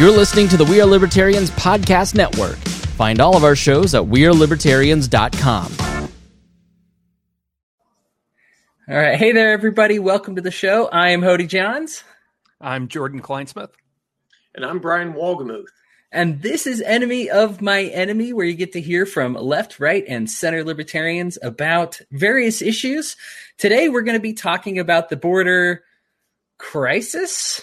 You're listening to the We Are Libertarians Podcast Network. Find all of our shows at WeareLibertarians.com. All right. Hey there, everybody. Welcome to the show. I am Hody Johns. I'm Jordan Kleinsmith. And I'm Brian Wolgemuth. And this is Enemy of My Enemy, where you get to hear from left, right, and center libertarians about various issues. Today, we're going to be talking about the border crisis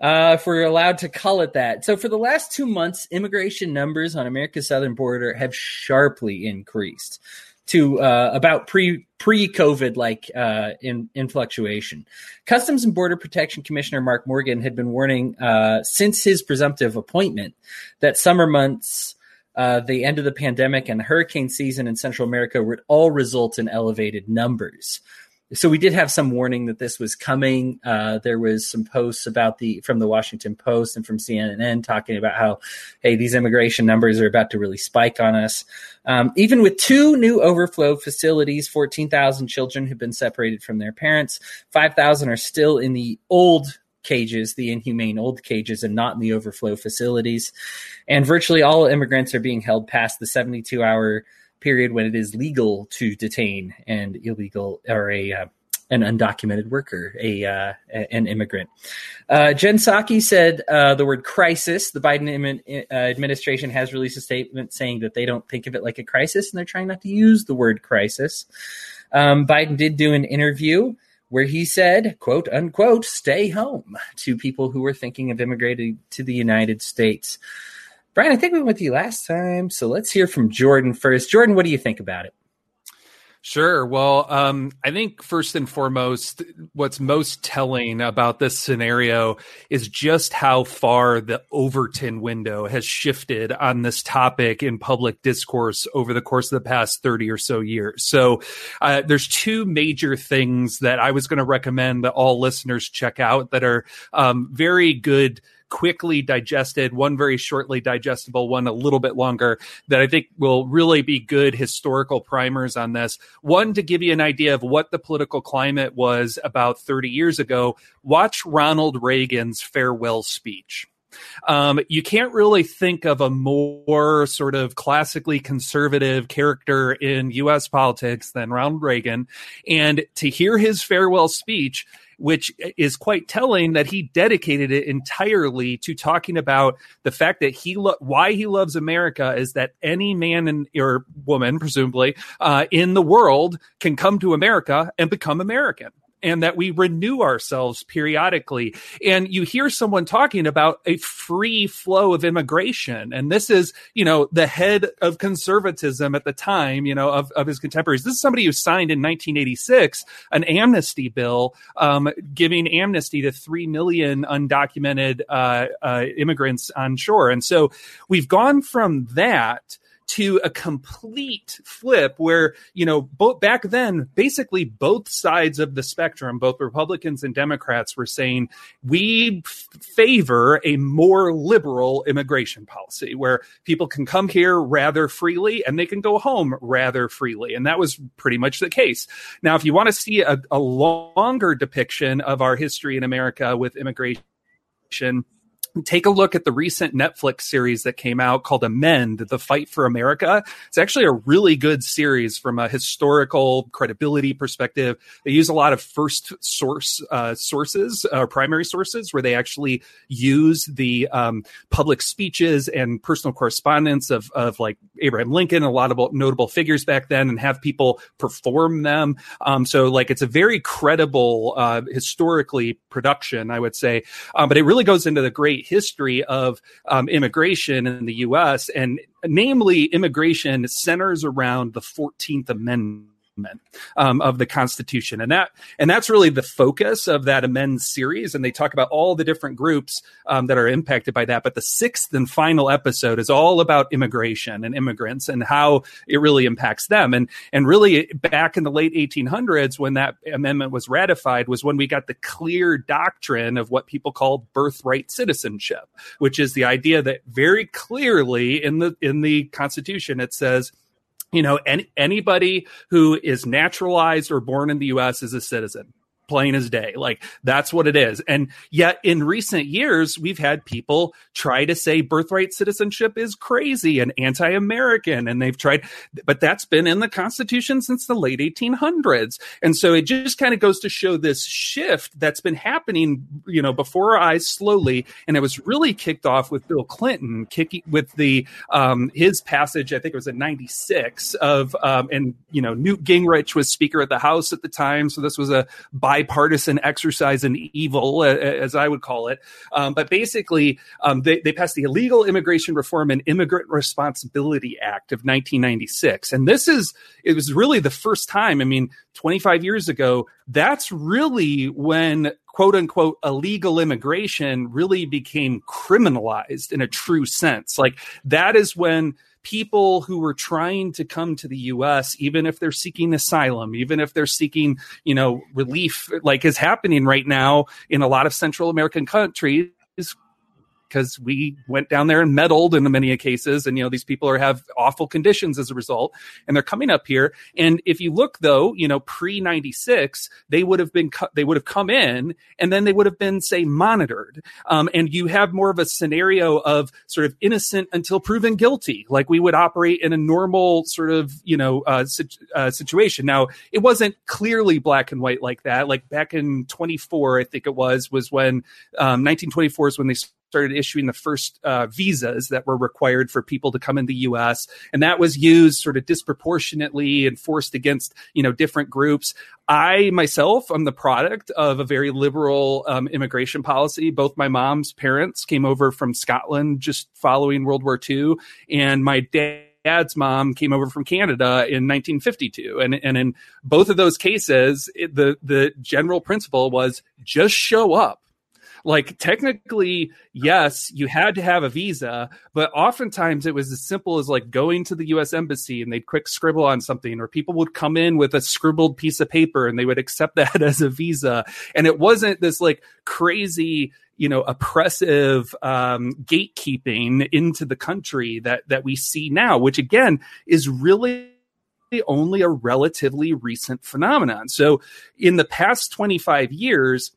uh, if we're allowed to call it that. So, for the last two months, immigration numbers on America's southern border have sharply increased to uh, about pre pre COVID like uh, in in fluctuation. Customs and Border Protection Commissioner Mark Morgan had been warning uh, since his presumptive appointment that summer months. Uh, the end of the pandemic and hurricane season in Central America would all result in elevated numbers so we did have some warning that this was coming. Uh, there was some posts about the from the Washington Post and from CNN talking about how, hey, these immigration numbers are about to really spike on us. Um, even with two new overflow facilities, fourteen thousand children have been separated from their parents. Five thousand are still in the old cages, the inhumane old cages, and not in the overflow facilities. And virtually all immigrants are being held past the seventy-two hour period when it is legal to detain and illegal or a uh, an undocumented worker, a uh, an immigrant. Uh, Jen Psaki said uh, the word crisis. The Biden Im- uh, administration has released a statement saying that they don't think of it like a crisis, and they're trying not to use the word crisis. Um, Biden did do an interview where he said, "quote unquote, stay home" to people who were thinking of immigrating to the United States. Brian, I think we went to you last time, so let's hear from Jordan first. Jordan, what do you think about it? Sure. Well, um, I think first and foremost, what's most telling about this scenario is just how far the Overton window has shifted on this topic in public discourse over the course of the past 30 or so years. So, uh, there's two major things that I was going to recommend that all listeners check out that are um, very good quickly digested, one very shortly digestible, one a little bit longer that I think will really be good historical primers on this. One to give you an idea of what the political climate was about 30 years ago. Watch Ronald Reagan's farewell speech. Um, you can't really think of a more sort of classically conservative character in U.S. politics than Ronald Reagan. And to hear his farewell speech, which is quite telling that he dedicated it entirely to talking about the fact that he lo- why he loves America is that any man and or woman, presumably, uh, in the world can come to America and become American and that we renew ourselves periodically. And you hear someone talking about a free flow of immigration. And this is, you know, the head of conservatism at the time, you know, of, of his contemporaries. This is somebody who signed in 1986 an amnesty bill um, giving amnesty to 3 million undocumented uh, uh, immigrants on shore. And so we've gone from that to a complete flip where, you know, back then, basically both sides of the spectrum, both Republicans and Democrats were saying we f- favor a more liberal immigration policy where people can come here rather freely and they can go home rather freely. And that was pretty much the case. Now, if you want to see a, a longer depiction of our history in America with immigration, take a look at the recent Netflix series that came out called Amend, The Fight for America. It's actually a really good series from a historical credibility perspective. They use a lot of first source uh, sources, uh, primary sources, where they actually use the um, public speeches and personal correspondence of, of like Abraham Lincoln, a lot of notable figures back then, and have people perform them. Um, so like it's a very credible, uh, historically production, I would say. Um, but it really goes into the great history of um, immigration in the U.S. and namely immigration centers around the 14th Amendment um, of the Constitution, and that and that's really the focus of that amend series. And they talk about all the different groups um, that are impacted by that. But the sixth and final episode is all about immigration and immigrants and how it really impacts them. And and really back in the late 1800s, when that amendment was ratified, was when we got the clear doctrine of what people call birthright citizenship, which is the idea that very clearly in the in the Constitution it says you know, any, anybody who is naturalized or born in the U.S. is a citizen. Plain as day. Like that's what it is. And yet in recent years, we've had people try to say birthright citizenship is crazy and anti-American. And they've tried, but that's been in the constitution since the late 1800s. And so it just kind of goes to show this shift that's been happening, you know, before our eyes slowly. And it was really kicked off with Bill Clinton kicking with the, um, his passage, I think it was in 96 of, um, and, you know, Newt Gingrich was speaker at the House at the time. So this was a bipartisan exercise in evil, as I would call it. Um, but basically, um, they, they passed the Illegal Immigration Reform and Immigrant Responsibility Act of 1996. And this is, it was really the first time, I mean, 25 years ago, that's really when quote unquote illegal immigration really became criminalized in a true sense. Like that is when people who were trying to come to the US, even if they're seeking asylum, even if they're seeking, you know, relief, like is happening right now in a lot of Central American countries because we went down there and meddled in many cases and you know these people are have awful conditions as a result and they're coming up here. And if you look though you know pre 96 they would have been they would have come in and then they would have been say monitored. Um, and you have more of a scenario of sort of innocent until proven guilty. Like we would operate in a normal sort of you know uh, uh, situation. Now it wasn't clearly black and white like that. Like back in 24 i think it was was when um, 1924 is when they started issuing the first uh, visas that were required for people to come in the U.S. And that was used sort of disproportionately and forced against you know different groups. I myself am the product of a very liberal um, immigration policy. Both my mom's parents came over from Scotland just following World War II, and my dad dad's mom came over from Canada in 1952. And, and in both of those cases, it, the, the general principle was just show up like technically, yes, you had to have a visa, but oftentimes it was as simple as like going to the US embassy and they'd quick scribble on something, or people would come in with a scribbled piece of paper and they would accept that as a visa. And it wasn't this like crazy you know oppressive um, gatekeeping into the country that that we see now which again is really only a relatively recent phenomenon so in the past 25 years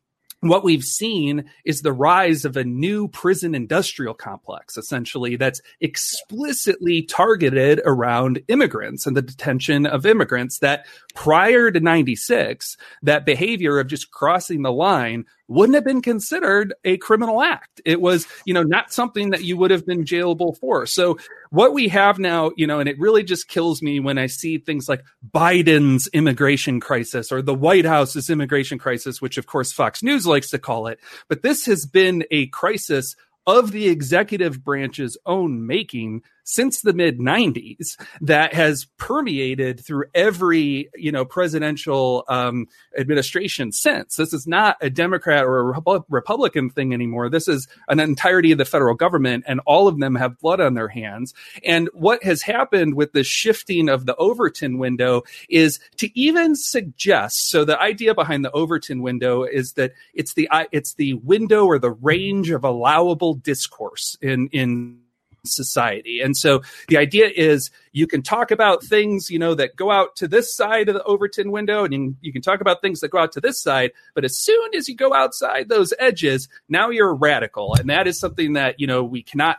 what we've seen is the rise of a new prison industrial complex, essentially, that's explicitly targeted around immigrants and the detention of immigrants. That prior to 96, that behavior of just crossing the line wouldn't have been considered a criminal act. It was, you know, not something that you would have been jailable for. So what we have now, you know, and it really just kills me when I see things like Biden's immigration crisis or the White House's immigration crisis, which of course Fox News likes to call it. But this has been a crisis of the executive branch's own making since the mid 90s that has permeated through every you know presidential um, administration since. This is not a Democrat or a Republican thing anymore. This is an entirety of the federal government, and all of them have blood on their hands. And what has happened with the shifting of the Overton window is to even suggest. So the idea behind the Overton window is that it's the it's the window or the range of allowable discourse in in society. And so the idea is you can talk about things, you know, that go out to this side of the Overton window and you can talk about things that go out to this side. But as soon as you go outside those edges, now you're a radical. And that is something that, you know, we cannot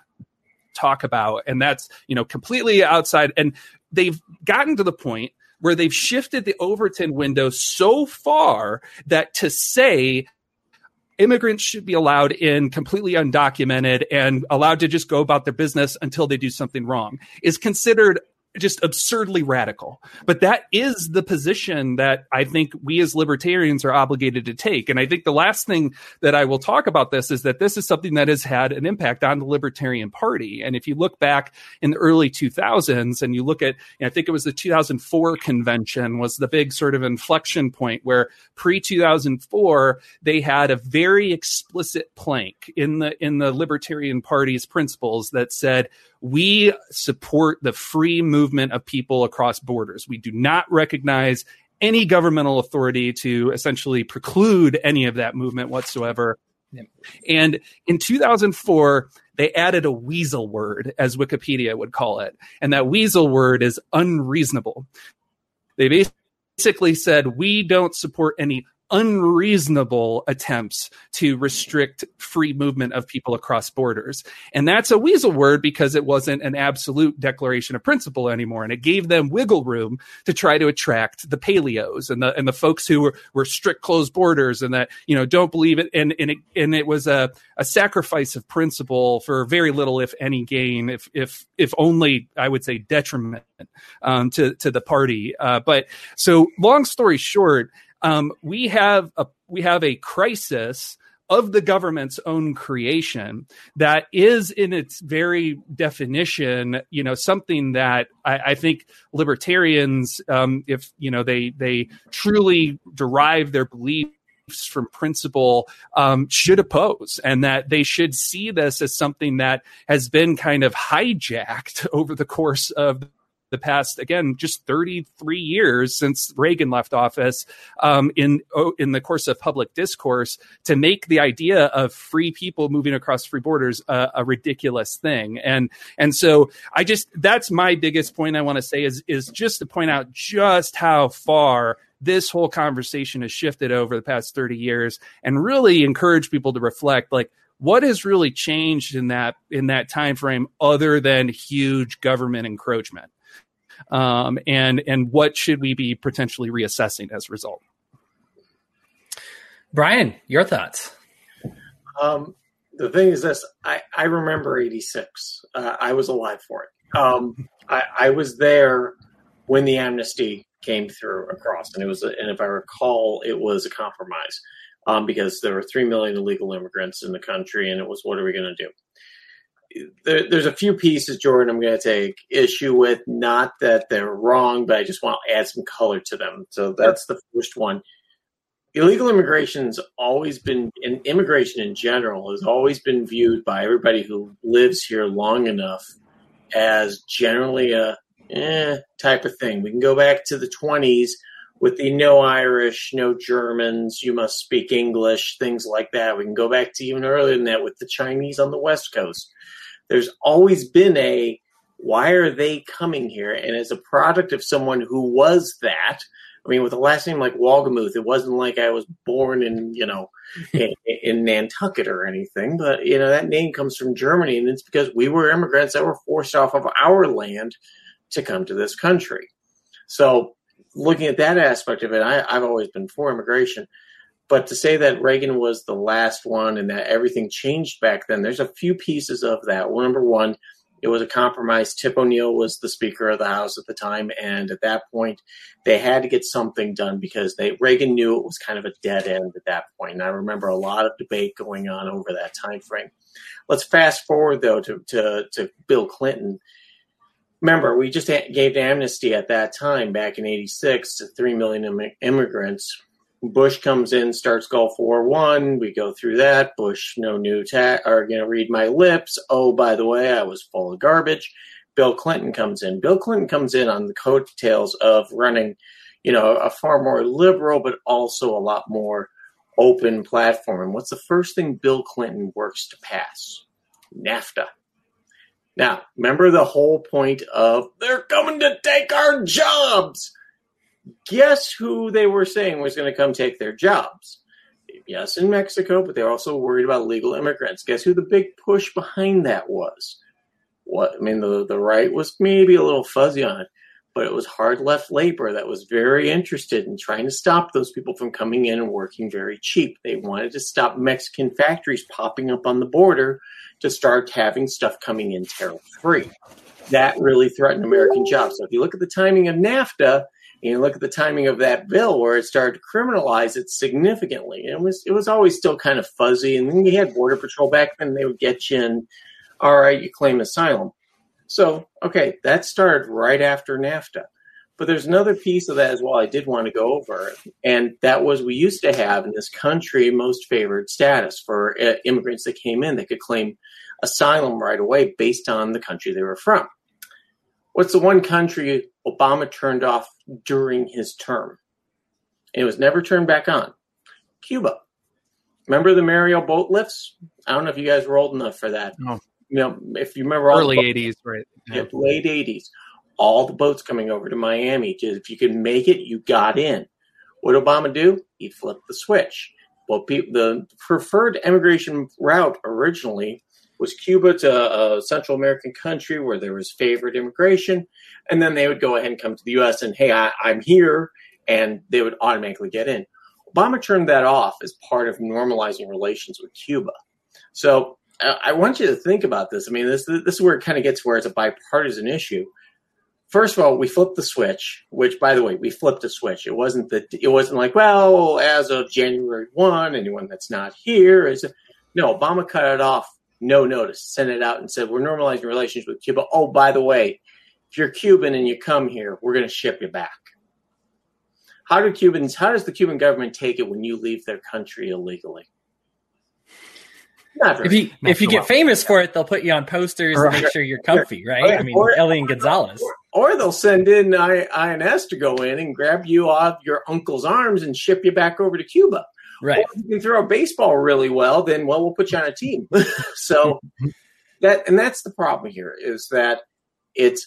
talk about. And that's, you know, completely outside. And they've gotten to the point where they've shifted the Overton window so far that to say immigrants should be allowed in completely undocumented and allowed to just go about their business until they do something wrong. Is considered just absurdly radical. But that is the position that I think we as libertarians are obligated to take. And I think the last thing that I will talk about this is that this is something that has had an impact on the Libertarian Party. And if you look back in the early 2000s and you look at, I think it was the 2004 convention was the big sort of inflection point where pre 2004 they had a very explicit plank in the in the Libertarian Party's principles that said we support the free movement of people across borders. We do not recognize any governmental authority to essentially preclude any of that movement whatsoever. And in 2004, they added a weasel word, as Wikipedia would call it. And that weasel word is unreasonable. They basically said, we don't support any unreasonable attempts to restrict free movement of people across borders. And that's a weasel word because it wasn't an absolute declaration of principle anymore. And it gave them wiggle room to try to attract the paleos and the and the folks who were, were strict closed borders and that, you know, don't believe it. And and it, and it was a, a sacrifice of principle for very little, if any, gain, if if if only I would say detriment um, to to the party. Uh, but so long story short, um, we have a we have a crisis of the government's own creation that is in its very definition you know something that i, I think libertarians um, if you know they they truly derive their beliefs from principle um, should oppose, and that they should see this as something that has been kind of hijacked over the course of the past again just 33 years since Reagan left office um, in oh, in the course of public discourse to make the idea of free people moving across free borders a, a ridiculous thing. And and so I just that's my biggest point I want to say is is just to point out just how far this whole conversation has shifted over the past 30 years and really encourage people to reflect like what has really changed in that in that time frame other than huge government encroachment um, and and what should we be potentially reassessing as a result? Brian, your thoughts? Um, the thing is this: I, I remember '86. Uh, I was alive for it. Um, I, I, was there when the amnesty came through across, and it was, a, and if I recall, it was a compromise um, because there were three million illegal immigrants in the country, and it was, what are we going to do? There, there's a few pieces, Jordan, I'm going to take issue with. Not that they're wrong, but I just want to add some color to them. So that's the first one. Illegal immigration's always been, and immigration in general has always been viewed by everybody who lives here long enough as generally a eh, type of thing. We can go back to the 20s with the no Irish, no Germans, you must speak English, things like that. We can go back to even earlier than that with the Chinese on the West Coast there's always been a why are they coming here? And as a product of someone who was that, I mean, with a last name like Wolgemuth, it wasn't like I was born in, you know, in, in, Nantucket or anything, but, you know, that name comes from Germany, and it's because we were immigrants that were forced off of our land to come to this country. So, looking at that aspect of it, I, I've always been for immigration. But to say that Reagan was the last one and that everything changed back then, there's a few pieces of that. Well, number one, it was a compromise. Tip O'Neill was the Speaker of the House at the time, and at that point, they had to get something done because they Reagan knew it was kind of a dead end at that point. And I remember a lot of debate going on over that time frame. Let's fast forward though to to, to Bill Clinton. Remember, we just gave amnesty at that time back in '86 to three million immigrants Bush comes in, starts Gulf War One. We go through that. Bush, no new tax, are going to read my lips. Oh, by the way, I was full of garbage. Bill Clinton comes in. Bill Clinton comes in on the coattails of running, you know, a far more liberal, but also a lot more open platform. What's the first thing Bill Clinton works to pass? NAFTA. Now, remember the whole point of they're coming to take our jobs guess who they were saying was going to come take their jobs? Yes, in Mexico, but they're also worried about legal immigrants. Guess who the big push behind that was? What I mean, the the right was maybe a little fuzzy on it, but it was hard left labor that was very interested in trying to stop those people from coming in and working very cheap. They wanted to stop Mexican factories popping up on the border to start having stuff coming in tariff free. That really threatened American jobs. So if you look at the timing of NAFTA, you look at the timing of that bill where it started to criminalize it significantly. It was it was always still kind of fuzzy, and then you had border patrol back then; they would get you in. All right, you claim asylum. So okay, that started right after NAFTA. But there's another piece of that as well. I did want to go over, and that was we used to have in this country most favored status for uh, immigrants that came in. They could claim asylum right away based on the country they were from. What's the one country Obama turned off during his term? And it was never turned back on. Cuba. Remember the Mariel boat lifts? I don't know if you guys were old enough for that. No. You know, if you remember early '80s, right? Yeah. late '80s. All the boats coming over to Miami. Just if you could make it, you got in. What did Obama do? He flipped the switch. Well, pe- the preferred immigration route originally was Cuba to a Central American country where there was favored immigration, and then they would go ahead and come to the U.S. and hey, I, I'm here, and they would automatically get in. Obama turned that off as part of normalizing relations with Cuba. So uh, I want you to think about this. I mean, this this is where it kind of gets where it's a bipartisan issue. First of all, we flipped the switch, which, by the way, we flipped a switch. It wasn't that it wasn't like, well, as of January one, anyone that's not here is no. Obama cut it off, no notice, sent it out, and said we're normalizing relations with Cuba. Oh, by the way, if you're Cuban and you come here, we're going to ship you back. How do Cubans? How does the Cuban government take it when you leave their country illegally? if you if you get famous for it, they'll put you on posters right. and make sure you're comfy, right? I mean, or, Elian Gonzalez. Or, or, they'll send in INS to go in and grab you off your uncle's arms and ship you back over to Cuba. Right. Or if you can throw a baseball really well, then well, we'll put you on a team. so that and that's the problem here is that it's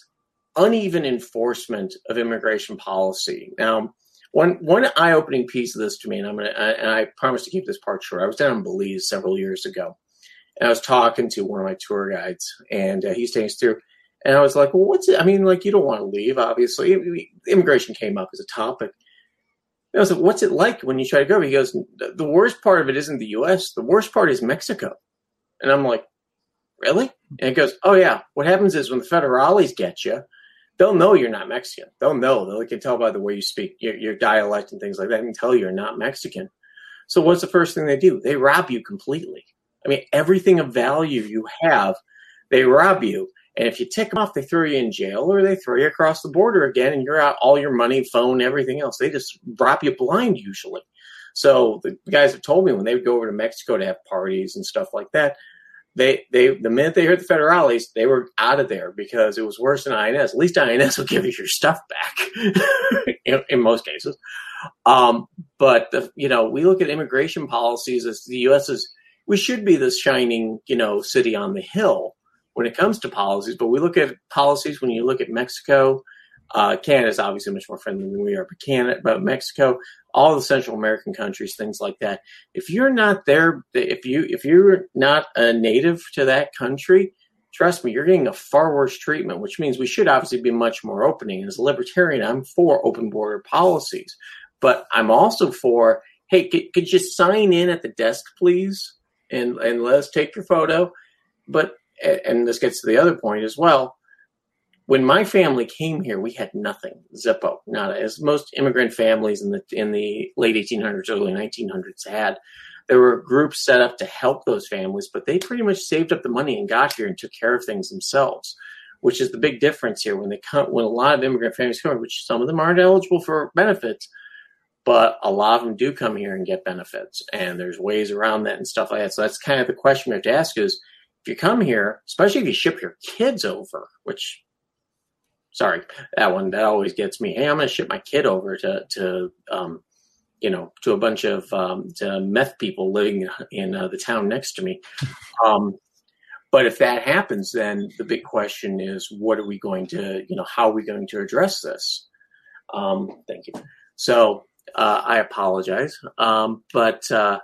uneven enforcement of immigration policy. Now, one one eye opening piece of this to me, and I'm gonna and I promise to keep this part short. I was down in Belize several years ago, and I was talking to one of my tour guides, and uh, he's taking us through. And I was like, "Well, what's it? I mean, like, you don't want to leave, obviously. Immigration came up as a topic. I was like, "What's it like when you try to go?" He goes, "The worst part of it isn't the U.S. The worst part is Mexico." And I'm like, "Really?" And he goes, "Oh yeah. What happens is when the federales get you, they'll know you're not Mexican. They'll know. They can tell by the way you speak, your, your dialect and things like that. They can tell you're not Mexican. So what's the first thing they do? They rob you completely. I mean, everything of value you have, they rob you. And if you tick them off, they throw you in jail or they throw you across the border again and you're out all your money, phone, everything else. They just drop you blind usually. So the guys have told me when they would go over to Mexico to have parties and stuff like that, they they the minute they heard the federales, they were out of there because it was worse than INS. At least INS will give you your stuff back in, in, most cases. Um, but the, you know, we look at immigration policies as the U.S. is we should be this shining you know city on the hill when it comes to policies. But we look at policies when you look at Mexico. Uh, Canada is obviously much more friendly than we are, but Canada, but Mexico, all the Central American countries, things like that. If you're not there, if you if you're not a native to that country, trust me, you're getting a far worse treatment. Which means we should obviously be much more opening. As a libertarian, I'm for open border policies, but I'm also for hey, could, could you sign in at the desk, please, and and let us take your photo. But and this gets to the other point as well when my family came here, we had nothing, Zippo, not as most immigrant families in the in the late 1800s, early 1900s had. There were groups set up to help those families, but they pretty much saved up the money and got here and took care of things themselves, which is the big difference here. When they come, when a lot of immigrant families come, which some of them aren't eligible for benefits, but a lot of them do come here and get benefits, and there's ways around that and stuff like that. So that's kind of the question we have to ask: is if you come here, especially if you ship your kids over, which sorry, that one that always gets me. Hey, I'm going to ship my kid over to to um, you know to a bunch of um, to meth people living in uh, the town next to me. Um, but if that happens, then the big question is, what are we going to you know how are we going to address this? Um, thank you. So uh, I apologize, um, but uh,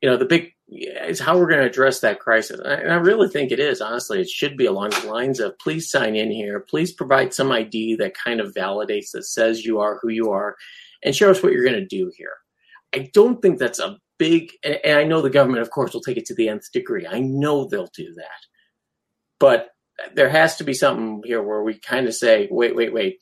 you know the big is how we're going to address that crisis. And I really think it is, honestly. It should be along the lines of please sign in here. Please provide some ID that kind of validates, that says you are who you are, and show us what you're going to do here. I don't think that's a big, and I know the government, of course, will take it to the nth degree. I know they'll do that. But there has to be something here where we kind of say, wait, wait, wait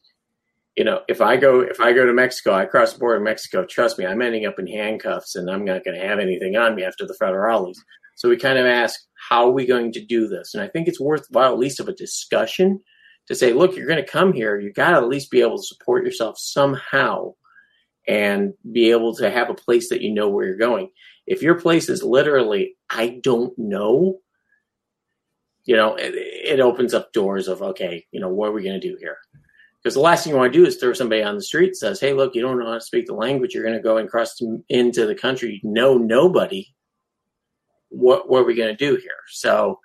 you know, if I go if I go to Mexico, I cross the border in Mexico. Trust me, I'm ending up in handcuffs, and I'm not going to have anything on me after the federales. So we kind of ask, how are we going to do this? And I think it's worthwhile, at least of a discussion, to say, look, you're going to come here. You got to at least be able to support yourself somehow, and be able to have a place that you know where you're going. If your place is literally, I don't know, you know, it, it opens up doors of okay, you know, what are we going to do here? Because the last thing you want to do is throw somebody on the street says, "Hey, look, you don't know how to speak the language. You're going to go and cross into the country. You know nobody. What what are we going to do here?" So,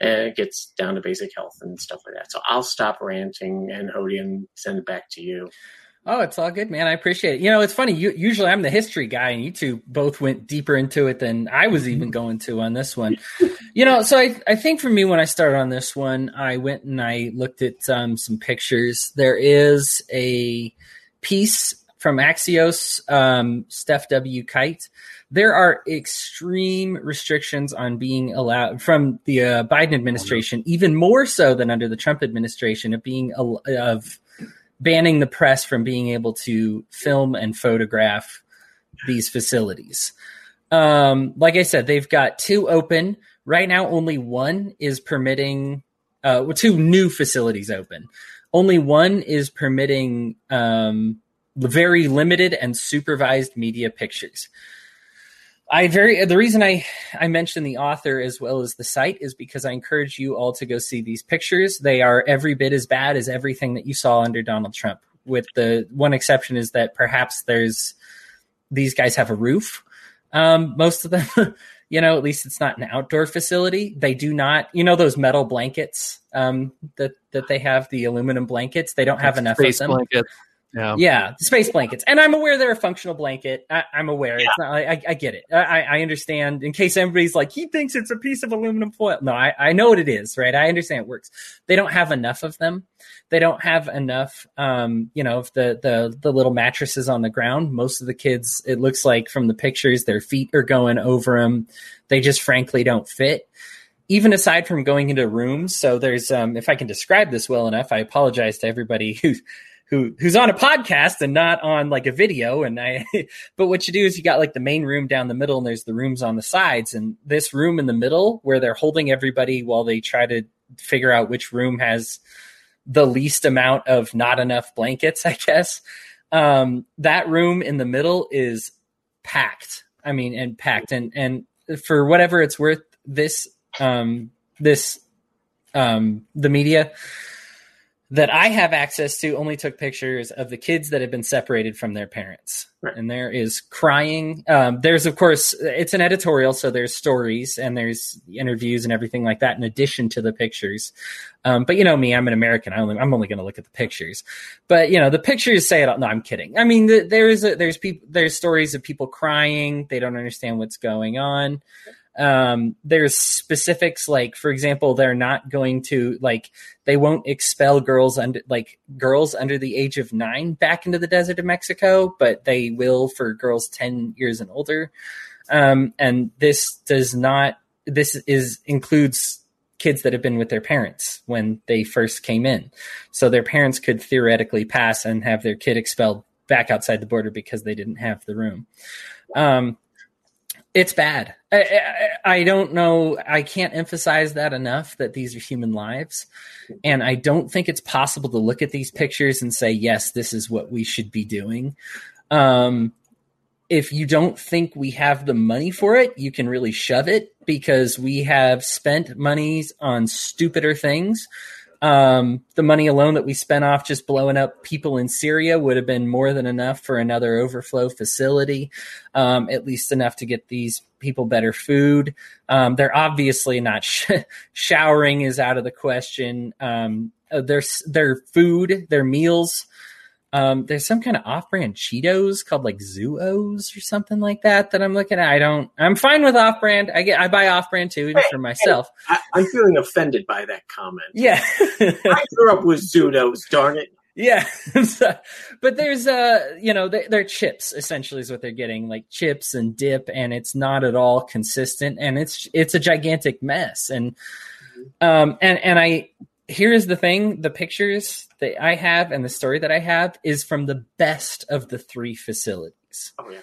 and it gets down to basic health and stuff like that. So I'll stop ranting and Hody and send it back to you. Oh, it's all good, man. I appreciate it. You know, it's funny. You, usually, I'm the history guy, and you two both went deeper into it than I was even going to on this one. you know, so I, I think for me, when I started on this one, I went and I looked at um, some pictures. There is a piece from Axios, um, Stef W. Kight. There are extreme restrictions on being allowed from the uh, Biden administration, even more so than under the Trump administration, of being of banning the press from being able to film and photograph these facilities. Um, like I said, they've got two open right now. Only one is permitting. Uh, two new facilities open. Only one is permitting um, very limited and supervised media pictures. I very the reason I I mention the author as well as the site is because I encourage you all to go see these pictures. They are every bit as bad as everything that you saw under Donald Trump. With the one exception is that perhaps there's these guys have a roof. Um, most of them, you know, at least it's not an outdoor facility. They do not, you know, those metal blankets um, that that they have, the aluminum blankets. They don't have enough of them. Blankets. Yeah. yeah, space blankets, and I'm aware they're a functional blanket. I, am aware. Yeah. It's not. I, I get it. I, I, understand. In case everybody's like, he thinks it's a piece of aluminum foil. No, I, I know what it is. Right. I understand it works. They don't have enough of them. They don't have enough. Um, you know, of the the the little mattresses on the ground. Most of the kids, it looks like from the pictures, their feet are going over them. They just frankly don't fit even aside from going into rooms so there's um, if i can describe this well enough i apologize to everybody who who who's on a podcast and not on like a video and I but what you do is you got like the main room down the middle and there's the rooms on the sides and this room in the middle where they're holding everybody while they try to figure out which room has the least amount of not enough blankets, I guess. Um, that room in the middle is packed. I mean, and packed and and for whatever it's worth, this um this um the media that I have access to only took pictures of the kids that have been separated from their parents. Right. And there is crying. Um, there's, of course, it's an editorial, so there's stories and there's interviews and everything like that in addition to the pictures. Um, but you know me, I'm an American. I only, I'm only going to look at the pictures. But you know, the pictures say it all. No, I'm kidding. I mean, the, there's a, there's people, there's stories of people crying. They don't understand what's going on um, there's specifics like for example they're not going to like they won't expel girls under like girls under the age of nine back into the desert of mexico but they will for girls 10 years and older. Um, and this does not this is includes kids that have been with their parents when they first came in. So their parents could theoretically pass and have their kid expelled back outside the border because they didn't have the room. Um, it's bad. I, I, I, don't know. I can't emphasize that enough that these are human lives. And I don't think it's possible to look at these pictures and say, yes, this is what we should be doing. Um, if you don't think we have the money for it, you can really shove it because we have spent monies on stupider things um, the money alone that we spent off just blowing up people in Syria would have been more than enough for another overflow facility, um, at least enough to get these people better food. Um, they're obviously not sh- showering is out of the question. Um, uh, their their food, their meals um, there's some kind of off-brand Cheetos called like Zuos or something like that that I'm looking at. I don't. I'm fine with off-brand. I get. I buy off-brand too, even hey, for myself. Hey, I, am feeling offended by that comment. Yeah, I grew up with Zudos. Darn it. Yeah, but there's uh, you know, they, they're chips essentially is what they're getting, like chips and dip, and it's not at all consistent, and it's it's a gigantic mess, and mm-hmm. um, and and I here's the thing the pictures that I have and the story that I have is from the best of the three facilities. Oh, yeah.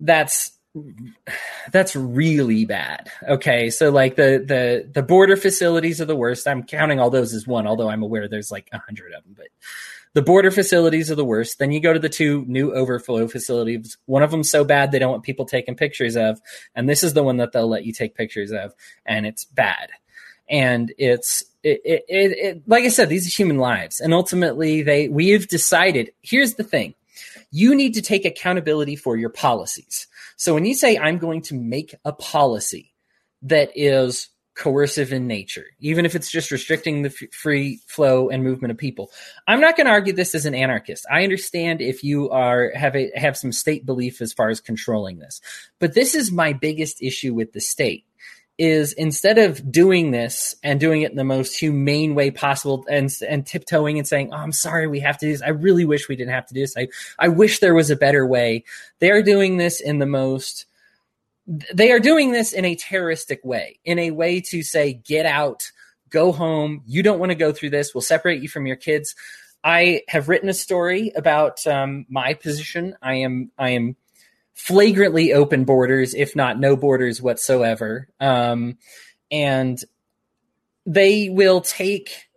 That's that's really bad. Okay, so like the the the border facilities are the worst. I'm counting all those as one, although I'm aware there's like a hundred of them. But the border facilities are the worst. Then you go to the two new overflow facilities. One of them so bad they don't want people taking pictures of, and this is the one that they'll let you take pictures of, and it's bad and it's it, it, it, like I said, these are human lives, and ultimately, they we've decided. Here's the thing: you need to take accountability for your policies. So when you say I'm going to make a policy that is coercive in nature, even if it's just restricting the f- free flow and movement of people. I'm not going to argue this as an anarchist. I understand if you are have a have some state belief as far as controlling this, but this is my biggest issue with the state is instead of doing this and doing it in the most humane way possible and and tiptoeing and saying, "Oh, I'm sorry, we have to do this. I really wish we didn't have to do this. I I wish there was a better way." They are doing this in the most they are doing this in a terroristic way, in a way to say, "Get out, go home. You don't want to go through this. We'll separate you from your kids." I have written a story about um, my position. I am I am flagrantly open borders, if not no borders whatsoever. Um, and they will take,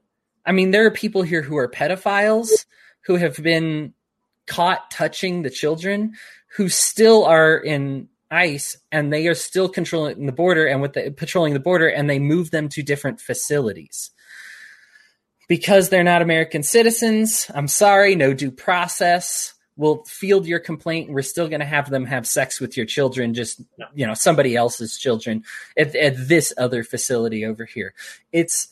I mean, there are people here who are pedophiles who have been caught touching the children who still are in ICE and they are still controlling the border and with the patrolling the border and they move them to different facilities because they're not American citizens. I'm sorry, no due process we'll field your complaint. And we're still going to have them have sex with your children just you know somebody else's children at, at this other facility over here. It's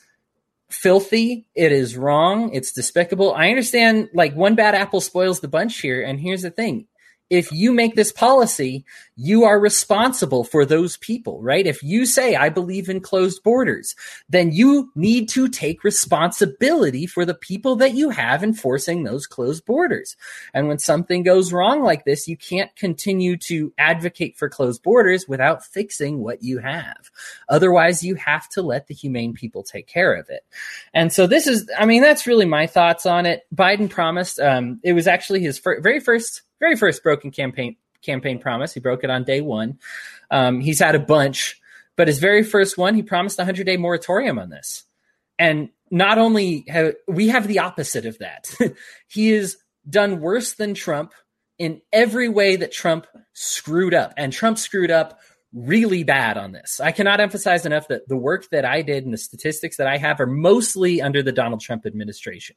filthy. It is wrong. It's despicable. I understand like one bad apple spoils the bunch here and here's the thing if you make this policy, you are responsible for those people, right? If you say, I believe in closed borders, then you need to take responsibility for the people that you have enforcing those closed borders. And when something goes wrong like this, you can't continue to advocate for closed borders without fixing what you have. Otherwise, you have to let the humane people take care of it. And so this is, I mean, that's really my thoughts on it. Biden promised, um, it was actually his fir- very first very first broken campaign campaign promise. He broke it on day one. Um, he's had a bunch, but his very first one, he promised a hundred day moratorium on this. And not only have we have the opposite of that, he has done worse than Trump in every way that Trump screwed up. And Trump screwed up really bad on this. I cannot emphasize enough that the work that I did and the statistics that I have are mostly under the Donald Trump administration.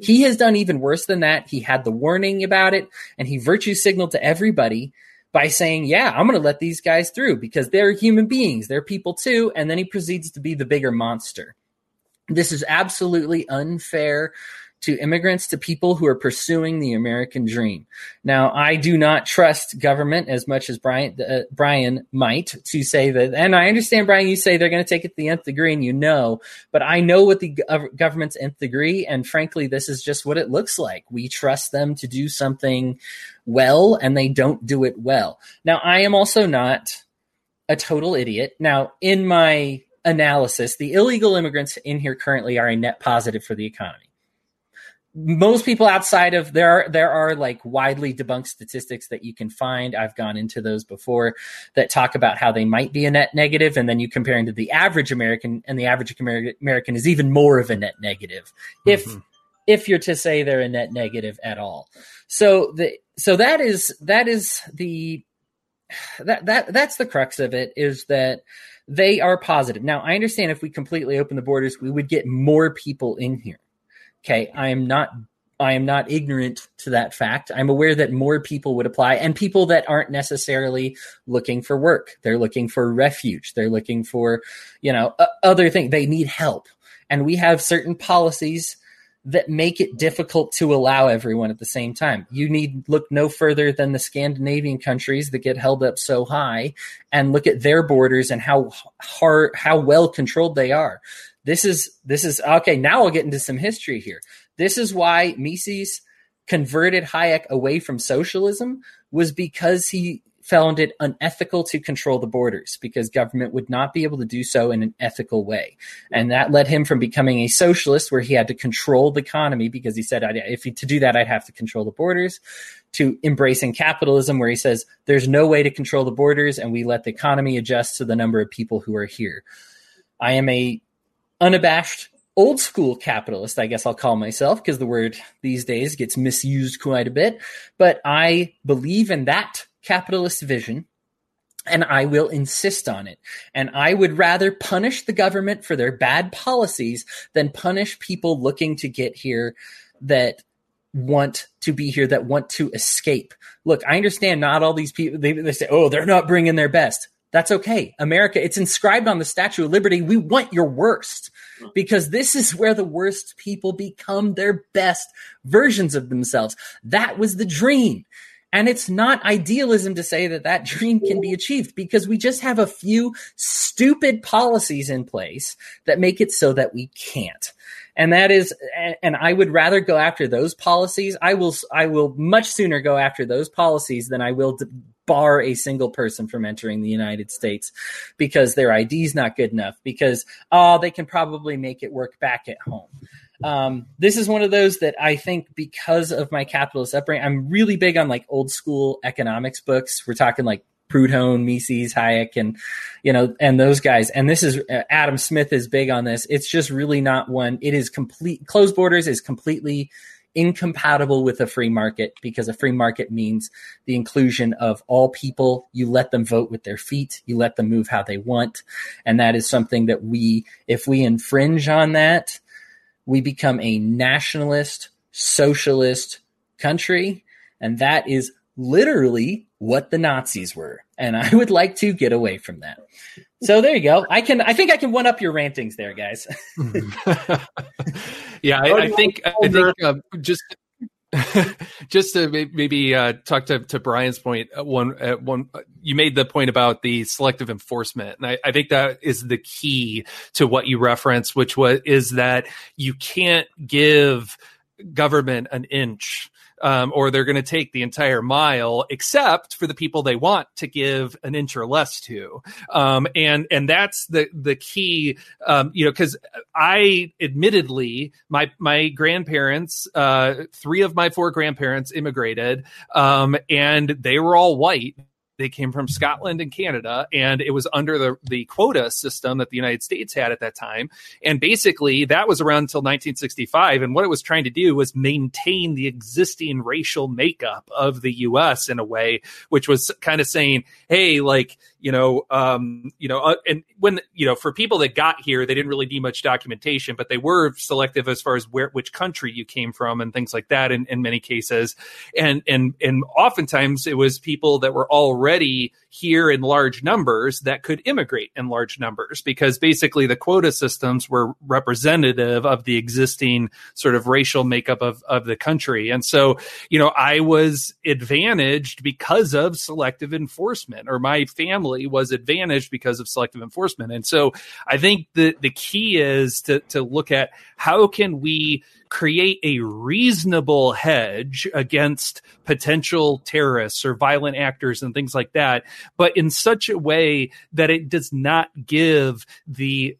He has done even worse than that. He had the warning about it and he virtue signaled to everybody by saying, yeah, I'm going to let these guys through because they're human beings. They're people too. And then he proceeds to be the bigger monster. This is absolutely unfair to immigrants to people who are pursuing the American dream. Now, I do not trust government as much as Brian uh, Brian might to say that. And I understand, Brian, you say they're going to take it to the nth degree, and you know, but I know what the government's nth degree, and frankly, this is just what it looks like. We trust them to do something well, and they don't do it well. Now, I am also not a total idiot. Now, in my analysis, the illegal immigrants in here currently are a net positive for the economy most people outside of there are there are like widely debunked statistics that you can find. I've gone into those before that talk about how they might be a net negative and then you compare to the average american and the average american is even more of a net negative if mm-hmm. if you're to say they're a net negative at all. So the so that is that is the that that that's the crux of it is that they are positive. Now i understand if we completely open the borders we would get more people in here Okay, I am not I am not ignorant to that fact. I'm aware that more people would apply and people that aren't necessarily looking for work. They're looking for refuge. They're looking for, you know, other things. They need help. And we have certain policies that make it difficult to allow everyone at the same time. You need look no further than the Scandinavian countries that get held up so high and look at their borders and how hard how well controlled they are. This is this is okay. Now we'll get into some history here. This is why Mises converted Hayek away from socialism was because he found it unethical to control the borders because government would not be able to do so in an ethical way. And that led him from becoming a socialist where he had to control the economy because he said, if he, to do that, I'd have to control the borders to embracing capitalism where he says, there's no way to control the borders and we let the economy adjust to the number of people who are here. I am a unabashed old school capitalist, I guess I'll call myself, because the word these days gets misused quite a bit. But I believe in that capitalist vision and I will insist on it. And I would rather punish the government for their bad policies than punish people looking to get here that want to be here, that want to escape. Look, I understand not all these people, they, they say, oh, they're not bringing their best That's okay. America, it's inscribed on the Statue of Liberty. We want your worst because this is where the worst people become their best versions of themselves. That was the dream. And it's not idealism to say that that dream can be achieved because we just have a few stupid policies in place that make it so that we can't. And that is, and I would rather go after those policies. I will, I will much sooner go after those policies than I will bar a single person from entering the United States because their ID is not good enough because, oh, they can probably make it work back at home. Um, this is one of those that I think because of my capitalist upbringing, I'm really big on like old school economics books. We're talking like Proudhon, Mises, Hayek, and you know, and those guys. And this is uh, Adam Smith is big on this. It's just really not one. It is complete. Closed borders is completely incompatible with a free market because a free market means the inclusion of all people. You let them vote with their feet. You let them move how they want, and that is something that we, if we infringe on that, we become a nationalist, socialist country. And that is literally what the Nazis were. And I would like to get away from that. So there you go. I can, I think I can one up your rantings there, guys. yeah, I, I, think, I think uh, just, just to maybe uh, talk to, to Brian's point, uh, one, uh, one, you made the point about the selective enforcement, and I, I, think that is the key to what you referenced, which was is that you can't give government an inch um, or they're going to take the entire mile, except for the people they want to give an inch or less to. Um, and and that's the the key, um, you know, because I admittedly my my grandparents, uh, three of my four grandparents immigrated, um, and they were all white they came from Scotland and Canada, and it was under the, the quota system that the United States had at that time. And basically, that was around until 1965. And what it was trying to do was maintain the existing racial makeup of the U.S. in a way, which was kind of saying, hey, like, you know, um, you know, uh, and when you know, for people that got here, they didn't really need much documentation, but they were selective as far as where which country you came from and things like that. In, in many cases, and and and oftentimes it was people that were already here in large numbers that could immigrate in large numbers because basically the quota systems were representative of the existing sort of racial makeup of, of the country. And so, you know, I was advantaged because of selective enforcement or my family was advantaged because of selective enforcement. And so I think the, the key is to, to look at how can we create a reasonable hedge against potential terrorists or violent actors and things like that, but in such a way that it does not give the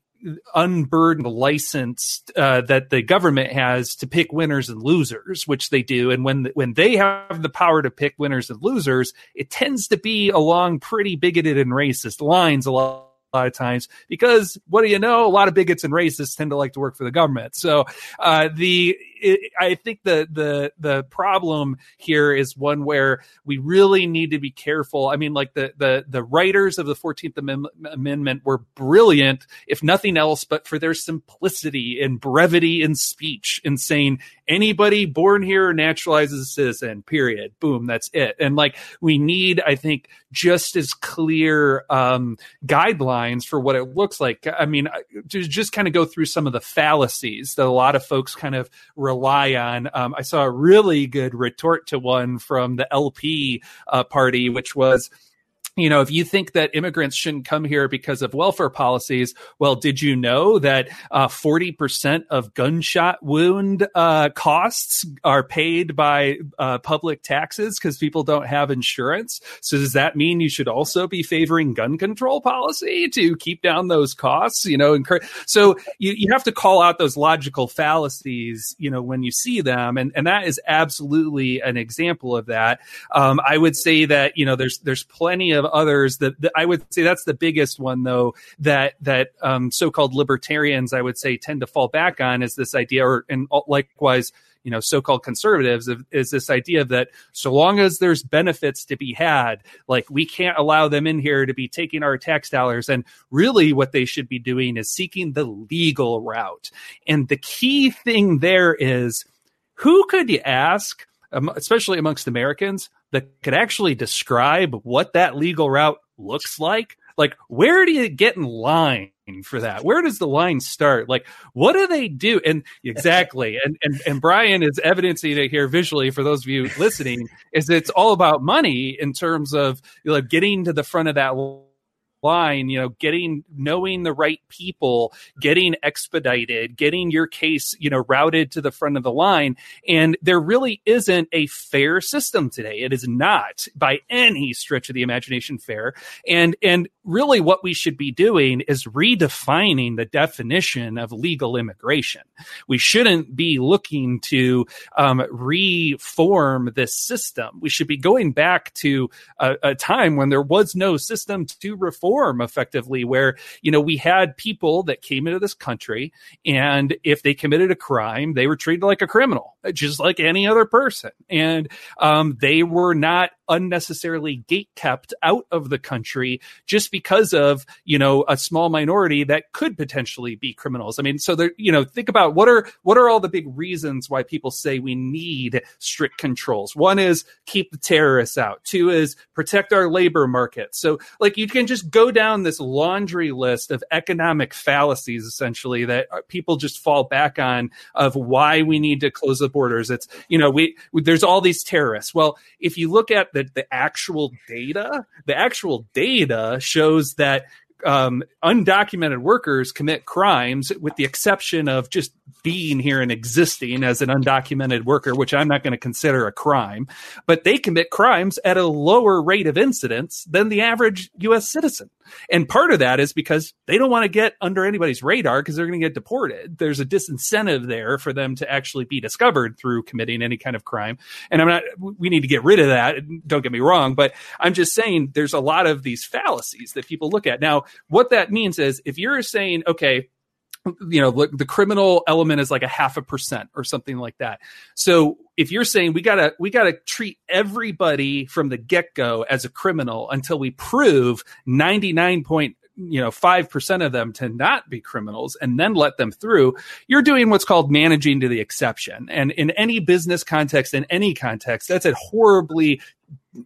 unburdened license uh, that the government has to pick winners and losers, which they do. And when when they have the power to pick winners and losers, it tends to be along pretty bigoted and racist lines a lot lot of times because what do you know? A lot of bigots and racists tend to like to work for the government. So uh, the it, I think the the the problem here is one where we really need to be careful. I mean, like the the the writers of the Fourteenth Amendment were brilliant, if nothing else, but for their simplicity and brevity in speech, in saying anybody born here naturalizes a citizen. Period. Boom. That's it. And like we need, I think, just as clear um, guidelines for what it looks like. I mean, to just kind of go through some of the fallacies that a lot of folks kind of rely on. Um, I saw a really good retort to one from the LP uh, party, which was you know, if you think that immigrants shouldn't come here because of welfare policies, well, did you know that uh, 40% of gunshot wound uh, costs are paid by uh, public taxes because people don't have insurance? So does that mean you should also be favoring gun control policy to keep down those costs? You know, so you, you have to call out those logical fallacies, you know, when you see them. And, and that is absolutely an example of that. Um, I would say that, you know, there's, there's plenty of others that, that, I would say that's the biggest one though that that um, so-called libertarians I would say tend to fall back on is this idea or and likewise you know so-called conservatives is this idea that so long as there's benefits to be had like we can't allow them in here to be taking our tax dollars. And really what they should be doing is seeking the legal route. And the key thing there is who could you ask especially amongst Americans, that could actually describe what that legal route looks like. Like where do you get in line for that? Where does the line start? Like what do they do? And exactly. And and, and brian is evidencing it here visually for those of you listening is it's all about money in terms of you know, getting to the front of that line, you know, getting knowing the right people, getting expedited, getting your case, you know, routed to the front of the line. And there really isn't a fair system today. It is not by any stretch of the imagination fair. And and really what we should be doing is redefining the definition of legal immigration. We shouldn't be looking to um, reform this system. We should be going back to a, a time when there was no system to reform effectively where, you know, we had people that came into this country and if they committed a crime, they were treated like a criminal, just like any other person. And um, they were not unnecessarily gate kept out of the country just because of you know a small minority that could potentially be criminals. I mean so there you know think about what are what are all the big reasons why people say we need strict controls? One is keep the terrorists out. Two is protect our labor market. So like you can just go down this laundry list of economic fallacies essentially that people just fall back on of why we need to close the borders. It's you know we there's all these terrorists. Well if you look at the, the actual data, the actual data shows that um, undocumented workers commit crimes, with the exception of just being here and existing as an undocumented worker, which I'm not going to consider a crime. But they commit crimes at a lower rate of incidence than the average U.S. citizen. And part of that is because they don't want to get under anybody's radar because they're going to get deported. There's a disincentive there for them to actually be discovered through committing any kind of crime. And I'm not, we need to get rid of that. Don't get me wrong, but I'm just saying there's a lot of these fallacies that people look at. Now, what that means is if you're saying, okay, you know the criminal element is like a half a percent or something like that. So if you're saying we gotta we gotta treat everybody from the get-go as a criminal until we prove 99 point you know 5% of them to not be criminals and then let them through you're doing what's called managing to the exception. And in any business context in any context that's a horribly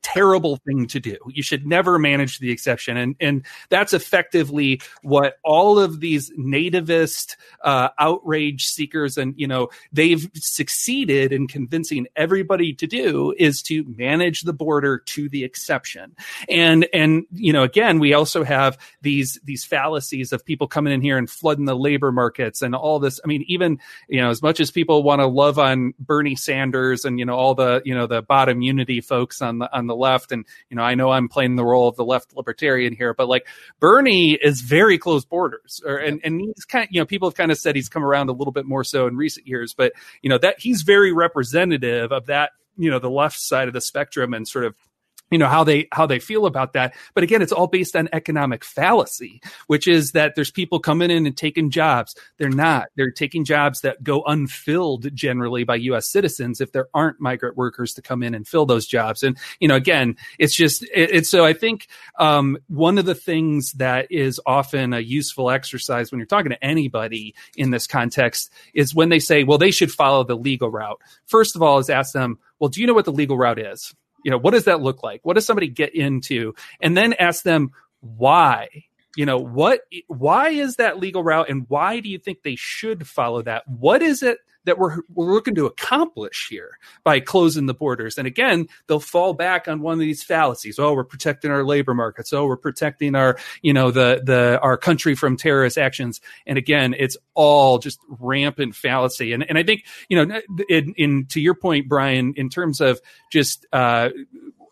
terrible thing to do. You should never manage the exception. And, and that's effectively what all of these nativist uh, outrage seekers and, you know, they've succeeded in convincing everybody to do is to manage the border to the exception. And, and, you know, again, we also have these, these fallacies of people coming in here and flooding the labor markets and all this. I mean, even, you know, as much as people want to love on Bernie Sanders and, you know, all the, you know, the bottom unity folks on the, on the left. And, you know, I know I'm playing the role of the left libertarian here, but like Bernie is very close borders or, and, and he's kind of, you know, people have kind of said he's come around a little bit more so in recent years, but, you know, that he's very representative of that, you know, the left side of the spectrum and sort of you know how they how they feel about that. But again it's all based on economic fallacy which is that there's people coming in and taking jobs. They're not. They're taking jobs that go unfilled generally by US citizens if there aren't migrant workers to come in and fill those jobs. And you know again it's just it, it's so I think um, one of the things that is often a useful exercise when you're talking to anybody in this context is when they say well they should follow the legal route. First of all is ask them well do you know what the legal route is you know, what does that look like? What does somebody get into? And then ask them why. You know, what why is that legal route and why do you think they should follow that? What is it that we're we're looking to accomplish here by closing the borders. And again, they'll fall back on one of these fallacies. Oh, we're protecting our labor markets. Oh, we're protecting our, you know, the the our country from terrorist actions. And again, it's all just rampant fallacy. And and I think, you know, in, in to your point, Brian, in terms of just uh,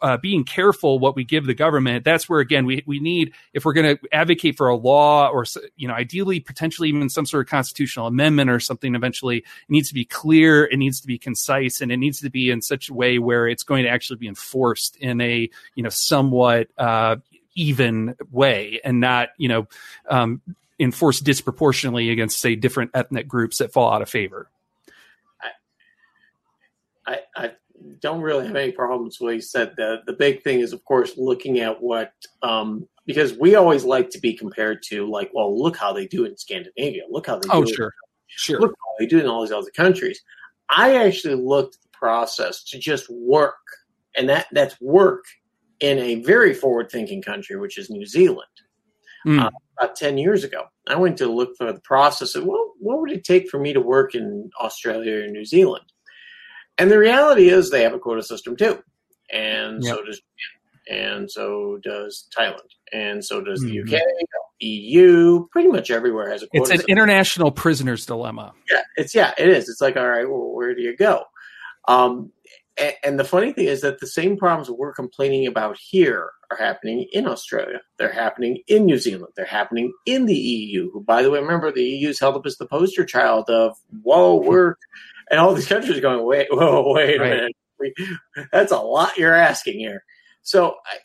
uh, being careful what we give the government. That's where again we we need if we're going to advocate for a law or you know ideally potentially even some sort of constitutional amendment or something. Eventually, it needs to be clear, it needs to be concise, and it needs to be in such a way where it's going to actually be enforced in a you know somewhat uh, even way and not you know um, enforced disproportionately against say different ethnic groups that fall out of favor. I, I, don't really have any problems with what he said. The the big thing is, of course, looking at what um, because we always like to be compared to like, well, look how they do it in Scandinavia. Look how they oh, do sure. it. Sure. Look how they do it in all these other countries. I actually looked at the process to just work, and that that's work in a very forward thinking country, which is New Zealand. Mm. uh, about 10 years ago. I went to look for the process of well, what would it take for me to work in Australia or New Zealand? And the reality is they have a quota system too. And Yep. so does Japan. And so does Thailand. And so does the Mhm. UK, EU, pretty much everywhere has a quota It's an system. international prisoner's dilemma. Yeah, it's yeah, it is. It's like, all right, well, where do you go? Um, and, and the funny thing is that the same problems we're complaining about here are happening in Australia. They're happening in New Zealand. They're happening in the EU. Who, by the way, remember the EU is held up as the poster child of whoa, we're and all these countries are going, wait, whoa, wait a Right. minute, we, that's a lot you're asking here. So. I,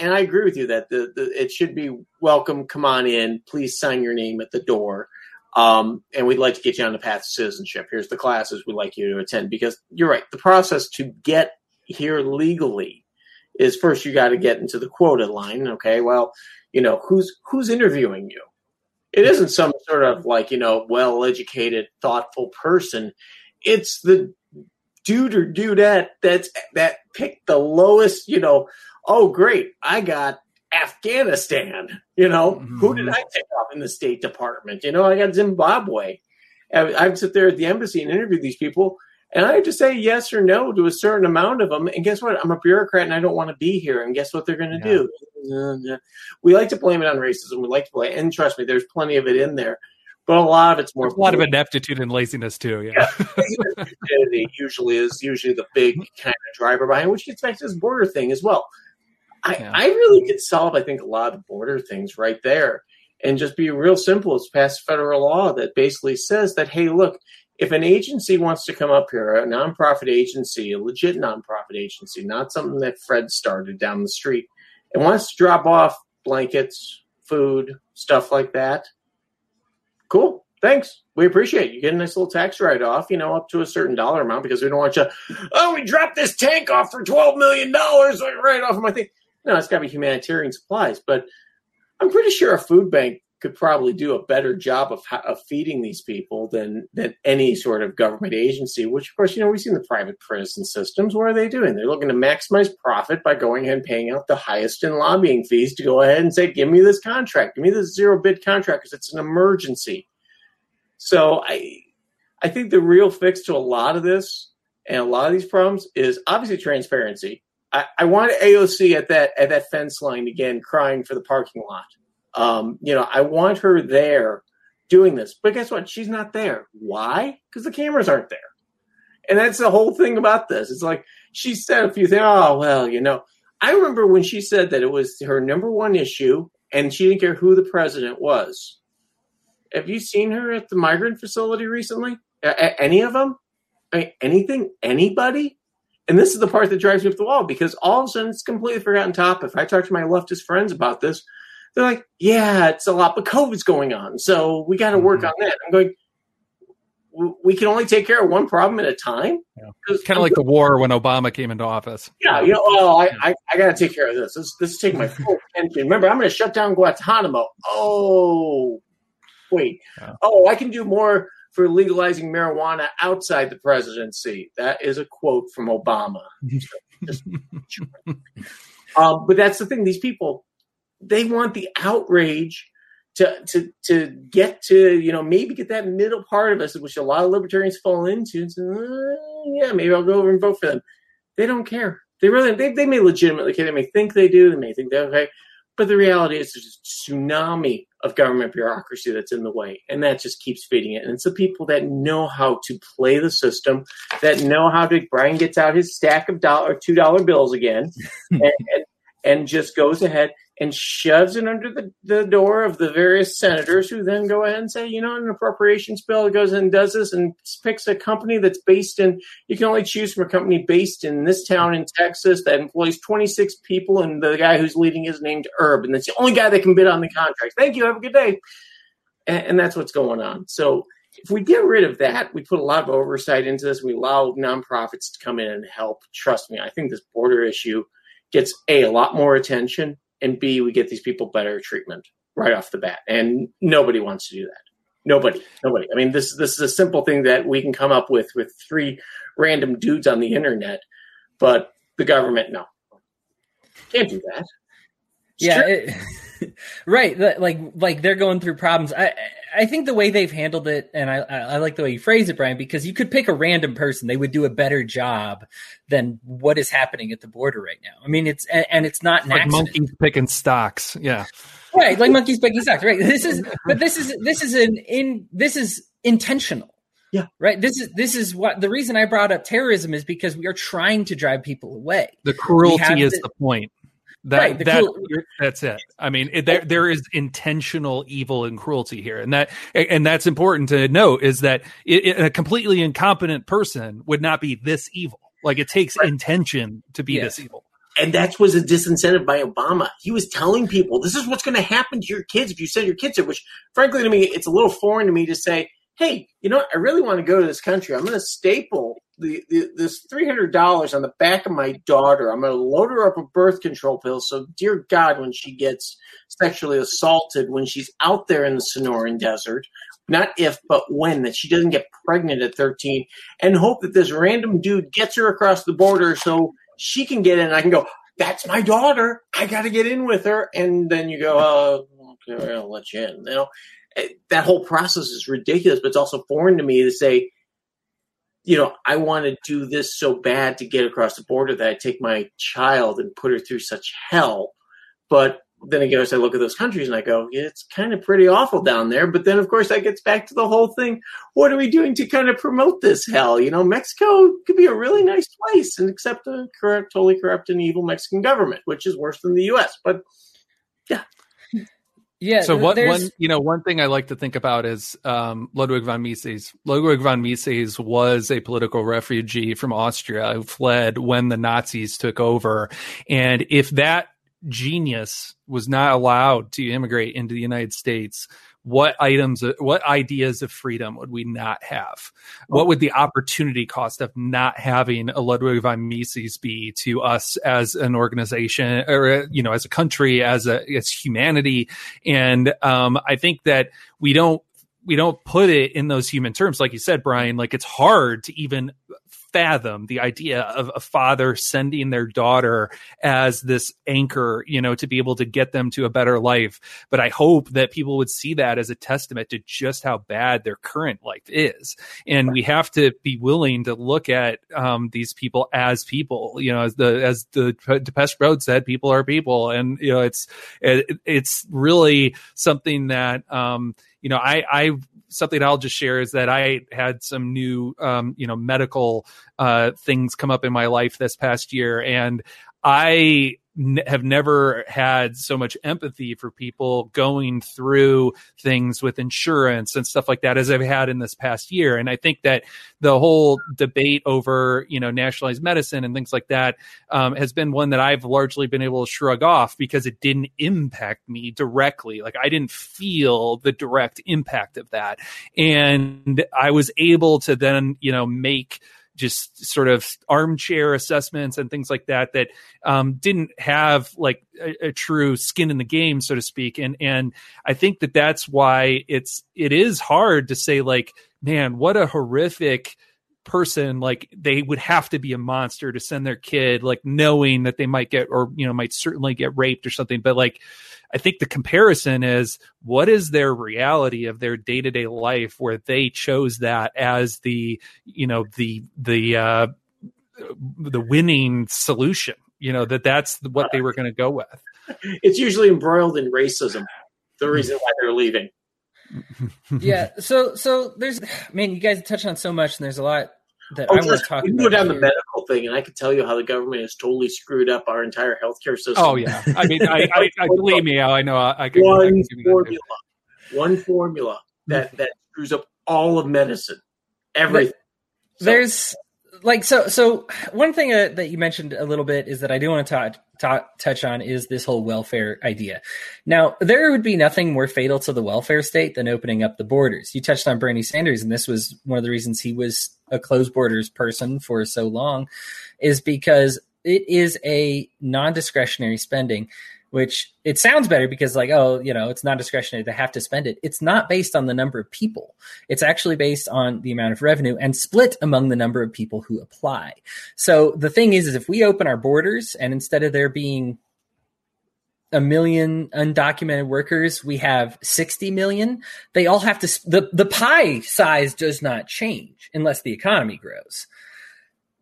and I agree with you that the, the it should be welcome. Come on in. Please sign your name at the door. Um, and we'd like to get you on the path to citizenship. Here's the classes we'd like you to attend because you're right. The process to get here legally is first you got to get into the quota line. Okay, well, you know who's who's interviewing you. It isn't some sort of like you know well-educated, thoughtful person. It's the dude or dudette that's that picked the lowest. You know, oh great, I got Afghanistan. You know, who mm-hmm. did. I take off in the State Department? You know, I got Zimbabwe. I I would sit there at the embassy and interview these people, and I have to say yes or no to a certain amount of them. And guess what? I'm a bureaucrat and I don't want to be here. And guess what they're going to do? We like to blame it on racism. We like to blame, and trust me, there's plenty of it in there. But a lot of it's more There's a lot of ineptitude and laziness too. Yeah. stupidity usually is usually the big mm-hmm. kind of driver behind, which gets back to this border thing as well. I, Yeah. I really could solve, I think, a lot of border things right there and just be real simple. It's pass federal law that basically says that, hey, look, if an agency wants to come up here, a nonprofit agency, a legit nonprofit agency, not something that Fred started down the street, and wants to drop off blankets, food, stuff like that, cool. Thanks. We appreciate it. You get a nice little tax write off, you know, up to a certain dollar amount because we don't want you, oh, we dropped this tank off for $12 million right off of my thing. No, it's got to be humanitarian supplies. But I'm pretty sure a food bank could probably do a better job of, of feeding these people than, than any sort of government agency, which, of course, you know, we've seen the private prison systems. What are they doing? They're looking to maximize profit by going ahead and paying out the highest in lobbying fees to go ahead and say, give me this contract, give me this zero bid contract because it's an emergency. So I, I think the real fix to a lot of this and a lot of these problems is obviously transparency. I, I want AOC at that at that fence line again, crying for the parking lot. Um, you know, I want her there doing this, but guess what? She's not there. Why? Because the cameras aren't there. And that's the whole thing about this. It's like she said a few things. Oh well, you know, I remember when she said that it was her number one issue, and she didn't care who the president was. Have you seen her at the migrant facility recently? A- any of them? I mean, anything? Anybody? And this is the part that drives me up the wall because all of a sudden it's completely forgotten topic. If I talk to my leftist friends about this, they're like, "Yeah, it's a lot, but COVID's going on, so we got to work Mhm. on that." I'm going. We can only take care of one problem at a time. Yeah. Kind of like the war when Obama came into office. yeah, you know, oh, I, I, I got to take care of this. This, this is taking my full attention. Remember, I'm going to shut down Guantanamo. Oh, wait. Yeah. Oh, I can do more for legalizing marijuana outside the presidency. That is a quote from Obama. Um, but that's the thing. These people, they want the outrage to, to, to get to, you know, maybe get that middle part of us, which a lot of libertarians fall into. And say, "Uh, yeah, maybe I'll go over and vote for them. They don't care. They really, they, they may legitimately care. They may think they do. They may think they're okay. But the reality is there's a tsunami of government bureaucracy that's in the way. And that just keeps feeding it. And it's the people that know how to play the system, that know how to, Brian gets out his stack of dollar, $2 bills again and, and, and just goes ahead and shoves it under the, the door of the various senators who then go ahead and say, you know, an appropriations bill goes and does this and picks a company that's based in, you can only choose from a company based in this town in Texas that employs 26 people and the guy who's leading is named Herb. And that's the only guy that can bid on the contract. Thank you. Have a good day. And, and that's what's going on. So if we get rid of that, we put a lot of oversight into this. We allow nonprofits to come in and help. Trust me, I think this border issue gets a a lot more attention, and b we get these people better treatment right off the bat. And nobody wants to do that. Nobody, nobody. I mean, this this is a simple thing that we can come up with with three random dudes on the internet, but the government, no, can't do that. yeah, it, right. Like like they're going through problems. I I think the way they've handled it, and I I like the way you phrase it, Brian, because you could pick a random person, they would do a better job than what is happening at the border right now. I mean, it's and, and it's not like accident. monkeys picking stocks. Yeah, right. Like monkeys picking stocks. Right. This is but this is this is an in this is intentional. Yeah. Right. This is this is what the reason I brought up terrorism is because we are trying to drive people away. The cruelty is to, the point. That, right, that that's it. I mean, it, there there is intentional evil and cruelty here, and that and that's important to note is that it, a completely incompetent person would not be this evil. Like it takes right. intention to be yes. this evil. And that was a disincentive by Obama. He was telling people this is what's going to happen to your kids if you send your kids here. Which, frankly, to me, it's a little foreign to me to say, "Hey, you know, what? I really want to go to this country. I'm going to staple the, the this three hundred dollars on the back of my daughter. I'm going to load her up with birth control pills. So, dear God, when she gets sexually assaulted, when she's out there in the Sonoran Desert, not if but when, that she doesn't get pregnant at 13, and hope that this random dude gets her across the border so she can get in. I can go. That's my daughter. I got to get in with her, and then you go, "Oh, okay, I'll let you in." You know, eh, that whole process is ridiculous, but it's also foreign to me to say you know, I want to do this so bad to get across the border that I take my child and put her through such hell. But then again, as I look at those countries and I go, it's kind of pretty awful down there. But then, of course, that gets back to the whole thing. What are we doing to kind of promote this hell? You know, Mexico could be a really nice place and accept a corrupt, totally corrupt and evil Mexican government, which is worse than the U.S. But yeah, yeah. So what one you know one thing I like to think about is um, Ludwig von Mises. Ludwig von Mises was a political refugee from Austria who fled when the Nazis took over, and if that genius was not allowed to immigrate into the United States, what items, what ideas of freedom would we not have? What would the opportunity cost of not having a Ludwig von Mises be to us as an organization, or you know, as a country, as a as humanity? And um, I think that we don't we don't put it in those human terms, like you said, Brian. Like it's hard to even fathom the idea of a father sending their daughter as this anchor, you know, to be able to get them to a better life. But I hope that people would see that as a testament to just how bad their current life is. And we have to be willing to look at um, these people as people, you know, as the, as the Depeche Mode said, people are people. And, you know, it's, it, it's really something that, um, you know, I, I something I'll just share is that I had some new, um, you know, medical uh, things come up in my life this past year, and I have never had so much empathy for people going through things with insurance and stuff like that as I've had in this past year. And I think that the whole debate over, you know, nationalized medicine and things like that um, has been one that I've largely been able to shrug off because it didn't impact me directly. Like I didn't feel the direct impact of that. And I was able to then, you know, make just sort of armchair assessments and things like that that um, didn't have like a, a, true skin in the game, so to speak. And and I think that that's why it's it is hard to say like, man, what a horrific person like they would have to be a monster to send their kid like knowing that they might get or you know might certainly get raped or something but like I think the comparison is what is their reality of their day to day life where they chose that as the you know the the uh, the winning solution. You know that that's what they were going to go with. It's usually embroiled in racism. The reason why they're leaving. yeah. So so there's man, you guys touched on so much, and there's a lot that oh, I want to talk. You can go down here. the medical thing, and I can tell you how the government has totally screwed up our entire healthcare system. Oh yeah, I mean, I, I, I believe me, I know. I, can, one I can formula, one formula that that screws up all of medicine, everything. So, there's like so so one thing uh, that you mentioned a little bit is that I do want to talk, touch on is this whole welfare idea. Now, there would be nothing more fatal to the welfare state than opening up the borders. You touched on Bernie Sanders, and this was one of the reasons he was a closed borders person for so long, is because it is a non-discretionary spending which it sounds better because like oh you know it's not discretionary they have to spend it. It's not based on the number of people. It's actually based on the amount of revenue and split among the number of people who apply. So the thing is is if we open our borders and instead of there being a million undocumented workers. We have 60 million. They all have to, the, the pie size does not change unless the economy grows.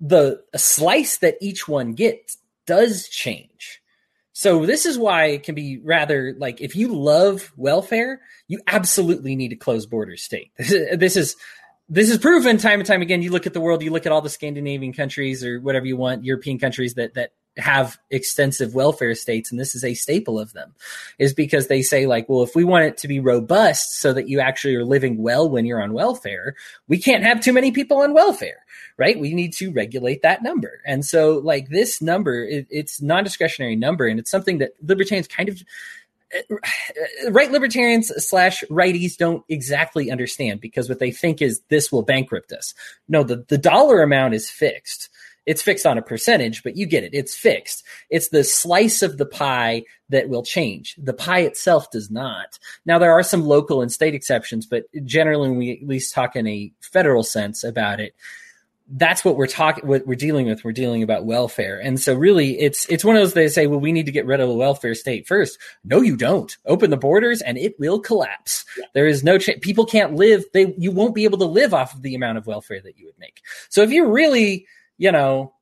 The slice that each one gets does change. So this is why it can be rather like if you love welfare, you absolutely need to close border state. This is this is proven time and time again. You look at the world, you look at all the Scandinavian countries or whatever you want, European countries that that have extensive welfare states, and this is a staple of them, is because they say, like, well, if we want it to be robust so that you actually are living well when you're on welfare, we can't have too many people on welfare, right? We need to regulate that number. And so, like, this number, it, it's non discretionary number, and it's something that libertarians kind of uh, right libertarians slash righties don't exactly understand because what they think is this will bankrupt us. No, the, the dollar amount is fixed it's fixed on a percentage, but you get it. It's fixed. It's the slice of the pie that will change. The pie itself does not. Now, there are some local and state exceptions, but generally, when we at least talk in a federal sense about it, that's what we're talking what we're dealing with we're dealing about welfare and so really it's it's one of those they say well we need to get rid of the welfare state first no you don't open the borders and it will collapse yeah. there is no ch- people can't live they you won't be able to live off of the amount of welfare that you would make so if you're really you know,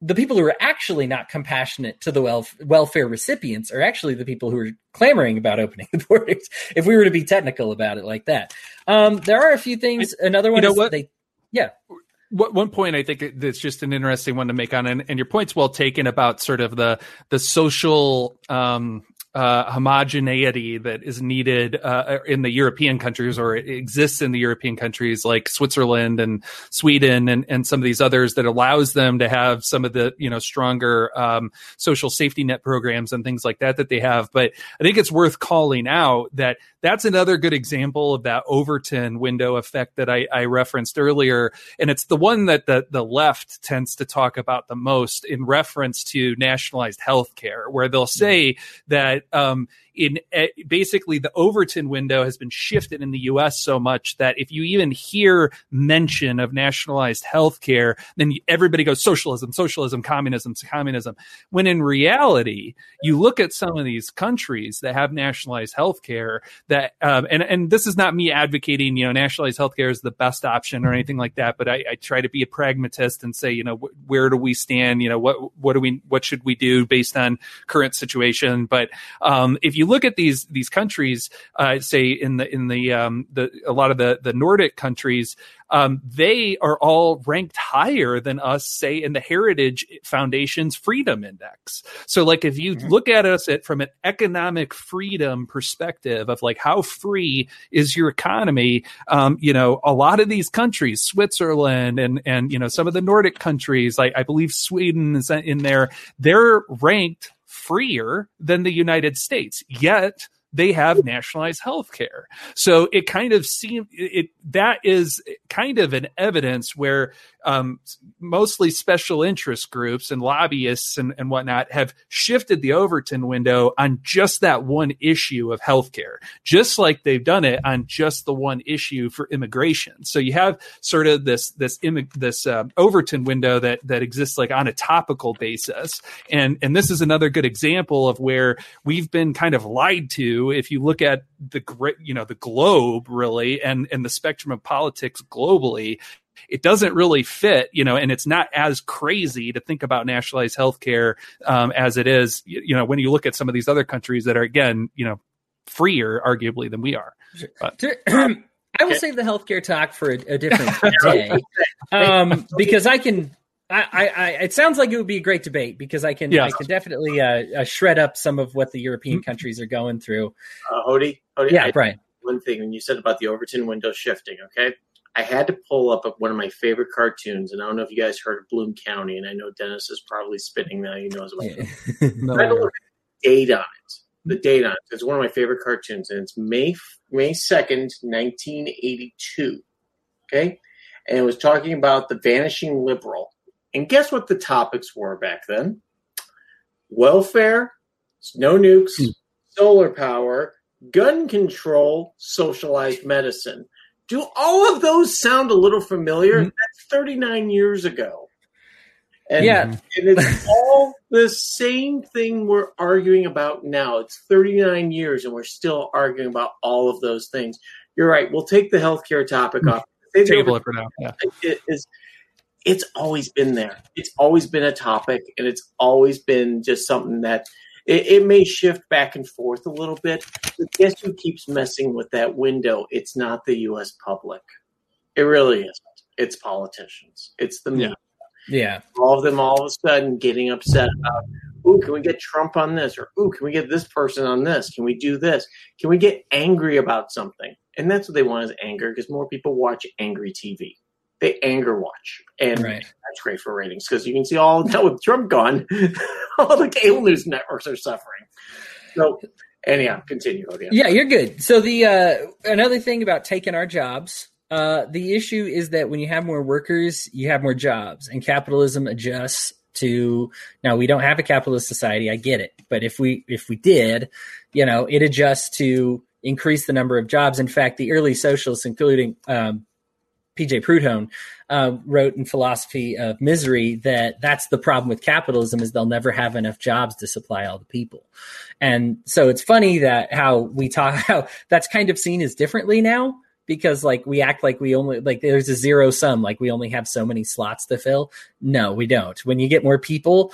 the people who are actually not compassionate to the welfare recipients are actually the people who are clamoring about opening the borders. If we were to be technical about it like that, um, there are a few things. Another one, you know what? They, yeah. One point I think that's just an interesting one to make on, and, and your point's well taken about sort of the the social um, uh, homogeneity that is needed uh, in the European countries or exists in the European countries like Switzerland and Sweden and, and some of these others that allows them to have some of the you know stronger um, social safety net programs and things like that that they have. But I think it's worth calling out that that's another good example of that Overton window effect that I, I referenced earlier, and it's the one that the the left tends to talk about the most in reference to nationalized health care, where they'll say that um, in uh, basically the Overton window has been shifted in the U.S. so much that if you even hear mention of nationalized health care, then everybody goes socialism, socialism, communism, communism. When in reality, you look at some of these countries that have nationalized health care that, um, and, and this is not me advocating, you know, nationalized health care is the best option or anything like that, but I, I try to be a pragmatist and say, you know, wh- where do we stand? You know, what, what do we, what should we do based on current situation? But, um, if you look at these these countries, uh, say in the in the um, the a lot of the the Nordic countries, um, they are all ranked higher than us, say, in the Heritage Foundation's Freedom Index. So, like, if you mm-hmm. look at us at, from an economic freedom perspective of like how free is your economy, um, you know, a lot of these countries, Switzerland and and you know some of the Nordic countries, like I believe Sweden is in there, they're ranked freer than the United States. Yet they have nationalized health care. So it kind of seems it that is kind of an evidence where um, mostly special interest groups and lobbyists and, and whatnot have shifted the Overton window on just that one issue of healthcare, just like they've done it on just the one issue for immigration. So you have sort of this this this uh, Overton window that that exists like on a topical basis, and and this is another good example of where we've been kind of lied to. If you look at the you know, the globe really, and and the spectrum of politics globally, it doesn't really fit, you know, and it's not as crazy to think about nationalized healthcare um, as it is, you know, when you look at some of these other countries that are again, you know, freer arguably than we are. But, I will save the healthcare talk for a, a different day, um, because I can. I, I, it sounds like it would be a great debate because I can, yeah. I can definitely uh, uh, shred up some of what the European mm-hmm. countries are going through. Uh, Hody, Hody, yeah, I, Brian. One thing when you said about the Overton window shifting, okay, I had to pull up one of my favorite cartoons, and I don't know if you guys heard of Bloom County, and I know Dennis is probably spitting now. He knows about it. no. I had to look at the date on it. The date on it. It's one of my favorite cartoons, and it's May May second, nineteen eighty two. Okay, and it was talking about the vanishing liberal. And guess what the topics were back then? Welfare, no nukes, mm. solar power, gun control, socialized medicine. Do all of those sound a little familiar? Mm-hmm. That's 39 years ago. And, Yeah. and it's all the same thing we're arguing about now. It's 39 years and we're still arguing about all of those things. You're right. We'll take the healthcare topic off. Take it Table it for now. Yeah. it is it's always been there it's always been a topic and it's always been just something that it, it may shift back and forth a little bit but guess who keeps messing with that window? It's not the us public. It really isn't. It's politicians. It's the media. Yeah. all of them all of a sudden getting upset about ooh can we get trump on this? or ooh can we get this person on this? Can we do this? Can we get angry about something? And that's what they want is anger because more people watch angry tv they anger watch and Right. that's great for ratings because you can see all now with trump gone all the cable news networks are suffering so anyhow continue Odia. Yeah, you're good. So the uh, another thing about taking our jobs, uh, the issue is that when you have more workers, you have more jobs, and capitalism adjusts to. Now we don't have a capitalist society. I get it, but if we if we did, you know, it adjusts to increase the number of jobs. In fact, the early socialists, including um, PJ Proudhon, uh, wrote in Philosophy of Misery that that's the problem with capitalism is they'll never have enough jobs to supply all the people. And so it's funny that how we talk how that's kind of seen as differently now because like we act like we only like there's a zero sum like we only have so many slots to fill. No, we don't. When you get more people,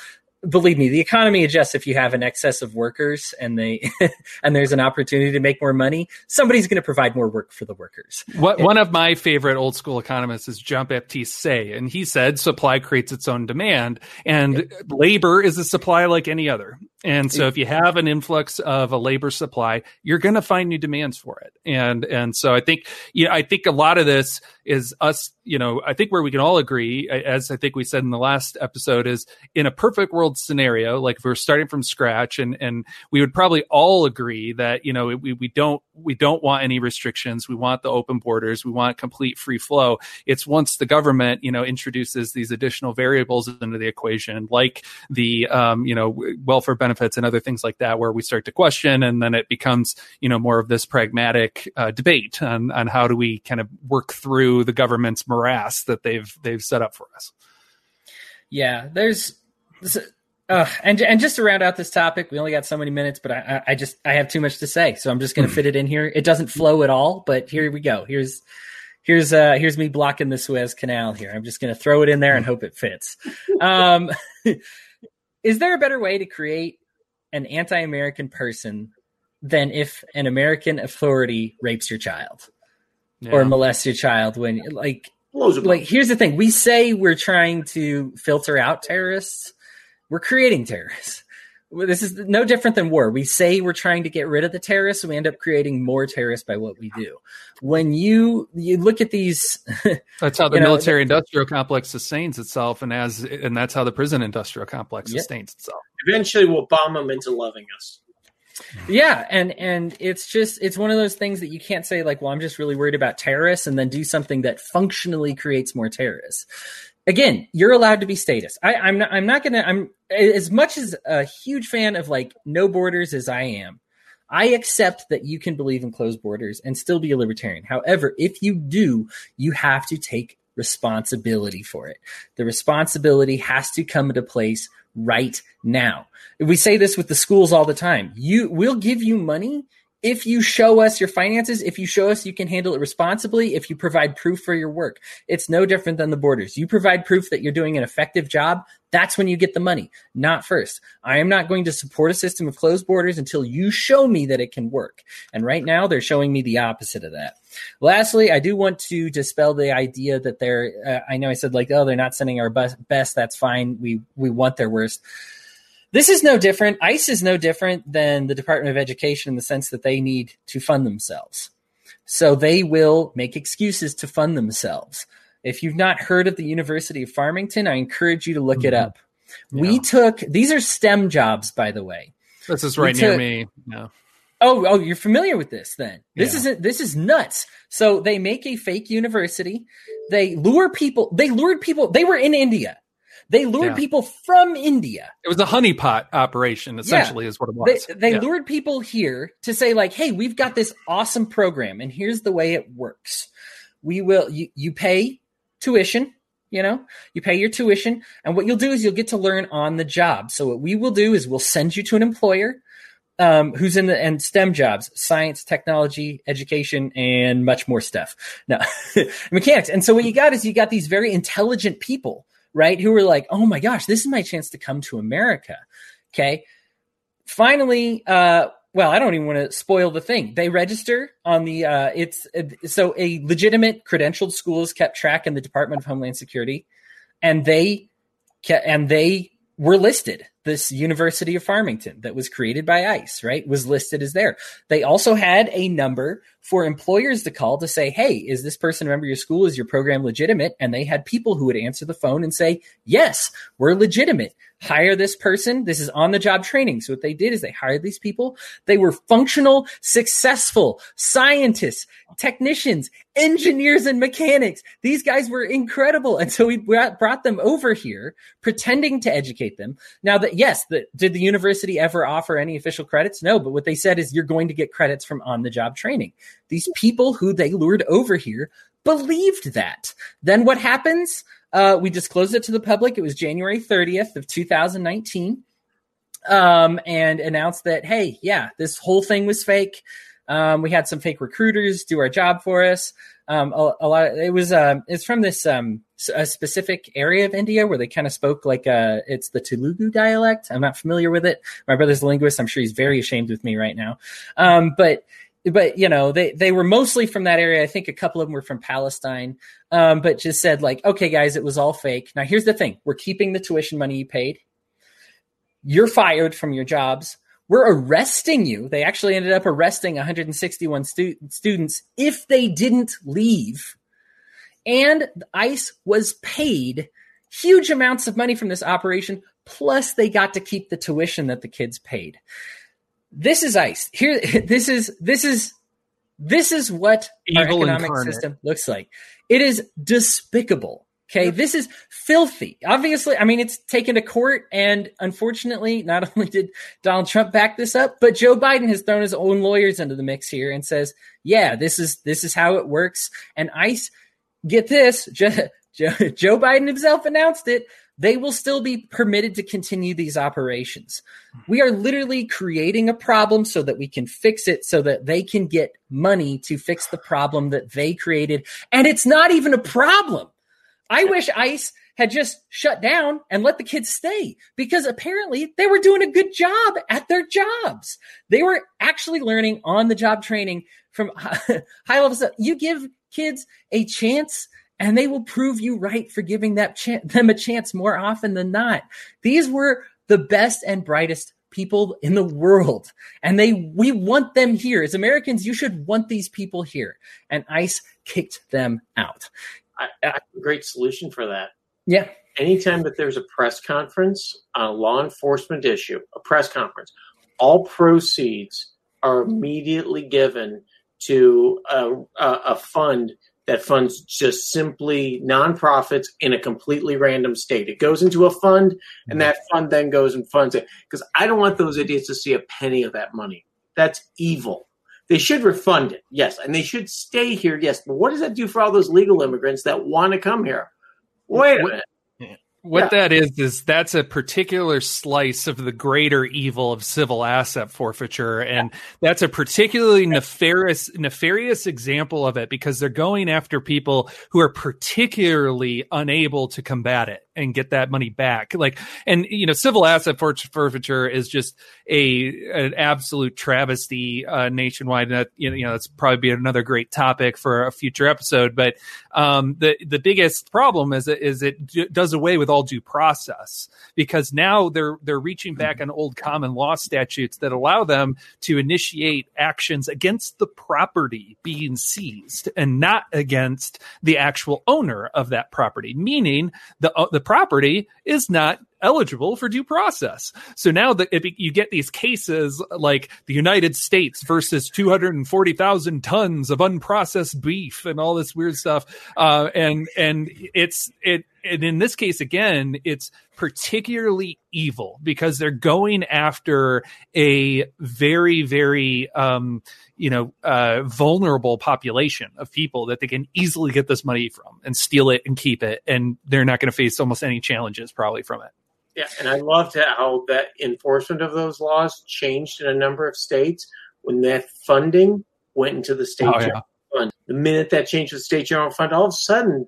believe me, the economy adjusts if you have an excess of workers and they and there's an opportunity to make more money, somebody's going to provide more work for the workers. What, one of my favorite old school economists is Jean Baptiste Say, and he said supply creates its own demand, and labor is a supply like any other. And so, if you have an influx of a labor supply, you're going to find new demands for it. And and so, I think you know, I think a lot of this is us. You know, I think where we can all agree, as I think we said in the last episode, is in a perfect world scenario, like if we're starting from scratch, and and we would probably all agree that you know we we don't we don't want any restrictions. We want the open borders. We want complete free flow. It's once the government, you know, introduces these additional variables into the equation, like the, um, you know, welfare benefits and other things like that, where we start to question, and then it becomes, you know, more of this pragmatic uh, debate on on how do we kind of work through the government's morass that they've they've set up for us. Yeah, there's, uh, and and just to round out this topic, we only got so many minutes, but I, I, I just I have too much to say, so I'm just going to fit it in here. It doesn't flow at all, but here we go. Here's here's uh here's me blocking the Suez Canal here. I'm just going to throw it in there and hope it fits. Um, is there a better way to create an anti-American person than if an American authority rapes your child or Yeah. molests your child when like like here's the thing we say we're trying to filter out terrorists we're creating terrorists this is no different than war we say we're trying to get rid of the terrorists and we end up creating more terrorists by what we do when you you look at these That's how the you know, military industrial complex sustains itself, and as and that's how the prison industrial complex Yep. sustains itself. Eventually we'll bomb them into loving us. Yeah and and it's just it's one of those things that you can't say like well i'm just really worried about terrorists and then do something that functionally creates more terrorists. Again you're allowed to be statist. I, i'm not i'm not gonna i'm as much as a huge fan of like no borders as i am I accept that you can believe in closed borders and still be a libertarian. However, if you do, you have to take responsibility for it. The responsibility has to come into place right now. We say this with the schools all the time. You we'll give you money if you show us your finances, if you show us you can handle it responsibly, if you provide proof for your work. It's no different than the borders. You provide proof that you're doing an effective job, that's when you get the money, not first. I am not going to support a system of closed borders until you show me that it can work. And right now, they're showing me the opposite of that. Lastly, I do want to dispel the idea that they're, uh, I know I said like, oh, they're not sending our best, best. That's fine. We, we want their worst. This is no different. ICE is no different than the Department of Education in the sense that they need to fund themselves. So they will make excuses to fund themselves. If you've not heard of the University of Farmington, I encourage you to look it Mhm. up. We took these are STEM jobs, by the way. This is right near me. Yeah. Oh, oh, you're familiar with this then. This Yeah. isn't this is nuts. So they make a fake university. They lure people, they lured people, they were in India. They lured Yeah. people from India. It was a honeypot operation, essentially, is what it They, was. they Yeah. lured people here to say, like, hey, we've got this awesome program, and here's the way it works. We will you, you pay tuition, You know, you pay your tuition, and what you'll do is you'll get to learn on the job. So what we will do is we'll send you to an employer um, who's in the and STEM jobs, science, technology, education, and much more stuff. Now, mechanics. And so what you got is you got these very intelligent people, right? Who were like, oh my gosh, this is my chance to come to America. Okay. Finally, uh, well, I don't even want to spoil the thing. They register on the uh, it's so a legitimate credentialed school is kept track in the Department of Homeland Security, and they and they were listed. This University of Farmington that was created by ICE, right, was listed as there. They also had a number for employers to call to say, Hey, is this person a member of your school? Is your program legitimate? And they had people who would answer the phone and say, Yes, we're legitimate hire this person. This is on the job training. So what they did is they hired these people. They were functional, successful scientists, technicians, engineers, and mechanics. These guys were incredible. And so we brought them over here pretending to educate them. Now yes, the, did the university ever offer any official credits? No, but what they said is you're going to get credits from on the job training. These people who they lured over here believed that. Then what happens? Uh, we disclosed it to the public. It was January 30th of 2019, um, and announced that hey, yeah, this whole thing was fake. Um, we had some fake recruiters do our job for us. Um, a, a, lot. Of, it was uh, it's from this um, a specific area of India where they kind of spoke like uh, it's the Telugu dialect. I'm not familiar with it. My brother's a linguist. I'm sure he's very ashamed with me right now. Um, but but you know they they were mostly from that area i think a couple of them were from palestine um, but just said like okay guys it was all fake now here's the thing we're keeping the tuition money you paid you're fired from your jobs we're arresting you they actually ended up arresting 161 stu- students if they didn't leave and ice was paid huge amounts of money from this operation plus they got to keep the tuition that the kids paid this is ice. Here, this is this is this is what Evil our economic incarnate. system looks like. It is despicable. Okay, this is filthy. Obviously, I mean, it's taken to court, and unfortunately, not only did Donald Trump back this up, but Joe Biden has thrown his own lawyers into the mix here and says, "Yeah, this is this is how it works." And ICE, get this, Joe, Joe Biden himself announced it they will still be permitted to continue these operations. We are literally creating a problem so that we can fix it so that they can get money to fix the problem that they created. And it's not even a problem. I wish ICE had just shut down and let the kids stay because apparently they were doing a good job at their jobs. They were actually learning on the job training from high level stuff. You give kids a chance and they will prove you right for giving that ch- them a chance more often than not. These were the best and brightest people in the world and they we want them here as americans you should want these people here and ice kicked them out I, I have a great solution for that yeah anytime that there's a press conference on a law enforcement issue a press conference all proceeds are mm-hmm. immediately given to a, a, a fund that funds just simply nonprofits in a completely random state. It goes into a fund, and that fund then goes and funds it. Because I don't want those idiots to see a penny of that money. That's evil. They should refund it, yes, and they should stay here, yes. But what does that do for all those legal immigrants that want to come here? Wait a minute. What yeah. that is is that's a particular slice of the greater evil of civil asset forfeiture, and that's a particularly nefarious nefarious example of it because they're going after people who are particularly unable to combat it and get that money back. Like, and you know, civil asset forfeiture is just a an absolute travesty uh, nationwide. And that you know, that's probably be another great topic for a future episode. But um, the the biggest problem is is it does away with all due process because now they're they're reaching back on old common law statutes that allow them to initiate actions against the property being seized and not against the actual owner of that property meaning the uh, the property is not eligible for due process. So now that you get these cases like the United States versus 240,000 tons of unprocessed beef and all this weird stuff, uh, and and it's it and in this case, again, it's particularly evil because they're going after a very, very, um, you know, uh, vulnerable population of people that they can easily get this money from and steal it and keep it, and they're not going to face almost any challenges probably from it. Yeah, and I loved how that enforcement of those laws changed in a number of states when that funding went into the state Oh, general yeah. fund. The minute that changed the state general fund, all of a sudden,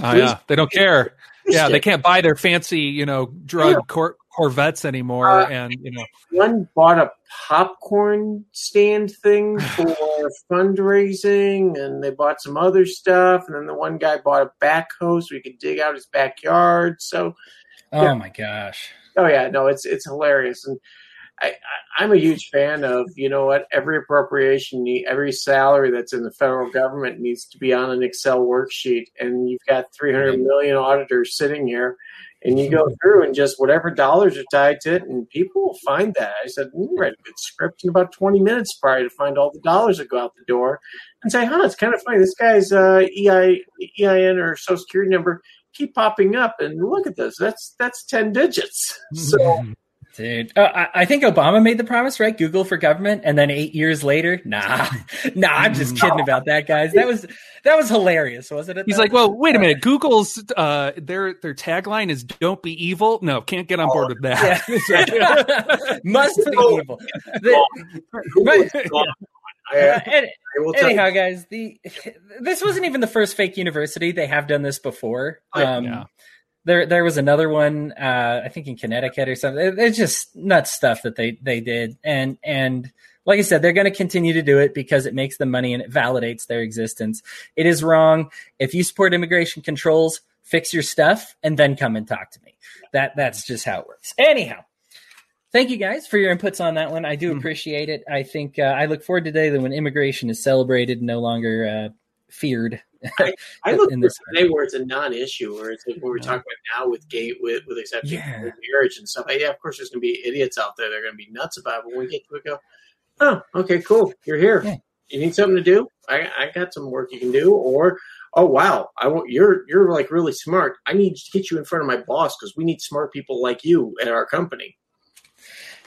Oh yeah, they don't care. Yeah, they can't buy their fancy, you know, drug Yeah. cor- Corvettes anymore, Uh, and you know, One bought a popcorn stand thing for fundraising, and they bought some other stuff. And then the one guy bought a backhoe so he could dig out his backyard. So, Oh Yeah. my gosh. oh yeah, no, it's it's hilarious, and I, I I'm a huge fan of you know what every appropriation, need- every salary that's in the federal government needs to be on an Excel worksheet, and you've got 300 million auditors sitting here. And you go through and just whatever dollars are tied to it, and people will find that. I said, we write a good script in about 20 minutes prior to find all the dollars that go out the door and say, huh, it's kind of funny. This guy's uh, EI, EIN or social security number keep popping up, and look at this. That's that's 10 digits. So Dude, uh, I, I think Obama made the promise, right? Google for government, and then eight years later, nah, nah. I'm just kidding about that, guys. That was that was hilarious, wasn't it? he's though? like, well, wait a minute. Google's uh, their their tagline is "Don't be evil." No, can't get on board with that. yeah. must be evil. The- but- I, and- I will tell you, anyhow, guys, the this wasn't even the first fake university. They have done this before. Um, Yeah. There, there was another one. Uh, I think in Connecticut or something. It's just nuts stuff that they they did, and and like I said, they're going to continue to do it because it makes them money and it validates their existence. It is wrong if you support immigration controls. Fix your stuff and then come and talk to me. That that's just how it works. Anyhow, thank you guys for your inputs on that one. I do Mhm. appreciate it. I think uh, I look forward to the day that when immigration is celebrated, no longer uh, feared. I look in for this today where it's a non-issue, where it's like what we're talking about now with gay, with with exception Yeah. of marriage and stuff. Yeah, of course, there's going to be idiots out there. They're going to be nuts about it. But when we get to it, go, oh, okay, cool, you're here. Yeah. You need something to do? I, I got some work you can do. Or, oh wow, I want you're you're like really smart. I need to get you in front of my boss because we need smart people like you at our company.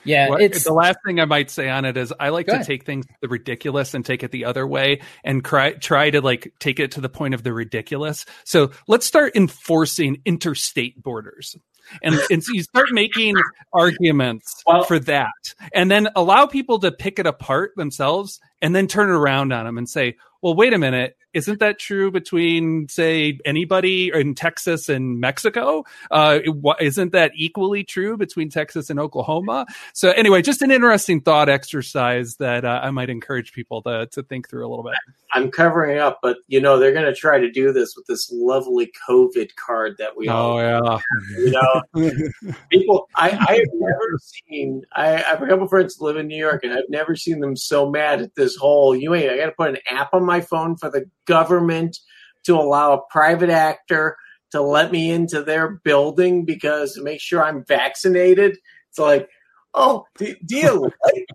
Yeah, What- it's the last thing I might say on it is I like to ahead. take things the ridiculous and take it the other way and try try to like take it to the point of the ridiculous. So let's start enforcing interstate borders. And, and so you start making arguments Well- for that and then allow people to pick it apart themselves and then turn it around on them and say, well, wait a minute. Isn't that true between, say, anybody in Texas and Mexico? Uh, isn't that equally true between Texas and Oklahoma? So anyway, just an interesting thought exercise that uh, I might encourage people to to think through a little bit. I'm covering up, but you know they're going to try to do this with this lovely COVID card that we all Oh yeah, you know people I, I have never seen I, I have a couple friends live in New York and I've never seen them so mad at this whole you ain't I gotta put an app on my phone for the government to allow a private actor to let me into their building because to make sure I'm vaccinated. It's like Oh, you like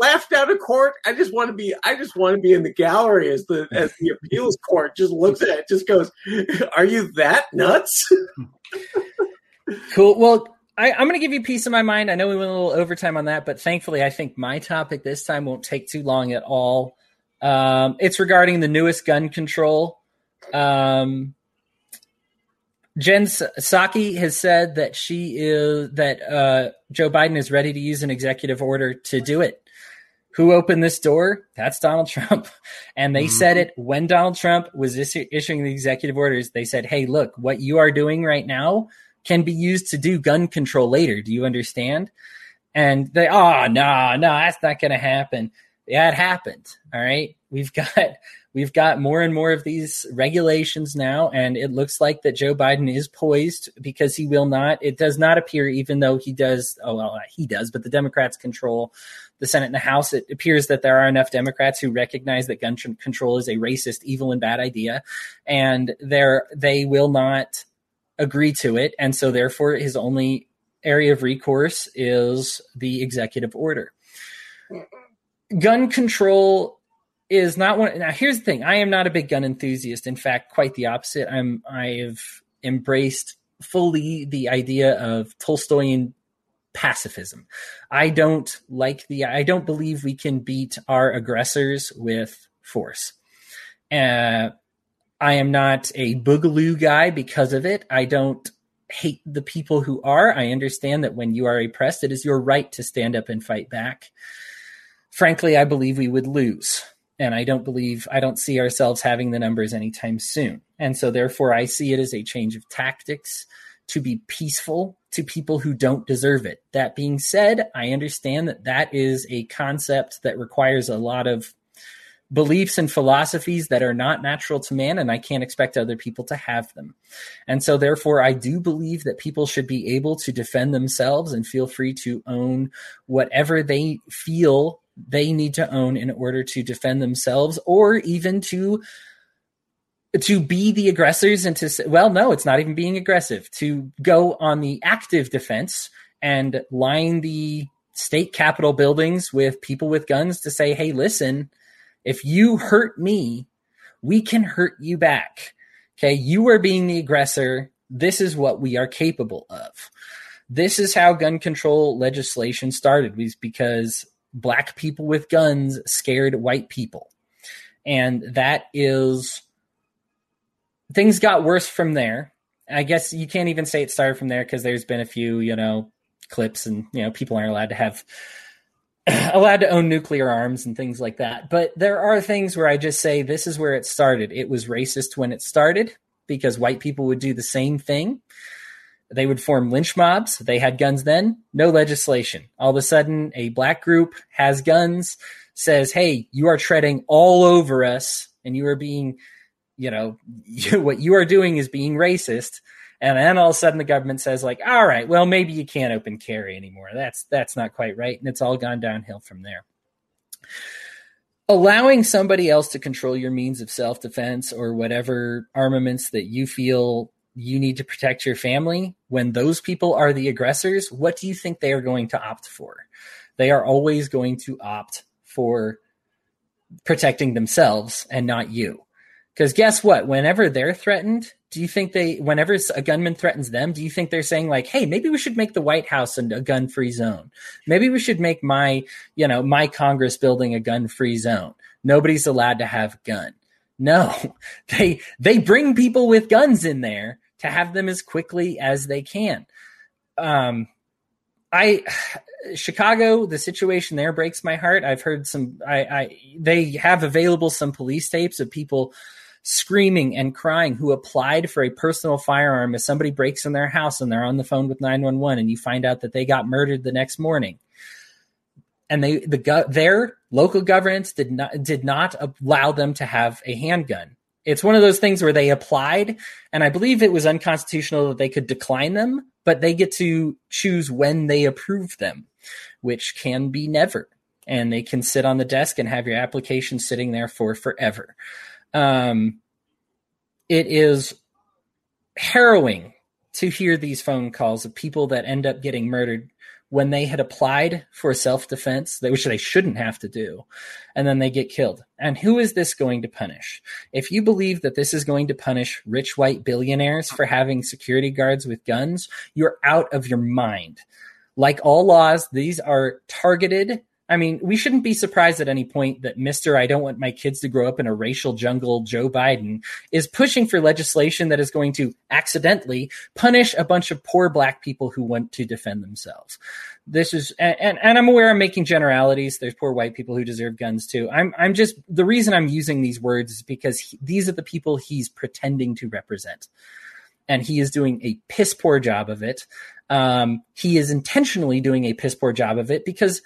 laughed out of court? I just want to be. I just want to be in the gallery as the as the appeals court just looks at it, just goes, "Are you that nuts?" Cool. Well, I, I'm going to give you piece of my mind. I know we went a little overtime on that, but thankfully, I think my topic this time won't take too long at all. Um, it's regarding the newest gun control. Um, Jen Psaki has said that she is that uh, Joe Biden is ready to use an executive order to do it. Who opened this door? That's Donald Trump. And they Mhm. said it when Donald Trump was issu- issuing the executive orders. They said, "Hey, look, what you are doing right now can be used to do gun control later. Do you understand?" And they, oh no, no, that's not going to happen. Yeah, it happened. All right, we've got we've got more and more of these regulations now, and it looks like that Joe Biden is poised because he will not. It does not appear, even though he does. Oh well, he does, but the Democrats control the Senate and the House. It appears that there are enough Democrats who recognize that gun control is a racist, evil, and bad idea, and they're they will not agree to it, and so therefore his only area of recourse is the executive order. Gun control is not one. Now, here's the thing: I am not a big gun enthusiast. In fact, quite the opposite. I'm. I've embraced fully the idea of Tolstoyan pacifism. I don't like the I don't believe we can beat our aggressors with force. Uh, I am not a boogaloo guy because of it. I don't hate the people who are. I understand that when you are oppressed, it is your right to stand up and fight back. Frankly, I believe we would lose. And I don't believe, I don't see ourselves having the numbers anytime soon. And so, therefore, I see it as a change of tactics to be peaceful to people who don't deserve it. That being said, I understand that that is a concept that requires a lot of beliefs and philosophies that are not natural to man, and I can't expect other people to have them. And so, therefore, I do believe that people should be able to defend themselves and feel free to own whatever they feel they need to own in order to defend themselves or even to to be the aggressors and to say, well no it's not even being aggressive to go on the active defense and line the state capitol buildings with people with guns to say hey listen if you hurt me, we can hurt you back. Okay. You are being the aggressor. This is what we are capable of. This is how gun control legislation started was because black people with guns scared white people. And that is things got worse from there. I guess you can't even say it started from there because there's been a few, you know, clips and, you know, people aren't allowed to have allowed to own nuclear arms and things like that. But there are things where I just say this is where it started. It was racist when it started because white people would do the same thing. They would form lynch mobs. They had guns then, no legislation. All of a sudden, a black group has guns, says, Hey, you are treading all over us and you are being, you know, what you are doing is being racist and then all of a sudden the government says like all right well maybe you can't open carry anymore that's that's not quite right and it's all gone downhill from there allowing somebody else to control your means of self-defense or whatever armaments that you feel you need to protect your family when those people are the aggressors what do you think they are going to opt for they are always going to opt for protecting themselves and not you because guess what? Whenever they're threatened, do you think they, whenever a gunman threatens them, do you think they're saying like, "Hey, maybe we should make the White House a gun-free zone. Maybe we should make my, you know, my Congress building a gun-free zone. Nobody's allowed to have a gun." No, they they bring people with guns in there to have them as quickly as they can. Um, I Chicago, the situation there breaks my heart. I've heard some. I, I they have available some police tapes of people screaming and crying who applied for a personal firearm as somebody breaks in their house and they're on the phone with 911 and you find out that they got murdered the next morning and they the their local governments did not did not allow them to have a handgun it's one of those things where they applied and i believe it was unconstitutional that they could decline them but they get to choose when they approve them which can be never. And they can sit on the desk and have your application sitting there for forever. Um, it is harrowing to hear these phone calls of people that end up getting murdered when they had applied for self defense, which they shouldn't have to do, and then they get killed. And who is this going to punish? If you believe that this is going to punish rich white billionaires for having security guards with guns, you're out of your mind. Like all laws, these are targeted I mean, we shouldn't be surprised at any point that Mr. I don't want my kids to grow up in a racial jungle, Joe Biden, is pushing for legislation that is going to accidentally punish a bunch of poor black people who want to defend themselves. This is, and, and I'm aware I'm making generalities. There's poor white people who deserve guns too. I'm, I'm just, the reason I'm using these words is because he, these are the people he's pretending to represent. And he is doing a piss poor job of it. Um, he is intentionally doing a piss poor job of it because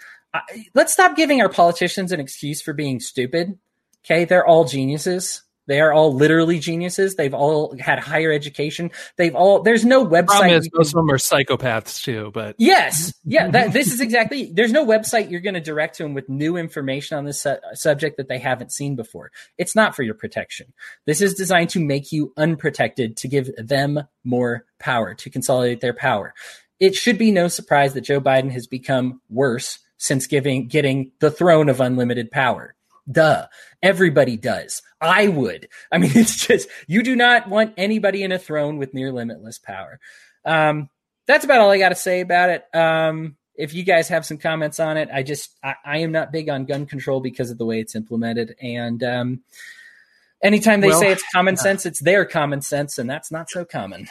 let's stop giving our politicians an excuse for being stupid. Okay, they're all geniuses. They are all literally geniuses. They've all had higher education. They've all there's no website. Is, most of them are psychopaths too, but yes, yeah, that, this is exactly. There's no website you're going to direct to them with new information on this su- subject that they haven't seen before. It's not for your protection. This is designed to make you unprotected, to give them more power, to consolidate their power. It should be no surprise that Joe Biden has become worse since giving getting the throne of unlimited power. Duh. Everybody does. I would. I mean, it's just, you do not want anybody in a throne with near limitless power. Um, that's about all I got to say about it. Um, if you guys have some comments on it, I just, I, I, am not big on gun control because of the way it's implemented. And, um, anytime they well, say it's common sense, it's their common sense, and that's not so common.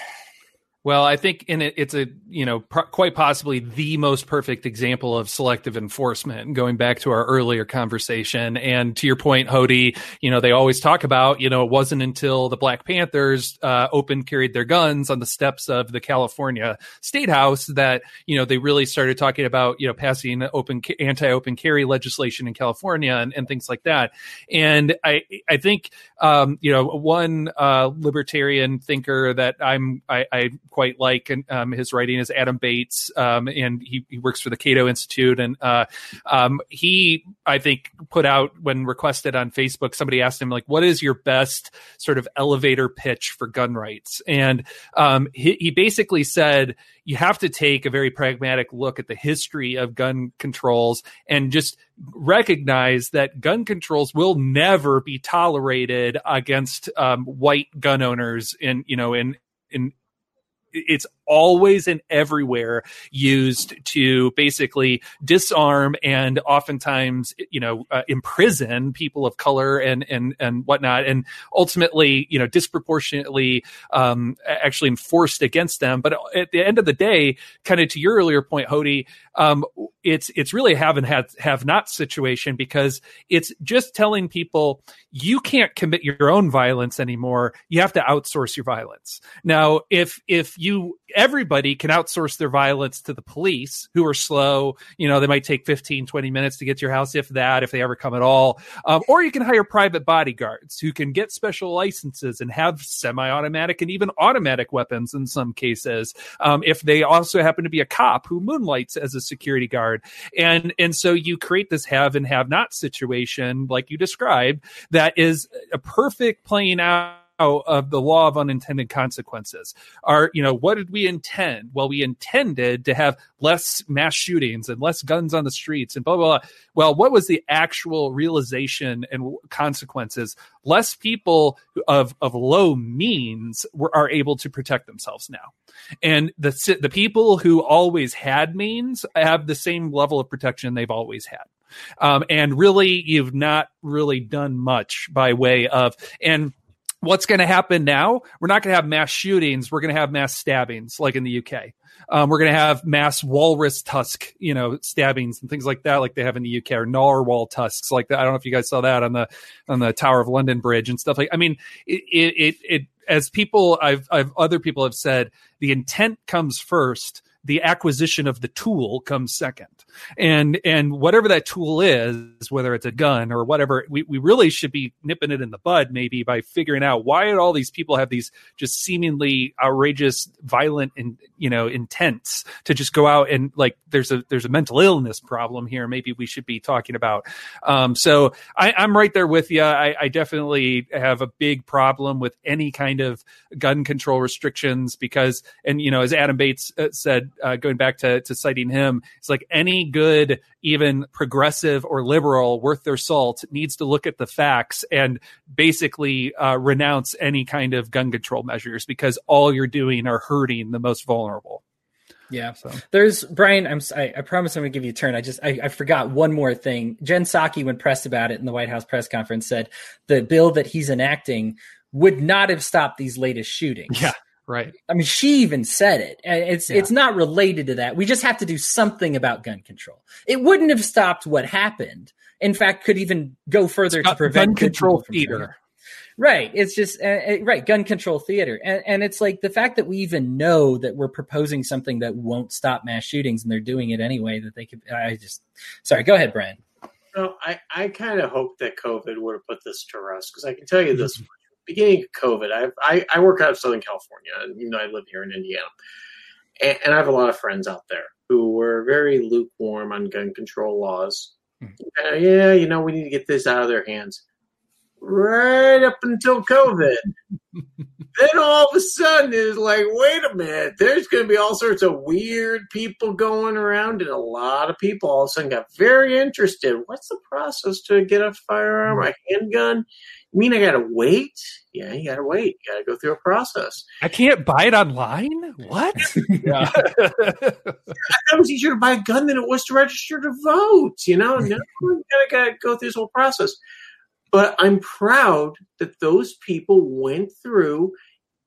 Well, I think in it, it's a you know pr- quite possibly the most perfect example of selective enforcement. Going back to our earlier conversation, and to your point, Hody, you know they always talk about you know it wasn't until the Black Panthers uh, open carried their guns on the steps of the California State House that you know they really started talking about you know passing open anti-open carry legislation in California and, and things like that. And I I think um, you know one uh, libertarian thinker that I'm I, I quite like um, his writing is Adam Bates, um, and he, he, works for the Cato Institute. And uh, um, he, I think, put out when requested on Facebook, somebody asked him like, "What is your best sort of elevator pitch for gun rights?" And um, he, he basically said you have to take a very pragmatic look at the history of gun controls and just recognize that gun controls will never be tolerated against um, white gun owners in you know in in it's always and everywhere used to basically disarm and oftentimes you know uh, imprison people of color and and and whatnot. And ultimately you know disproportionately um, actually enforced against them. But at the end of the day kind of to your earlier point Hody um, it's it's really a have and have, have not situation because it's just telling people you can't commit your own violence anymore you have to outsource your violence now if if you everybody can outsource their violence to the police who are slow. You know, they might take 15, 20 minutes to get to your house, if that, if they ever come at all. Um, or you can hire private bodyguards who can get special licenses and have semi automatic and even automatic weapons in some cases. Um, if they also happen to be a cop who moonlights as a security guard. And, and so you create this have and have not situation, like you described, that is a perfect playing out of the law of unintended consequences. Are you know what did we intend? Well we intended to have less mass shootings and less guns on the streets and blah blah blah. Well what was the actual realization and consequences? Less people of of low means were, are able to protect themselves now. And the the people who always had means have the same level of protection they've always had. Um, and really you've not really done much by way of and what's going to happen now? We're not going to have mass shootings. We're going to have mass stabbings, like in the UK. Um, we're going to have mass walrus tusk, you know, stabbings and things like that, like they have in the UK, or narwhal tusks, like that. I don't know if you guys saw that on the on the Tower of London Bridge and stuff like. I mean, it it it, it as people I've I've other people have said, the intent comes first the acquisition of the tool comes second. And and whatever that tool is, whether it's a gun or whatever, we, we really should be nipping it in the bud maybe by figuring out why all these people have these just seemingly outrageous, violent and you know intents to just go out and like there's a there's a mental illness problem here. Maybe we should be talking about. Um, so I, I'm right there with you. I, I definitely have a big problem with any kind of gun control restrictions because, and you know, as Adam Bates uh, said uh, going back to, to citing him, it's like any good, even progressive or liberal worth their salt needs to look at the facts and basically uh, renounce any kind of gun control measures because all you're doing are hurting the most vulnerable. Yeah. So. There's Brian. I'm. I, I promise I'm gonna give you a turn. I just I, I, forgot one more thing. Jen Psaki, when pressed about it in the White House press conference, said the bill that he's enacting would not have stopped these latest shootings. Yeah. Right. I mean, she even said it. It's yeah. it's not related to that. We just have to do something about gun control. It wouldn't have stopped what happened. In fact, could even go further to prevent gun control theater. Right. It's just uh, uh, right gun control theater, and and it's like the fact that we even know that we're proposing something that won't stop mass shootings, and they're doing it anyway. That they could. I just sorry. Go ahead, Brian. No, I I kind of hope that COVID would have put this to rest because I can tell you this beginning of COVID, I, I, I work out of Southern California, and you know I live here in Indiana, and, and, I have a lot of friends out there who were very lukewarm on gun control laws. Mm-hmm. Uh, yeah, you know we need to get this out of their hands. right up until COVID. then all of a sudden it's like, wait a minute, there's going to be all sorts of weird people going around, and a lot of people all of a sudden got very interested. What's the process to get a firearm, a handgun? You mean I got to wait? Yeah, you got to wait. You got to go through a process. I can't buy it online. What? yeah. that was easier to buy a gun than it was to register to vote. You know, no, you got to go through this whole process. But I'm proud that those people went through,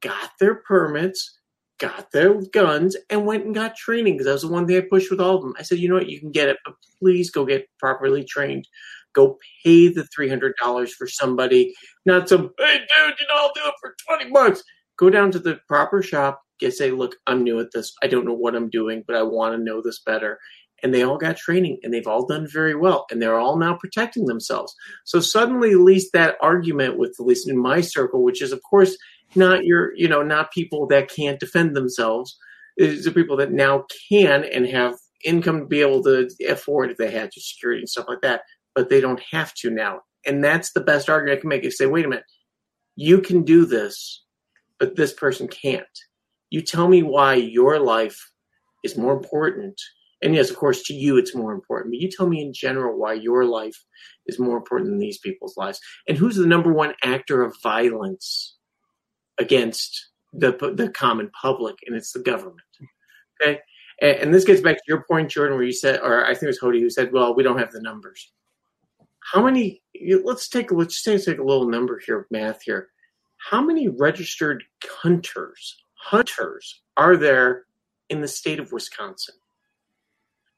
got their permits, got their guns, and went and got training because that was the one thing I pushed with all of them. I said, you know what, you can get it, but please go get properly trained. Go pay the three hundred dollars for somebody, not some hey dude, you know I'll do it for twenty bucks. Go down to the proper shop, get say, look, I'm new at this. I don't know what I'm doing, but I want to know this better and they all got training and they've all done very well and they're all now protecting themselves. So suddenly, at least that argument with, at least in my circle, which is of course not your, you know, not people that can't defend themselves, is the people that now can and have income to be able to afford if they had to security and stuff like that, but they don't have to now. And that's the best argument I can make is say, wait a minute, you can do this, but this person can't. You tell me why your life is more important and yes, of course, to you it's more important. But you tell me in general why your life is more important than these people's lives, and who's the number one actor of violence against the the common public, and it's the government. Okay, and, and this gets back to your point, Jordan, where you said, or I think it was Hody who said, "Well, we don't have the numbers." How many? Let's take let's take, take a little number here, math here. How many registered hunters hunters are there in the state of Wisconsin?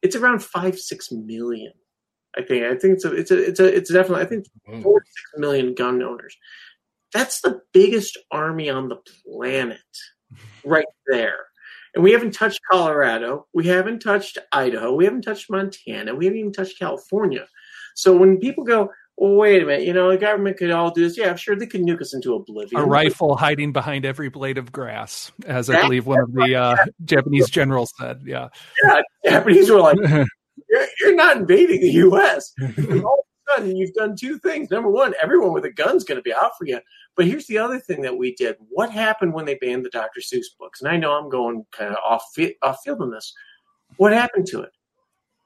it's around five six million. I think. I think it's a, it's a, it's a, it's definitely. I think four six million gun owners. That's the biggest army on the planet, right there. And we haven't touched Colorado. We haven't touched Idaho. We haven't touched Montana. We haven't even touched California. So when people go, well, wait a minute, you know, the government could all do this. Yeah, sure, they could nuke us into oblivion. A rifle hiding behind every blade of grass, as I believe one of the uh, Japanese generals said. Yeah. Yeah, Japanese were like, you're, you're not invading the U.S. all of a sudden, you've done two things. Number one, everyone with a gun's going to be out for you. But here's the other thing that we did. What happened when they banned the Dr. Seuss books? And I know I'm going kind of off, off field on this. What happened to it?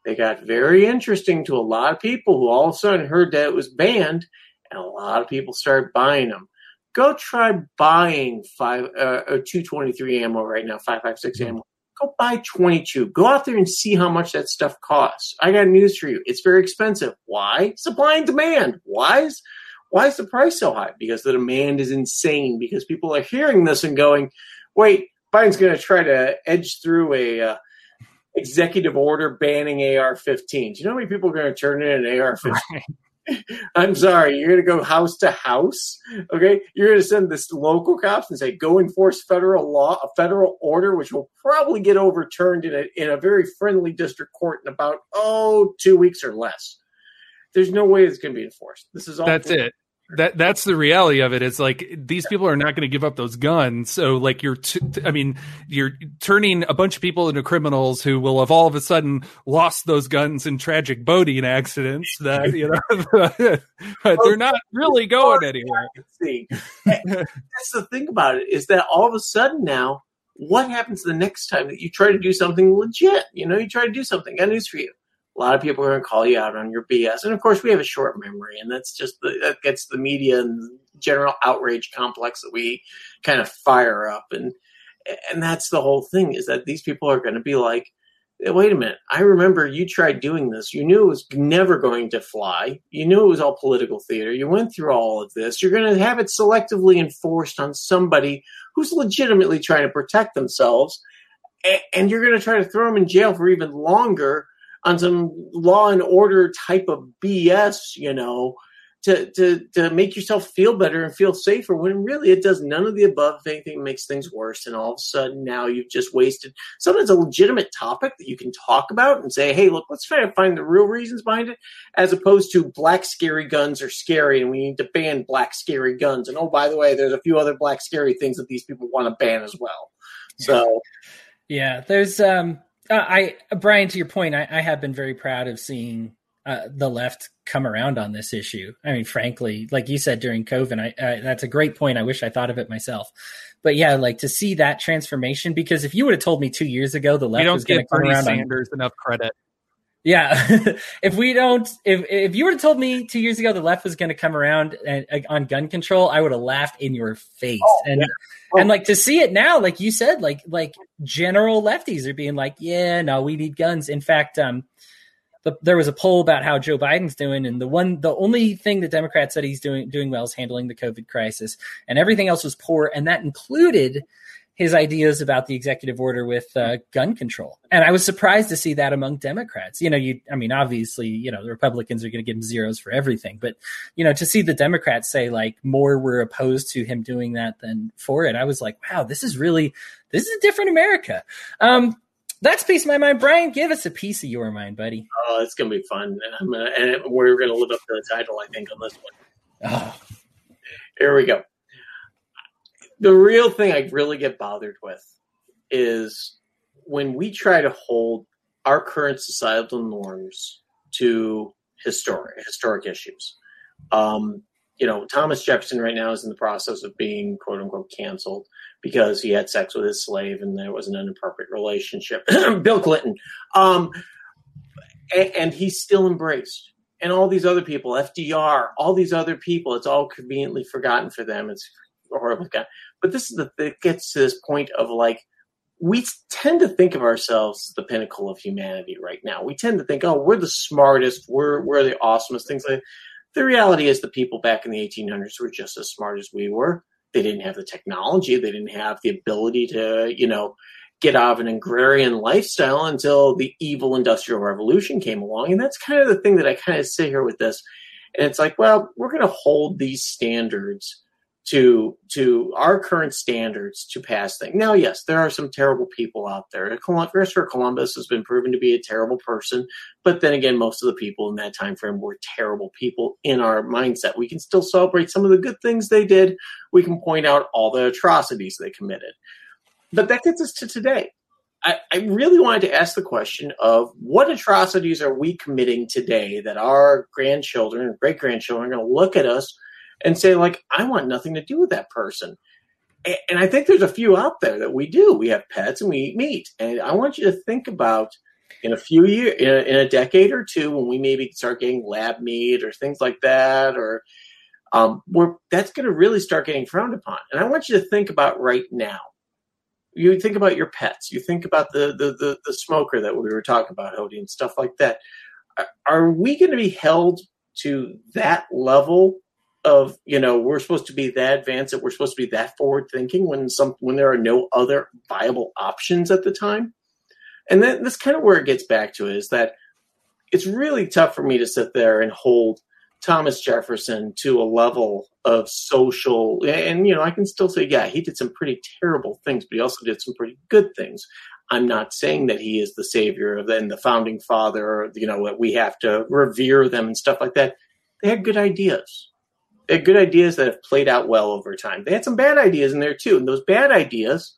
They got very interesting to a lot of people who all of a sudden heard that it was banned, and a lot of people started buying them. Go try buying five uh, or two twenty three ammo right now, five five six mm-hmm. ammo. Go buy twenty two. Go out there and see how much that stuff costs. I got news for you. It's very expensive. Why? Supply and demand. Why is why is the price so high? Because the demand is insane. Because people are hearing this and going, "Wait, Biden's going to try to edge through a uh, executive order banning AR-15s. Do you know how many people are going to turn in an AR-15? Right. I'm sorry, you're going to go house to house. Okay, you're going to send this local cops and say, "Go enforce federal law, a federal order," which will probably get overturned in a in a very friendly district court in about oh two weeks or less. There's no way it's going to be enforced. This is all. That's it that that's the reality of it. It's like these people are not going to give up those guns. So like you're, t- I mean, you're turning a bunch of people into criminals who will have all of a sudden lost those guns in tragic boating accidents. That you know, but they're not really going anywhere. That's the thing about it is that all of a sudden now, what happens the next time that you try to do something legit? You know, you try to do something. Got news for you a lot of people are going to call you out on your BS. And of course, we have a short memory, and that's just the, that gets the media and general outrage complex that we kind of fire up. And and that's the whole thing is that these people are going to be like, wait a minute, I remember you tried doing this. You knew it was never going to fly. You knew it was all political theater. You went through all of this. You're going to have it selectively enforced on somebody who's legitimately trying to protect themselves. And you're going to try to throw them in jail for even longer on some law and order type of BS, you know, to, to, to make yourself feel better and feel safer when really it does none of the above. If anything, makes things worse. And all of a sudden now you've just wasted sometimes a legitimate topic that you can talk about and say, hey, look, let's try to find the real reasons behind it, as opposed to black scary guns are scary and we need to ban black scary guns. And oh, by the way, there's a few other black scary things that these people want to ban as well. So, yeah, there's um uh, I Brian, to your point, I, I, have been very proud of seeing uh, the left come around on this issue. I mean, frankly, like you said during COVID, I, I, that's a great point. I wish I thought of it myself. But yeah, like to see that transformation, because if you would have told me two years ago the left was going to come Bernie around Sanders on, enough credit. Yeah, if we don't, if if you would have told me two years ago the left was going to come around and, on gun control, I would have laughed in your face. Oh, and yeah. and like to see it now, like you said, like like general lefties are being like, yeah, no, we need guns. In fact, um, the, there was a poll about how Joe Biden's doing, and the one, the only thing the Democrats said he's doing doing well is handling the COVID crisis, and everything else was poor, and that included his ideas about the executive order with uh, gun control. And I was surprised to see that among Democrats. You know, you, I mean, obviously, you know, the Republicans are going to give him zeros for everything, but you know, to see the Democrats say like more were opposed to him doing that than for it, I was like, wow, this is really, this is a different America. Um, that's piece of my mind. Brian, give us a piece of your mind, buddy. Oh, it's gonna be fun, gonna and we're gonna live up to the title, I think, on this one. Oh. Here we go. The real thing I really get bothered with is when we try to hold our current societal norms to historic historic issues. Um, you know, Thomas Jefferson right now is in the process of being quote unquote canceled because he had sex with his slave and there was an inappropriate relationship. Bill Clinton. Um, and, and, he's still embraced. And all these other people, FDR, all these other people, it's all conveniently forgotten for them. It's horrible. guy. But this is the it gets to this point of like, we tend to think of ourselves as the pinnacle of humanity right now. We tend to think, oh, we're the smartest, we're we're the awesomest things like. The reality is, the people back in the 1800s were just as smart as we were they didn't have the technology. They didn't have the ability to, you know, get out of an agrarian lifestyle until the evil industrial revolution came along. And that's kind of the thing that I kind of sit here with this. And it's like, well, we're going to hold these standards to to our current standards to pass things. Now, yes, there are some terrible people out there. Christopher Columbus has been proven to be a terrible person, but then again, most of the people in that time frame were terrible people in our mindset. We can still celebrate some of the good things they did. We can point out all the atrocities they committed. But that gets us to today. I, I really wanted to ask the question of what atrocities are we committing today that our grandchildren and great grandchildren are going to look at us and say like i want nothing to do with that person. And i think there's a few out there that we do. We have pets and we eat meat. And i want you to think about in a few years in a, in a decade or two when we maybe start getting lab meat or things like that or um, where that's going to really start getting frowned upon. And i want you to think about right now. You think about your pets. You think about the the the, the smoker that we were talking about Hody, and stuff like that. Are we going to be held to that level of you know we're supposed to be that advanced that we're supposed to be that forward thinking when some when there are no other viable options at the time. And then that's kind of where it gets back to is that it's really tough for me to sit there and hold thomas jefferson to a level of social and you know i can still say yeah he did some pretty terrible things but he also did some pretty good things. I'm not saying that he is the savior and the founding father you know that we have to revere them and stuff like that. They had good ideas good ideas that have played out well over time. They had some bad ideas in there too, and those bad ideas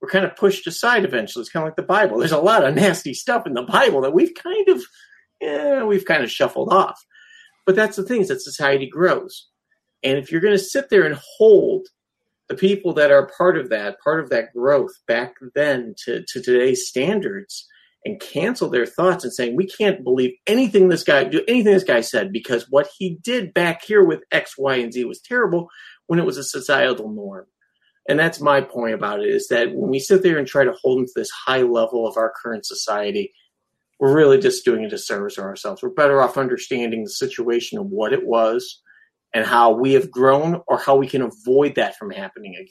were kind of pushed aside eventually. It's kind of like the Bible. There's a lot of nasty stuff in the Bible that we've kind of, yeah, we've kind of shuffled off. But that's the thing is that society grows, and if you're going to sit there and hold the people that are part of that, part of that growth back then to, to today's standards, and cancel their thoughts and saying we can't believe anything this guy do anything this guy said because what he did back here with X, Y, and Z was terrible when it was a societal norm. And that's my point about it is that when we sit there and try to hold them to this high level of our current society, we're really just doing a disservice to ourselves. We're better off understanding the situation of what it was and how we have grown or how we can avoid that from happening again.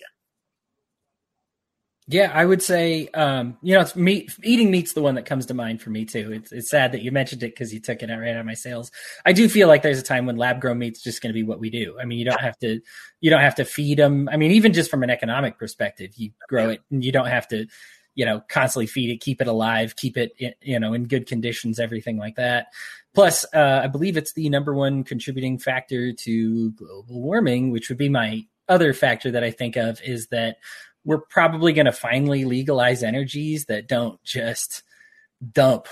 Yeah, I would say, um, you know, it's meat. Eating meat's the one that comes to mind for me too. It's it's sad that you mentioned it because you took it out right out of my sails. I do feel like there's a time when lab grown meat's just going to be what we do. I mean, you don't have to, you don't have to feed them. I mean, even just from an economic perspective, you grow it and you don't have to, you know, constantly feed it, keep it alive, keep it, you know, in good conditions, everything like that. Plus, uh, I believe it's the number one contributing factor to global warming, which would be my other factor that I think of is that we're probably going to finally legalize energies that don't just dump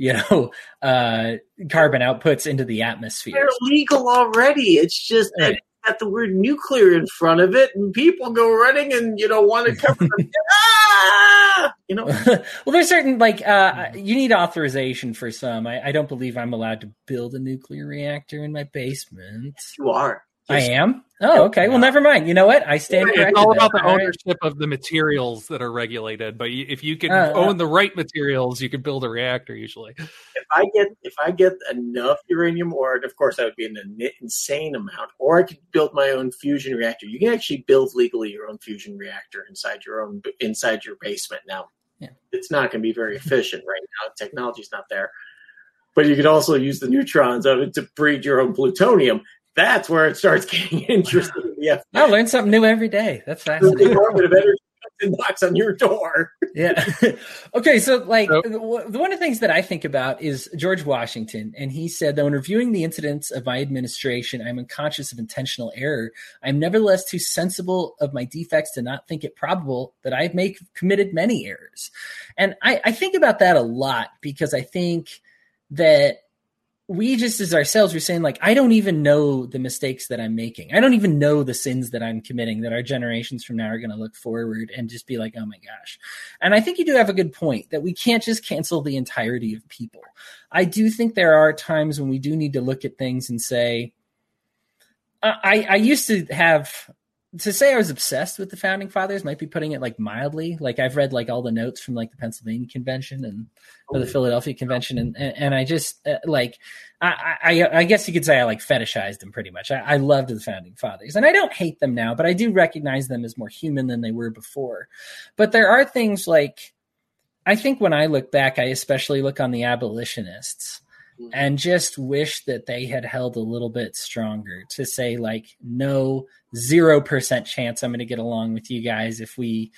you know, uh, carbon outputs into the atmosphere. They're legal already. It's just that it's got the word nuclear in front of it, and people go running and you know want to cover them. ah! You know, well, there's certain like uh, you need authorization for some. I, I don't believe I'm allowed to build a nuclear reactor in my basement. you are. I am. Oh, okay. Well, never mind. You know what? I stand It's corrected. all about the All right. ownership of the materials that are regulated. But if you can Uh, uh. own the right materials, you can build a reactor usually. If I get if I get enough uranium ore, of course that would be an insane amount, or I could build my own fusion reactor. You can actually build legally your own fusion reactor inside your own inside your basement now. Yeah. It's not going to be very efficient right now. Technology's not there. But you could also use the neutrons of it to breed your own plutonium. That's where it starts getting interesting. Yeah, I learn something new every day. That's the fascinating. Department of Energy knocks on your door. yeah. okay. So, like, So- the- one of the things that I think about is George Washington. And he said that when reviewing the incidents of my administration, I'm unconscious of intentional error. I'm nevertheless too sensible of my defects to not think it probable that I may have committed many errors. And I, I think about that a lot because I think that we just as ourselves we're saying like i don't even know the mistakes that i'm making. I don't even know the sins that i'm committing that our generations from now are going to look forward and just be like oh my gosh. And i think you do have a good point that we can't just cancel the entirety of people. I do think there are times when we do need to look at things and say i i used to have to say I was obsessed with the founding fathers might be putting it like mildly. Like I've read like all the notes from like the Pennsylvania Convention and or the Philadelphia Convention, and and, and I just uh, like I, I I guess you could say I like fetishized them pretty much. I, I loved the founding fathers, and I don't hate them now, but I do recognize them as more human than they were before. But there are things like I think when I look back, I especially look on the abolitionists and just wish that they had held a little bit stronger to say like no 0% chance i'm going to get along with you guys if we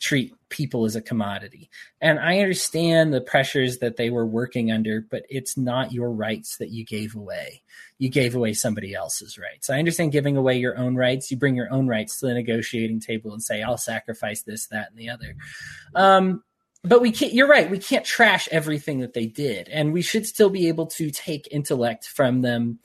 treat people as a commodity. And i understand the pressures that they were working under but it's not your rights that you gave away. You gave away somebody else's rights. I understand giving away your own rights. You bring your own rights to the negotiating table and say i'll sacrifice this that and the other. Um, but we can't you're right we can't trash everything that they did. And we should still be able to take intellect from them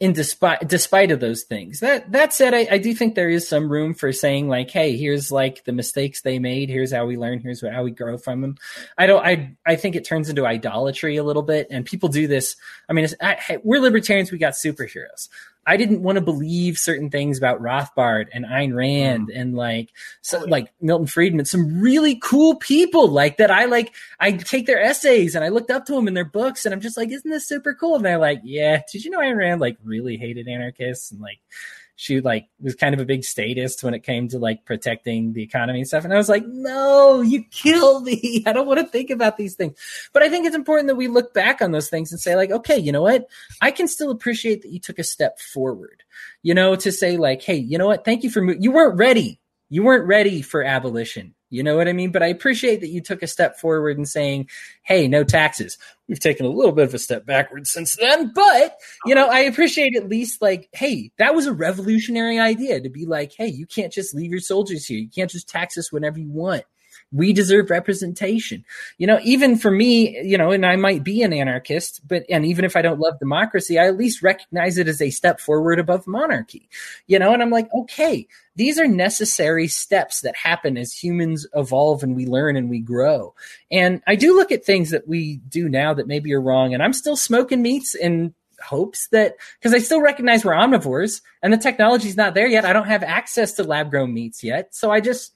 in despite despite of those things. That that said I, I do think there is some room for saying like hey here's like the mistakes they made. Here's how we learn. Here's how we grow from them. I don't i i think it turns into idolatry a little bit. And people do this. I mean I, we're libertarians. We got superheroes I didn't want to believe certain things about Rothbard and Ayn Rand mm. and like so, like Milton Friedman, some really cool people like that. I like I take their essays and I looked up to them in their books and I'm just like, isn't this super cool? And they're like, yeah. Did you know Ayn Rand like really hated anarchists and like she like was kind of a big statist when it came to like protecting the economy and stuff. And I was like, no, you kill me. I don't want to think about these things. But I think it's important that we look back on those things and say, like, okay, you know what? I can still appreciate that you took a step forward, you know, to say, like, hey, you know what? Thank you for, mo- you weren't ready. You weren't ready for abolition. You know what I mean? But I appreciate that you took a step forward and saying, hey, no taxes. We've taken a little bit of a step backwards since then, but you know, I appreciate at least like, hey, that was a revolutionary idea to be like, hey, you can't just leave your soldiers here. You can't just tax us whenever you want. We deserve representation. You know, even for me, you know, and I might be an anarchist, but and even if I don't love democracy, I at least recognize it as a step forward above monarchy. You know, and I'm like, okay, these are necessary steps that happen as humans evolve and we learn and we grow. And I do look at things that we do now that maybe are wrong, and I'm still smoking meats in hopes that because I still recognize we're omnivores and the technology's not there yet. I don't have access to lab grown meats yet. So I just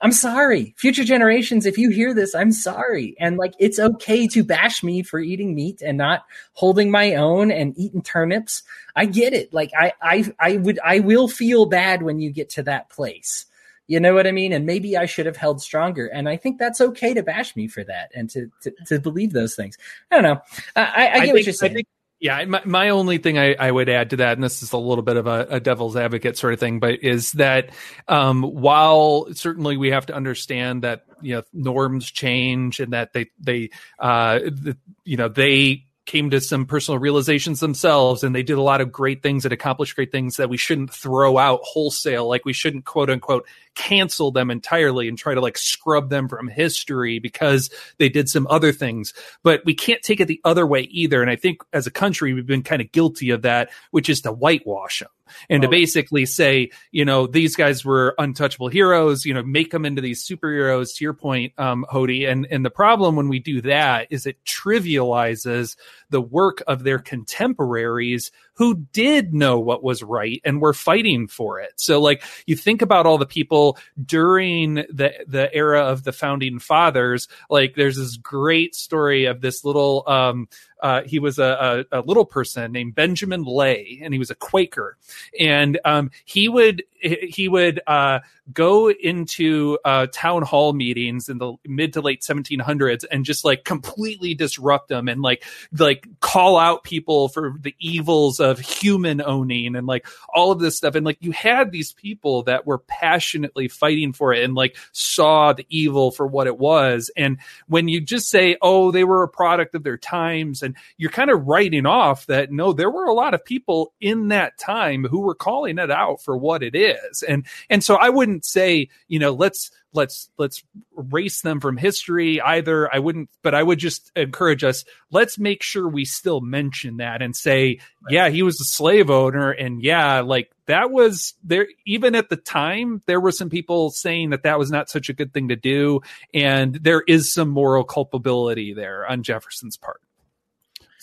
I'm sorry. Future generations, if you hear this, I'm sorry. And like it's okay to bash me for eating meat and not holding my own and eating turnips. I get it. Like I I I would I will feel bad when you get to that place. You know what I mean? And maybe I should have held stronger. And I think that's okay to bash me for that and to to, to believe those things. I don't know. I, I, I get think, what you're saying. I think, yeah, my, my only thing I, I would add to that, and this is a little bit of a, a devil's advocate sort of thing, but is that um, while certainly we have to understand that you know norms change and that they they uh, the, you know they came to some personal realizations themselves and they did a lot of great things and accomplished great things that we shouldn't throw out wholesale. Like we shouldn't quote unquote cancel them entirely and try to like scrub them from history because they did some other things. But we can't take it the other way either. And I think as a country, we've been kind of guilty of that, which is to whitewash them and to basically say, you know, these guys were untouchable heroes, you know, make them into these superheroes to your point, um, Hody. And, and the problem when we do that is it trivializes the work of their contemporaries who did know what was right and were fighting for it. So like you think about all the people during the the era of the founding fathers, like there's this great story of this little um uh, he was a, a, a, little person named Benjamin Lay, and he was a Quaker, and um, he would he would uh, go into uh, town hall meetings in the mid to late 1700s and just like completely disrupt them and like like call out people for the evils of human owning and like all of this stuff. And like you had these people that were passionately fighting for it and like saw the evil for what it was. And when you just say oh they were a product of their times and you're kind of writing off that no there were a lot of people in that time who were calling it out for what it is and and so I wouldn't say, you know, let's let's let's erase them from history either. I wouldn't, but I would just encourage us. Let's make sure we still mention that and say, yeah, he was a slave owner, and yeah, like that was there. Even at the time, there were some people saying that that was not such a good thing to do, and there is some moral culpability there on Jefferson's part.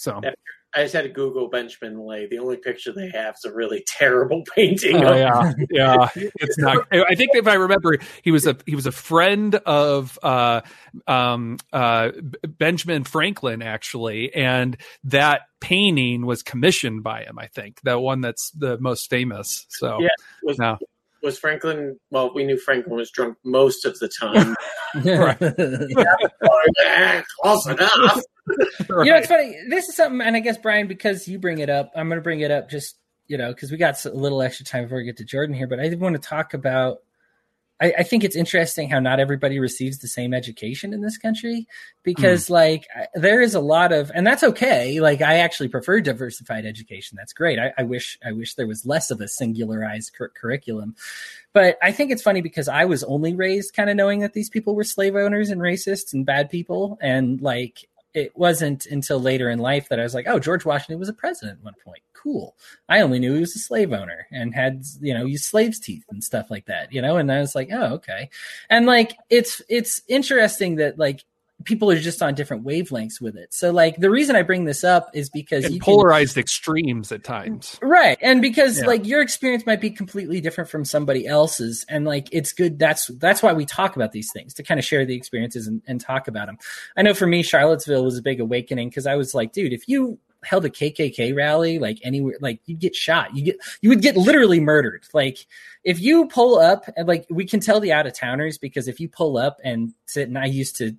So. I just had to Google Benjamin Lay. The only picture they have is a really terrible painting. Oh, yeah, yeah, it's not. I think if I remember, he was a he was a friend of uh, um, uh, Benjamin Franklin actually, and that painting was commissioned by him. I think the one that's the most famous. So yeah, was, no. was Franklin? Well, we knew Franklin was drunk most of the time. right. Close enough right. You know, it's funny. This is something, and I guess Brian, because you bring it up, I'm going to bring it up just you know because we got a little extra time before we get to Jordan here. But I did want to talk about. I, I, think it's interesting how not everybody receives the same education in this country because, mm. like, there is a lot of, and that's okay. Like, I actually prefer diversified education. That's great. I, I wish, I wish there was less of a singularized cur- curriculum. But I think it's funny because I was only raised kind of knowing that these people were slave owners and racists and bad people, and like it wasn't until later in life that I was like, oh, George Washington was a president at one point. Cool. I only knew he was a slave owner and had, you know, used slaves' teeth and stuff like that, you know, and I was like, oh, okay. And like, it's, it's interesting that like people are just on different wavelengths with it. So like the reason I bring this up is because you polarized can, extremes at times. Right. And because yeah. like your experience might be completely different from somebody else's and like it's good that's that's why we talk about these things to kind of share the experiences and, and talk about them. I know for me Charlottesville was a big awakening because I was like, dude, if you held a KKK rally like anywhere like you'd get shot. You get you would get literally murdered. Like if you pull up and like we can tell the out of towners because if you pull up and sit and I used to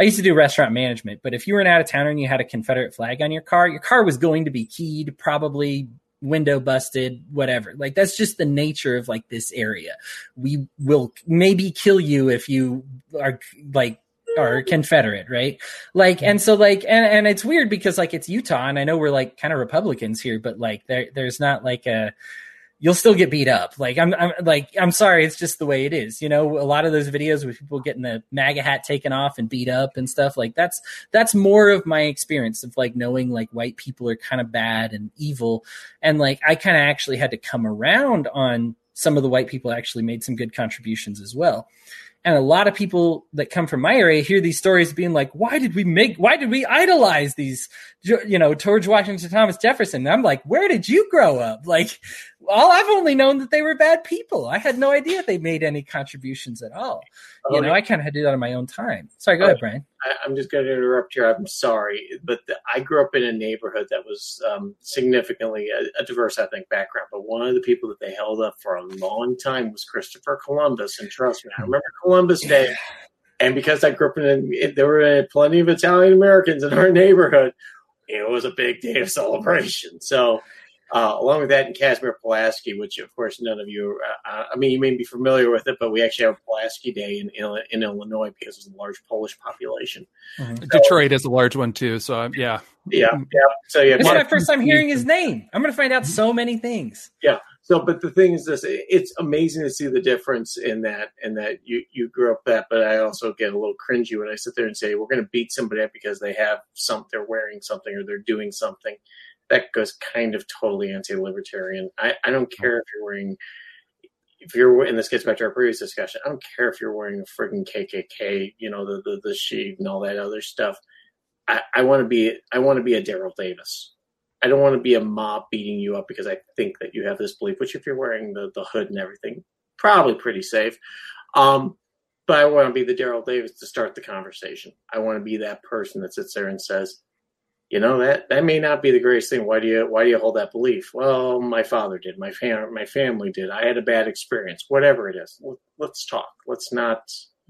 I used to do restaurant management, but if you were an out of towner and you had a Confederate flag on your car, your car was going to be keyed, probably window busted, whatever. Like that's just the nature of like this area. We will maybe kill you if you are like are Confederate, right? Like, and so like, and, and it's weird because like it's Utah, and I know we're like kind of Republicans here, but like there there's not like a you'll still get beat up. Like I'm, I'm like I'm sorry, it's just the way it is. You know, a lot of those videos with people getting the MAGA hat taken off and beat up and stuff like that's that's more of my experience of like knowing like white people are kind of bad and evil, and like I kind of actually had to come around on some of the white people actually made some good contributions as well. And a lot of people that come from my area hear these stories being like, why did we make, why did we idolize these, you know, George Washington, Thomas Jefferson? And I'm like, where did you grow up? Like, all I've only known that they were bad people. I had no idea they made any contributions at all. Oh, you know, I kind of had to do that on my own time. Sorry, go ahead, Brian. I, am just going to interrupt here. I'm sorry, but the, I grew up in a neighborhood that was um, significantly a, a, diverse ethnic background. But one of the people that they held up for a long time was Christopher Columbus. And trust me, I remember Columbus Day. And because I grew up in, a, there were plenty of Italian Americans in our neighborhood, it was a big day of celebration. So uh, along with that, and Casimir Pulaski, which of course none of you, uh, uh, I mean, you may be familiar with it, but we actually have Pulaski Day in, in, in Illinois because there's a large Polish population. Mm-hmm. So, Detroit is a large one too. So um, yeah, yeah, yeah. So yeah, it's my first time hearing his name. I'm going to find out so many things. Yeah. so, but the thing is this: it's amazing to see the difference in that, and that you you grew up that. But I also get a little cringy when I sit there and say we're going to beat somebody up because they have some, they're wearing something or they're doing something. That goes kind of totally anti-libertarian. I, I don't care if you're wearing if you're and this gets back to our previous discussion, I don't care if you're wearing a frigging KKK, you know, the the, the sheet and all that other stuff. I, I want to be I want to be a Daryl Davis. I don't want to be a mob beating you up because I think that you have this belief. Which, if you're wearing the the hood and everything, probably pretty safe. Um, but I want to be the Daryl Davis to start the conversation. I want to be that person that sits there and says, you know that that may not be the greatest thing. Why do you why do you hold that belief? Well, my father did. My fam my family did. I had a bad experience. Whatever it is, let's talk. Let's not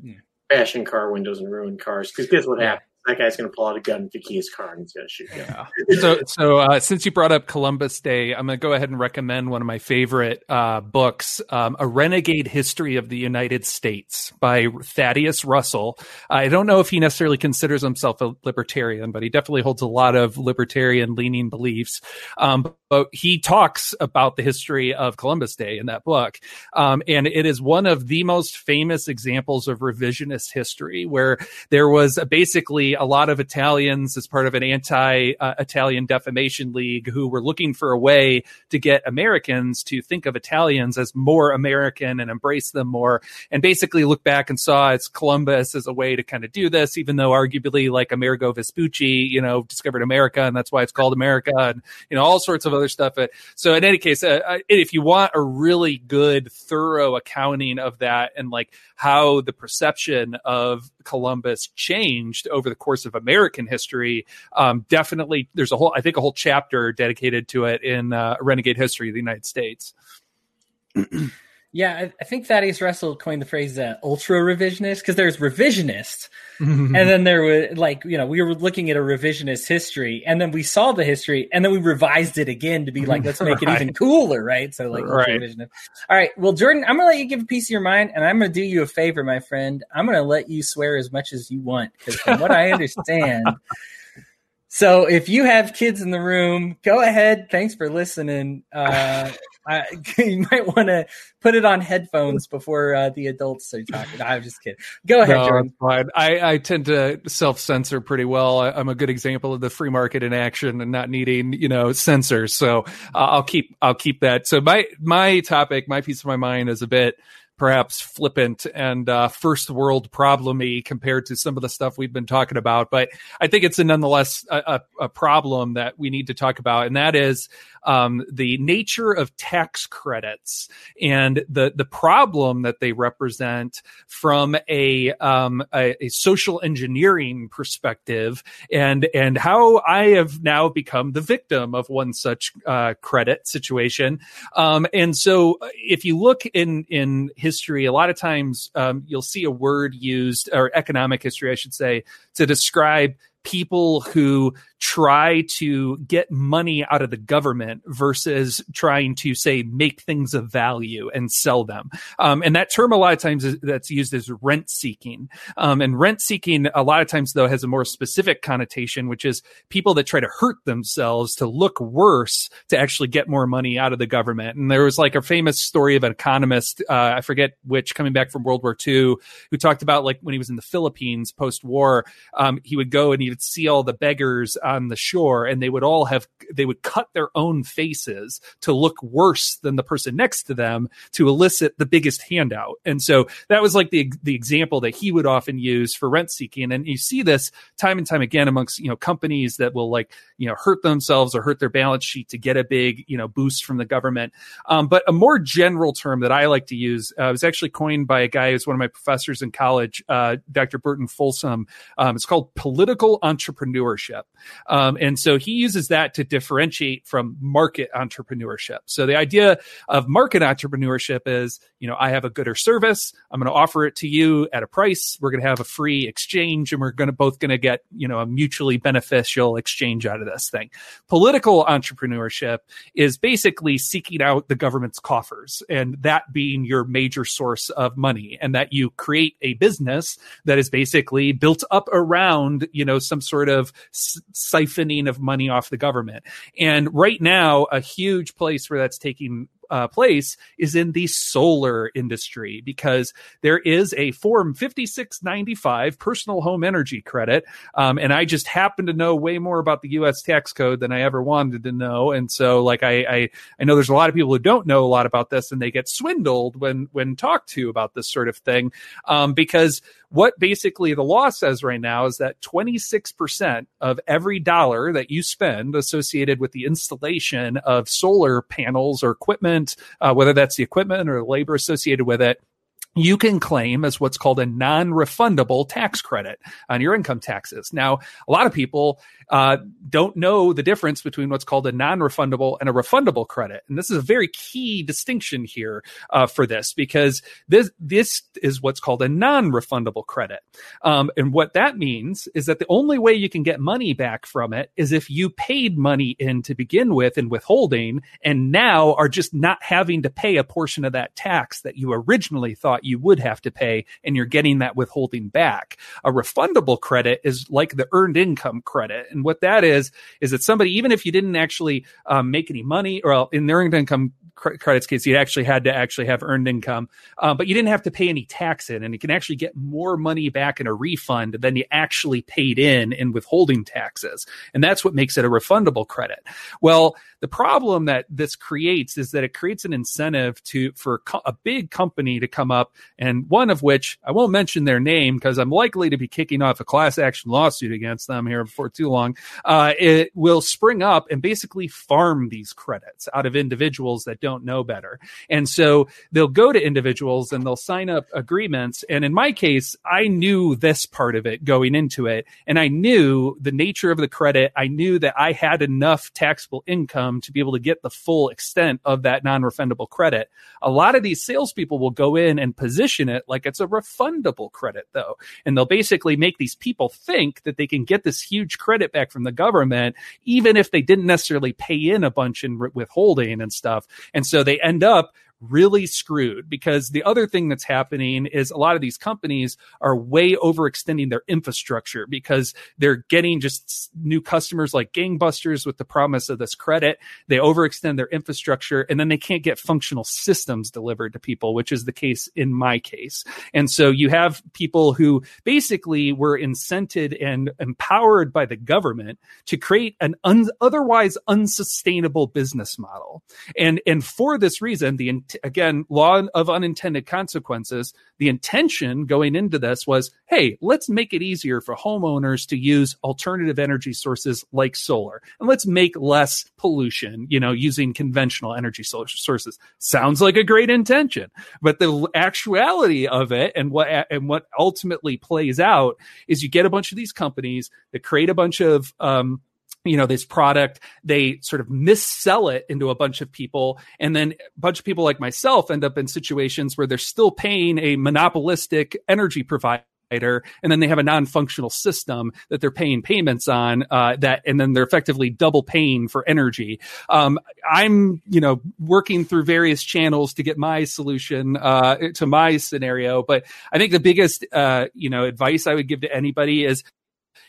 yeah. bash in car windows and ruin cars. Because guess what happens? That guy's going to pull out a gun to key his car and he's going to shoot. Yeah. so, so uh, since you brought up Columbus Day, I'm going to go ahead and recommend one of my favorite uh, books, um, "A Renegade History of the United States" by Thaddeus Russell. I don't know if he necessarily considers himself a libertarian, but he definitely holds a lot of libertarian-leaning beliefs. Um, but he talks about the history of Columbus Day in that book, um, and it is one of the most famous examples of revisionist history, where there was basically a lot of Italians as part of an anti-Italian defamation league who were looking for a way to get Americans to think of Italians as more American and embrace them more, and basically look back and saw it's Columbus as a way to kind of do this, even though arguably like Amerigo Vespucci, you know, discovered America and that's why it's called America, and you know all sorts of other stuff. So in any case, uh, if you want a really good, thorough accounting of that and like how the perception of Columbus changed over the course of American history, um, definitely there's a whole, I think, a whole chapter dedicated to it in uh, Renegade History of the United States. Yeah, I, I, think Thaddeus Russell coined the phrase uh, ultra revisionist because there's revisionist, and then there was like you know we were looking at a revisionist history, and then we saw the history, and then we revised it again to be like let's make right. it even cooler, right? So like right. revisionist. All right, well, Jordan, I'm gonna let you give a piece of your mind, and I'm gonna do you a favor, my friend. I'm gonna let you swear as much as you want because from what I understand. So if you have kids in the room, go ahead. Thanks for listening. Uh, I, you might want to put it on headphones before uh, the adults are talking. I'm just kidding. Go ahead, no, Jordan. Fine. I, I tend to self censor pretty well. I, am a good example of the free market in action and not needing you know censors. So uh, I'll keep I'll keep that. So my my topic, my piece of my mind is a bit perhaps flippant and uh, first world problemy compared to some of the stuff we've been talking about. But I think it's a nonetheless a, a, a problem that we need to talk about, and that is um, the nature of tax credits and the the problem that they represent from a, um, a, a social engineering perspective, and and how I have now become the victim of one such uh, credit situation. Um, and so, if you look in in history, a lot of times um, you'll see a word used, or economic history, I should say, to describe people who try to get money out of the government versus trying to say make things of value and sell them. Um, and that term a lot of times is, that's used as rent seeking. Um, and rent seeking a lot of times though has a more specific connotation, which is people that try to hurt themselves to look worse to actually get more money out of the government. And there was like a famous story of an economist, uh, I forget which, coming back from World War II, who talked about like when he was in the Philippines post war, um, he would go and he would see all the beggars on the shore and they would all have they would cut their own faces to look worse than the person next to them to elicit the biggest handout. And so that was like the the example that he would often use for rent seeking. And you see this time and time again amongst you know companies that will like you know hurt themselves or hurt their balance sheet to get a big you know boost from the government. Um, but a more general term that i like to use uh, was actually coined by a guy who's one of my professors in college uh, dr burton folsom. Um, it's called political entrepreneurship. Um, and so he uses that to differentiate from market entrepreneurship. So the idea of market entrepreneurship is, you know, I have a good or service. I'm going to offer it to you at a price. We're going to have a free exchange and we're going to both going to get, you know, a mutually beneficial exchange out of this thing. Political entrepreneurship is basically seeking out the government's coffers and that being your major source of money and that you create a business that is basically built up around, you know, some sort of siphoning of money off the government. And right now, a huge place where that's taking uh, place is in the solar industry because there is a Form 5695 personal home energy credit. Um, and I just happen to know way more about the U.S. tax code than I ever wanted to know. And so, like, I, I, I know there's a lot of people who don't know a lot about this and they get swindled when, when talked to about this sort of thing. Um, because what basically the law says right now is that 26% of every dollar that you spend associated with the installation of solar panels or equipment, uh, whether that's the equipment or the labor associated with it, you can claim as what's called a non-refundable tax credit on your income taxes. Now, a lot of people uh, don't know the difference between what's called a non-refundable and a refundable credit, and this is a very key distinction here uh, for this because this this is what's called a non-refundable credit, um, and what that means is that the only way you can get money back from it is if you paid money in to begin with in withholding, and now are just not having to pay a portion of that tax that you originally thought you would have to pay, and you're getting that withholding back. A refundable credit is like the earned income credit. And what that is, is that somebody, even if you didn't actually um, make any money, or in the earned income credits case, you actually had to actually have earned income, um, but you didn't have to pay any tax in, and you can actually get more money back in a refund than you actually paid in in withholding taxes, and that's what makes it a refundable credit. Well, the problem that this creates is that it creates an incentive to for a big company to come up, and one of which I won't mention their name because I'm likely to be kicking off a class action lawsuit against them here before too long. Uh, it will spring up and basically farm these credits out of individuals that don't know better, and so they'll go to individuals and they'll sign up agreements. And in my case, I knew this part of it going into it, and I knew the nature of the credit. I knew that I had enough taxable income income to be able to get the full extent of that non refundable credit. A lot of these salespeople will go in and position it like it's a refundable credit, though. And they'll basically make these people think that they can get this huge credit back from the government, even if they didn't necessarily pay in a bunch in withholding and stuff. And so they end up really screwed because the other thing that's happening is a lot of these companies are way overextending their infrastructure because they're getting just new customers like gangbusters with the promise of this credit. They overextend their infrastructure and then they can't get functional systems delivered to people, which is the case in my case. And so you have people who basically were incented and empowered by the government to create an un- otherwise unsustainable business model. And, and for this reason, the again, law of unintended consequences. The intention going into this was, hey, let's make it easier for homeowners to use alternative energy sources like solar, and let's make less pollution, you know, using conventional energy sources. Sounds like a great intention, but the actuality of it and what and what ultimately plays out is you get a bunch of these companies that create a bunch of um, you know this product they sort of missell it into a bunch of people. And then a bunch of people like myself end up in situations where they're still paying a monopolistic energy provider. And then they have a non-functional system that they're paying payments on uh, that and then they're effectively double paying for energy. Um, i'm you know working through various channels to get my solution uh, to my scenario. But i think the biggest uh, you know advice i would give to anybody is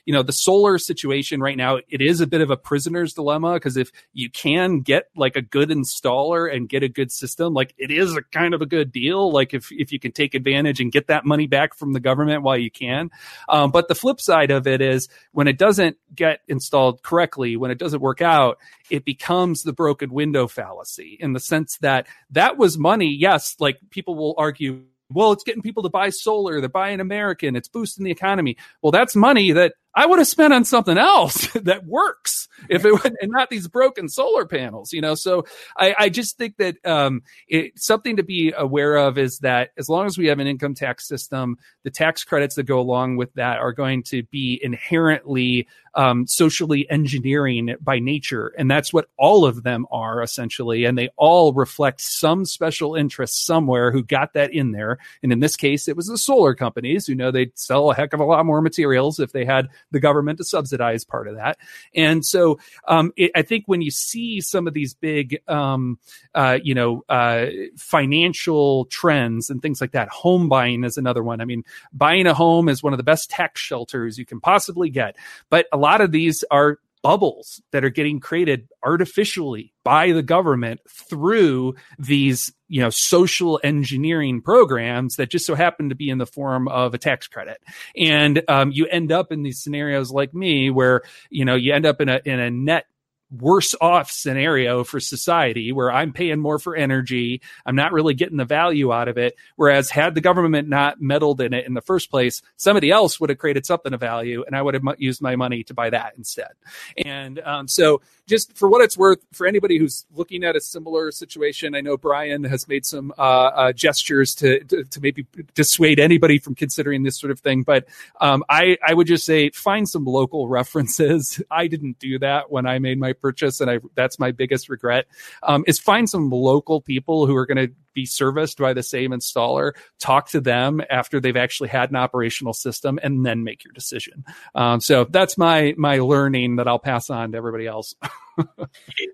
you know, the solar situation right now, it is a bit of a prisoner's dilemma because if you can get like a good installer and get a good system, like it is a kind of a good deal. Like if, if you can take advantage and get that money back from the government while you can. Um, but the flip side of it is when it doesn't get installed correctly, when it doesn't work out, it becomes the broken window fallacy in the sense that that was money. Yes, like people will argue well, it's getting people to buy solar. They're buying American. It's boosting the economy. Well, that's money that I would have spent on something else that works if it and not these broken solar panels, you know? So I, I just think that, um, it, something to be aware of is that as long as we have an income tax system, the tax credits that go along with that are going to be inherently, um, socially engineering by nature. And that's what all of them are essentially. And they all reflect some special interest somewhere who got that in there. And in this case, it was the solar companies who know they'd sell a heck of a lot more materials if they had the government to subsidize part of that. And so um, it, I think when you see some of these big, um, uh, you know, uh, financial trends and things like that, home buying is another one. I mean, buying a home is one of the best tax shelters you can possibly get, but a lot of these are bubbles that are getting created artificially by the government through these you know social engineering programs that just so happen to be in the form of a tax credit. And um, you end up in these scenarios like me where you know you end up in a in a net worse off scenario for society where I'm paying more for energy. I'm not really getting the value out of it. Whereas had the government not meddled in it in the first place, somebody else would have created something of value and I would have used my money to buy that instead. And um, so just for what it's worth, for anybody who's looking at a similar situation, I know Brian has made some uh, uh, gestures to, to, to maybe dissuade anybody from considering this sort of thing. But um, I I would just say find some local references. I didn't do that when I made my purchase, and I that's my biggest regret. Um, is find some local people who are going to be serviced by the same installer, talk to them after they've actually had an operational system, and then make your decision. Um, so that's my my learning that I'll pass on to everybody else.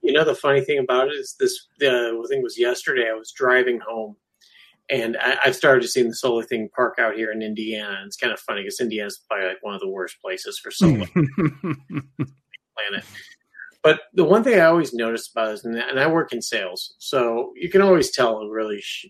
you know, the funny thing about it is this. The thing was yesterday. I was driving home, and I, have started to see the solar thing park out here in Indiana. And it's kind of funny because Indiana's probably like one of the worst places for solar planet. But the one thing I always notice about is, and I work in sales, so you can always tell a really sh-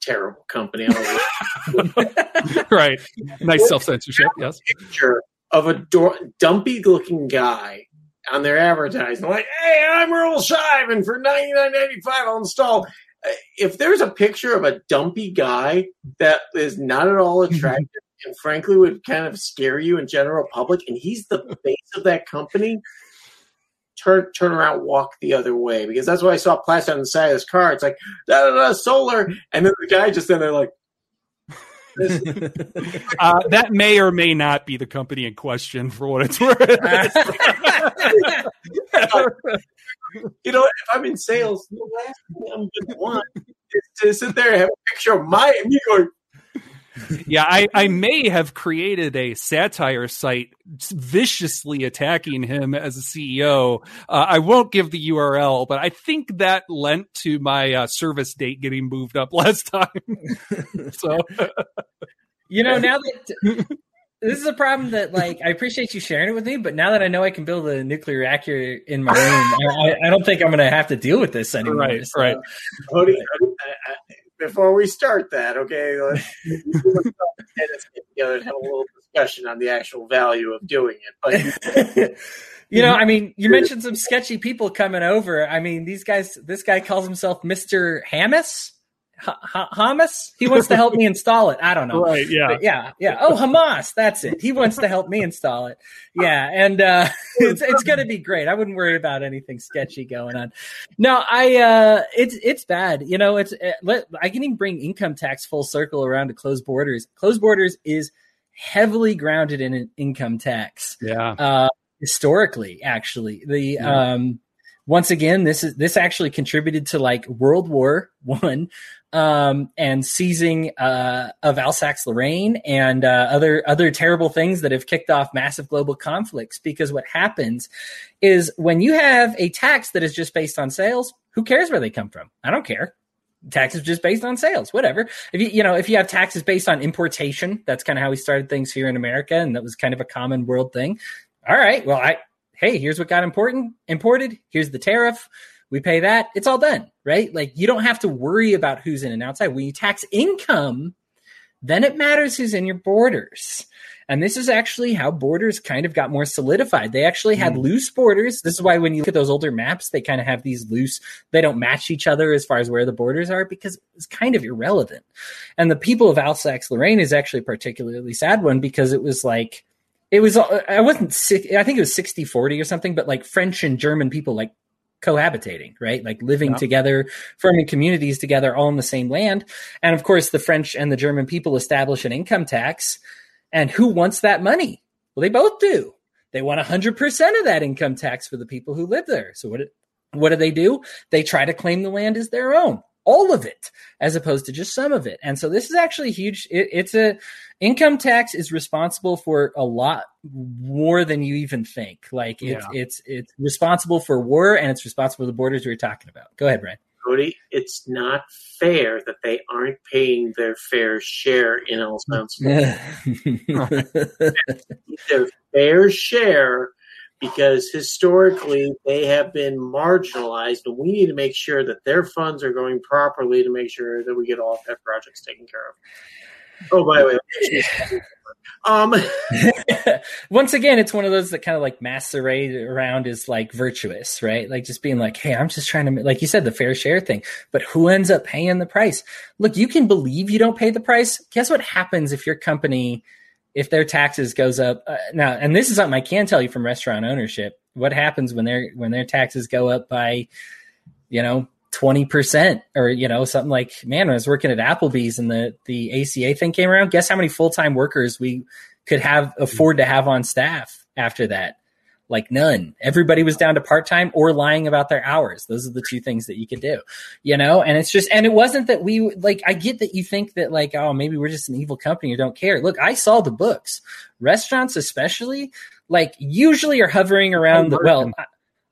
terrible company. right. Nice self censorship. Yes. Picture of a door, dumpy looking guy on their advertising, like, "Hey, I'm Earl Shivan for ninety nine ninety five. I'll install." Uh, if there's a picture of a dumpy guy that is not at all attractive and frankly would kind of scare you in general public, and he's the face of that company, turn turn around, walk the other way because that's what I saw plastered on the side of this car. It's like da da da solar, and then the guy just in there like. uh, that may or may not be the company in question for what it's worth. you know, if I'm in sales, the last thing I'm going to want is to sit there and have a picture of my me going, yeah, I, I may have created a satire site viciously attacking him as a CEO. Uh, I won't give the URL, but I think that lent to my uh, service date getting moved up last time. so, you know, now that this is a problem that, like, I appreciate you sharing it with me, but now that I know I can build a nuclear reactor in my room, I, I, don't think I'm going to have to deal with this anymore. Right, so. right before we start that, okay, let's, get together and have a little discussion on the actual value of doing it. But you know, I mean, you mentioned some sketchy people coming over. I mean, these guys. This guy calls himself Mister Hamas. Hamas? He wants to help me install it. I don't know. Right. Yeah. But yeah. Yeah. Oh, Hamas. That's it. He wants to help me install it. Yeah. And uh, it's it's going to be great. I wouldn't worry about anything sketchy going on. No, I. uh It's it's bad. You know, it's it, I can even bring income tax full circle around to closed borders. Closed borders is heavily grounded in an income tax. Yeah. Uh, historically, actually, the yeah. um once again, this is this actually contributed to like World War One um, and seizing uh, of Alsace Lorraine and uh, other other terrible things that have kicked off massive global conflicts. Because what happens is when you have a tax that is just based on sales, who cares where they come from? I don't care. Taxes just based on sales, whatever. If you you know if you have taxes based on importation, that's kind of how we started things here in America, and that was kind of a common world thing. All right, well, I hey, here's what got important imported. Here's the tariff we pay that, it's all done, right? Like you don't have to worry about who's in and outside. When you tax income, then it matters who's in your borders. And this is actually how borders kind of got more solidified. They actually had mm. loose borders. This is why when you look at those older maps, they kind of have these loose, they don't match each other as far as where the borders are because it's kind of irrelevant. And the people of Alsace Lorraine is actually a particularly sad one because it was like, it was, I wasn't, I think it was 60 40 or something, but like French and German people like cohabitating, right? Like living yeah. together, forming communities together, all in the same land. And of course, the French and the German people establish an income tax. And who wants that money? Well, they both do. They want 100% of that income tax for the people who live there. So what, what do they do? They try to claim the land as their own all of it as opposed to just some of it. And so this is actually huge. It, it's a income tax is responsible for a lot more than you even think. Like it's yeah. it's it's responsible for war and it's responsible for the borders we were talking about. Go ahead, Brian. Cody, it's not fair that they aren't paying their fair share in Alsace. their fair share because historically they have been marginalized, and we need to make sure that their funds are going properly to make sure that we get all pet projects taken care of. Oh, by the way, um, once again, it's one of those that kind of like masquerade around is like virtuous, right? Like just being like, hey, I'm just trying to, like you said, the fair share thing. But who ends up paying the price? Look, you can believe you don't pay the price. Guess what happens if your company if their taxes goes up uh, now and this is something i can tell you from restaurant ownership. What happens when their when their taxes go up by you know 20% or you know something like man i was working at applebee's and the the aca thing came around guess how many full-time workers we could have afford to have on staff after that like none. Everybody was down to part time or lying about their hours. Those are the two things that you could do, you know? And it's just, and it wasn't that we, like, I get that you think that, like, oh, maybe we're just an evil company or don't care. Look, I saw the books. Restaurants, especially, like, usually are hovering around the, well,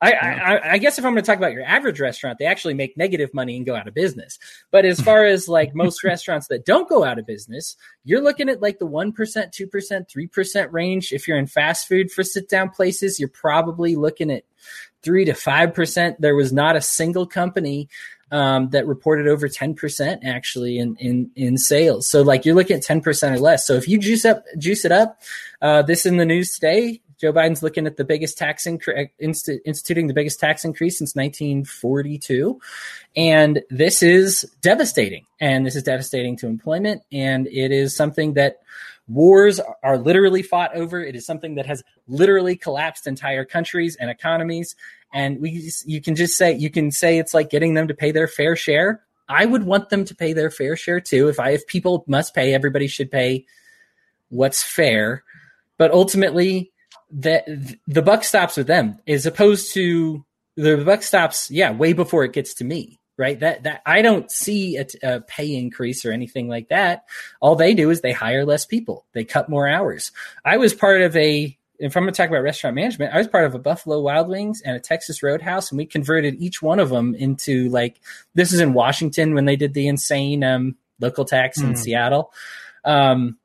I, I, I, guess if I'm going to talk about your average restaurant, they actually make negative money and go out of business. But as far as like most restaurants that don't go out of business, you're looking at like the 1%, 2%, 3% range. If you're in fast food for sit down places, you're probably looking at three to 5%. There was not a single company um, that reported over 10% actually in, in, in sales. So like you're looking at 10% or less. So if you juice up, juice it up, uh, this in the news today, Joe Biden's looking at the biggest tax increase, inst- instituting the biggest tax increase since 1942. And this is devastating. And this is devastating to employment. And it is something that wars are literally fought over. It is something that has literally collapsed entire countries and economies. And we, you can just say, you can say it's like getting them to pay their fair share. I would want them to pay their fair share too. If I, if people must pay, everybody should pay what's fair. But ultimately, the the buck stops with them as opposed to the buck stops yeah way before it gets to me right that that i don't see a, a, pay increase or anything like that all they do is they hire less people they cut more hours i was part of a if i'm going to talk about restaurant management i was part of a buffalo wild wings and a texas roadhouse and we converted each one of them into like this is in washington when they did the insane um, local tax mm. in hmm. seattle um,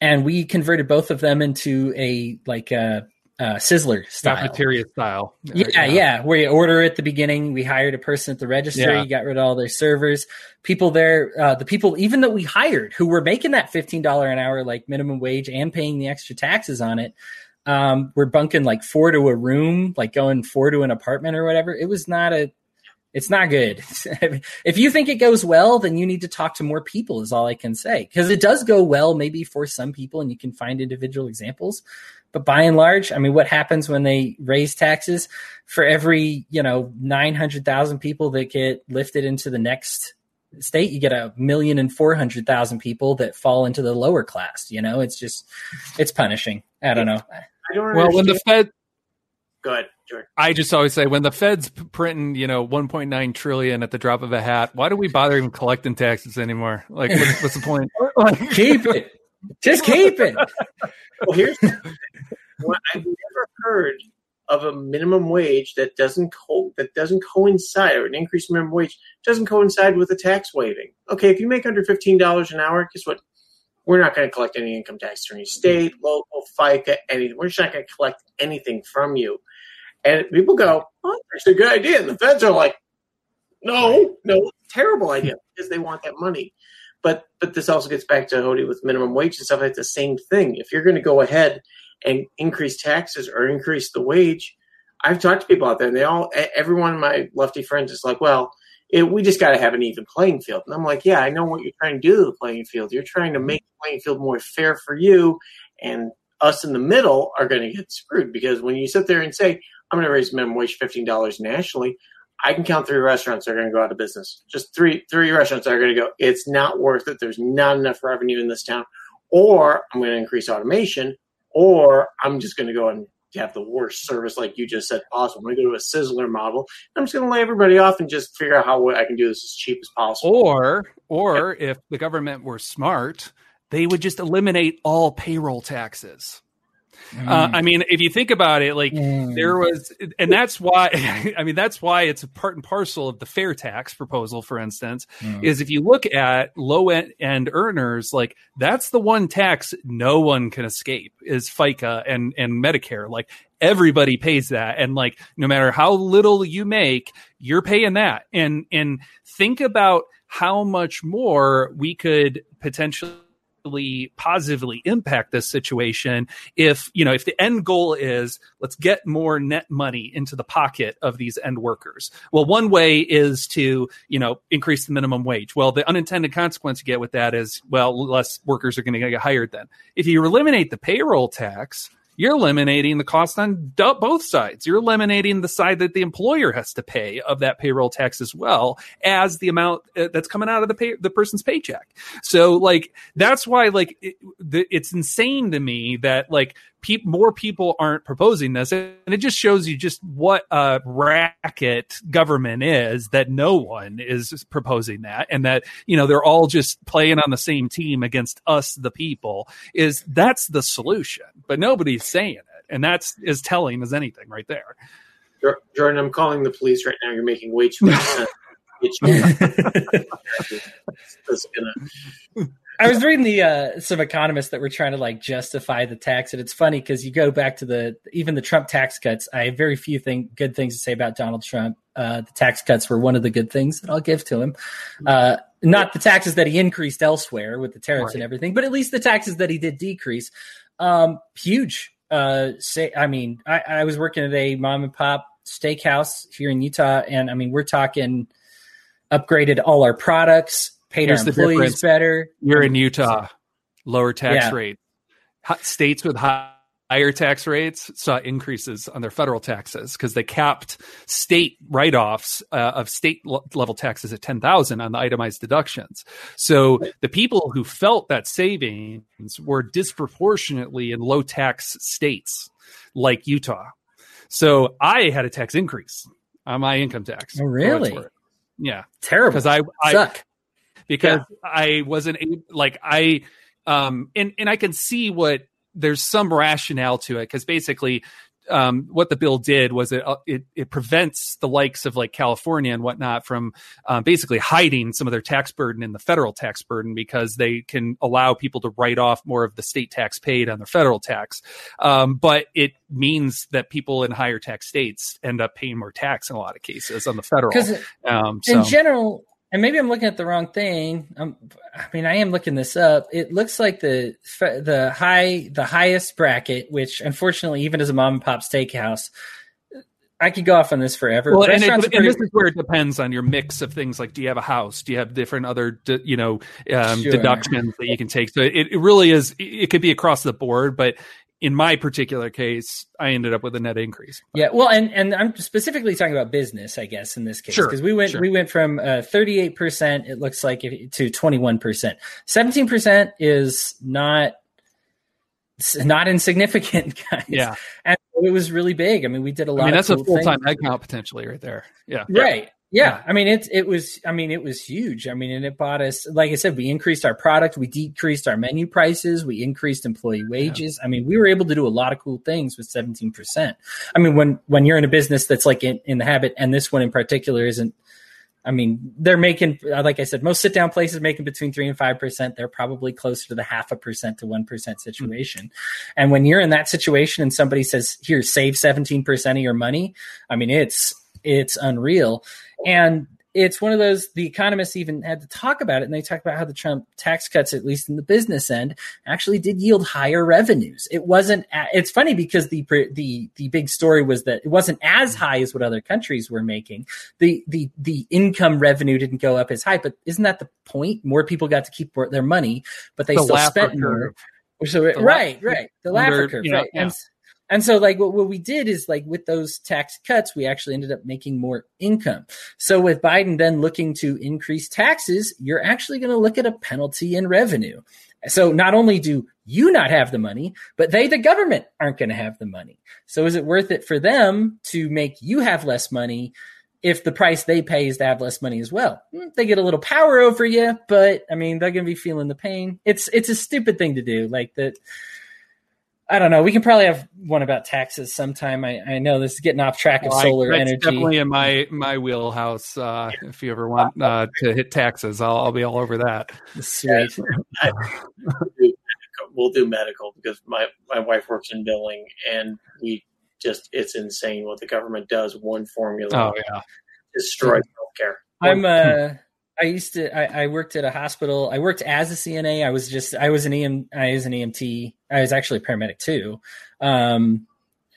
and we converted both of them into a like a, a sizzler style. Cafeteria style. Yeah right yeah. Where you order at the beginning. We hired a person at the register yeah. you got rid of all their servers. People there uh, the people even that we hired who were making that $15 an hour like minimum wage and paying the extra taxes on it um, we're bunking like four to a room like going four to an apartment or whatever. It was not a it's not good. if you think it goes well, then you need to talk to more people, is all I can say. Because it does go well, maybe for some people, and you can find individual examples. But by and large, I mean, what happens when they raise taxes? For every, you know, 900,000 people that get lifted into the next state, you get a million and 400,000 people that fall into the lower class. You know, it's just, it's punishing. I don't know. I don't well, when the Fed, good. I just always say when the Fed's printing, you know, 1.9 trillion at the drop of a hat, why do we bother even collecting taxes anymore? Like, what's, what's the point? keep it. Just keep it. well, here's what I've never heard of a minimum wage that doesn't co- that doesn't coincide or an increased minimum wage doesn't coincide with a tax waiving. Okay, if you make under fifteen dollars an hour, guess what? We're not going to collect any income tax from your state, local, FICA, anything. We're just not going to collect anything from you. And people go, oh, that's a good idea. And the feds are like, no, no, terrible idea because they want that money. But but this also gets back to Hody with minimum wage and stuff. It's the same thing. If you're going to go ahead and increase taxes or increase the wage, I've talked to people out there, and they all, every one of my lefty friends is like, well, it, we just got to have an even playing field. And I'm like, yeah, I know what you're trying to do to the playing field. You're trying to mm-hmm. make the playing field more fair for you, and us in the middle are going to get screwed because when you sit there and say, I'm going to raise minimum wage $15 nationally. I can count three restaurants that are going to go out of business. Just three three restaurants that are going to go. It's not worth it. There's not enough revenue in this town. Or I'm going to increase automation, or I'm just going to go and have the worst service, like you just said, possible. I'm going to go to a Sizzler model. I'm just going to lay everybody off and just figure out how I can do this as cheap as possible. Or, or if the government were smart, they would just eliminate all payroll taxes Mm. Uh, I mean, if you think about it, like mm. there was, and that's why, I mean, that's why it's a part and parcel of the fair tax proposal, for instance, mm. is if you look at low end earners, like that's the one tax no one can escape is FICA and, and Medicare. Like everybody pays that. And like, no matter how little you make, you're paying that. And, and think about how much more we could potentially positively impact this situation if you know if the end goal is let's get more net money into the pocket of these end workers. Well one way is to you know increase the minimum wage. Well the unintended consequence you get with that is well less workers are going to get hired then. If you eliminate the payroll tax you're eliminating the cost on both sides. You're eliminating the side that the employer has to pay of that payroll tax as well as the amount uh, that's coming out of the pay, the person's paycheck. So like that's why like it, it's insane to me that like pe- more people aren't proposing this, and it just shows you just what a racket government is that no one is proposing that, and that you know they're all just playing on the same team against us, the people. Is that's the solution, but nobody's saying it, and that's as telling as anything right there. Jordan, I'm calling the police right now. You're making way too much sense. gonna, I was reading the uh, some economists that were trying to like justify the tax, and it's funny because you go back to the even the Trump tax cuts. I have very few thing good things to say about Donald Trump. Uh, the tax cuts were one of the good things that I'll give to him. Uh, not the taxes that he increased elsewhere with the tariffs right. and everything, but at least the taxes that he did decrease. Um, huge. Uh, say, I mean, I, I was working at a mom and pop steakhouse here in Utah, and I mean, we're talking upgraded all our products Here's employees difference. better. You're in Utah, lower tax yeah. rate. States with higher tax rates saw increases on their federal taxes because they capped state write-offs uh, of state level taxes at 10,000 on the itemized deductions. So the people who felt that savings were disproportionately in low tax states like Utah. So I had a tax increase on my income tax. Oh, really? Yeah. Terrible. Because I, I, Suck because yeah. I wasn't like I um and and I can see what there's some rationale to it because basically um, what the bill did was it, uh, it, it prevents the likes of like California and whatnot from um, basically hiding some of their tax burden in the federal tax burden because they can allow people to write off more of the state tax paid on their federal tax. Um, but it means that people in higher tax states end up paying more tax in a lot of cases on the federal. Um, so. In general, and maybe I'm looking at the wrong thing. I'm, I mean, I am looking this up. It looks like the the high the highest bracket, which unfortunately, even as a mom and pop steakhouse, I could go off on this forever. Well, and, it, pretty- and, this is where it depends on your mix of things. Like, do you have a house? Do you have different other, you know, um, sure. deductions that you can take? So it, it really is. It could be across the board, but in my particular case, I ended up with a net increase. Yeah, well, and and I'm specifically talking about business, I guess, in this case, because sure, we went sure. we went from uh, 38 percent, it looks like, to 21 percent. 17 percent is not not insignificant, guys. Yeah, and it was really big. I mean, we did a lot. I mean, that's cool a full time head count potentially right there. Yeah, right. Yeah, I mean it. It was. I mean it was huge. I mean, and it bought us. Like I said, we increased our product. We decreased our menu prices. We increased employee wages. Yeah. I mean, we were able to do a lot of cool things with seventeen percent. I mean, when when you're in a business that's like in, in the habit, and this one in particular isn't. I mean, they're making, like I said, most sit down places making between three and five percent. They're probably closer to the half a percent to one percent situation. Mm-hmm. And when you're in that situation and somebody says, "Here, save seventeen percent of your money," I mean, it's it's unreal. And it's one of those the economists even had to talk about it and they talked about how the trump tax cuts at least in the business end actually did yield higher revenues. It wasn't it's funny because the the the big story was that it wasn't as high as what other countries were making. The the the income revenue didn't go up as high but isn't that the point? More people got to keep their money but they the still spent more. so right right. The Laffer curve you know, right. Yeah. and and so, like, what, what we did is, like, with those tax cuts, we actually ended up making more income. So, with Biden then looking to increase taxes, you're actually going to look at a penalty in revenue. So, not only do you not have the money, but they, the government, aren't going to have the money. So, is it worth it for them to make you have less money? if the price they pay is to have less money as well. Hmm, they get a little power over you, but I mean, they're going to be feeling the pain. It's it's a stupid thing to do. Like that I don't know. We can probably have one about taxes sometime. I, I know this is getting off track of Well, I- solar that's energy. Definitely in my my wheelhouse. Uh, if you ever want uh, to hit taxes, I'll, I'll be all over that. Sweet. we'll do medical because my my wife works in billing, and we just it's insane what the government does. One formula Oh yeah. destroys healthcare. I'm uh I used to I, I worked at a hospital. I worked as a CNA. I was just I was an EM I was an EMT. I was actually a paramedic too. Um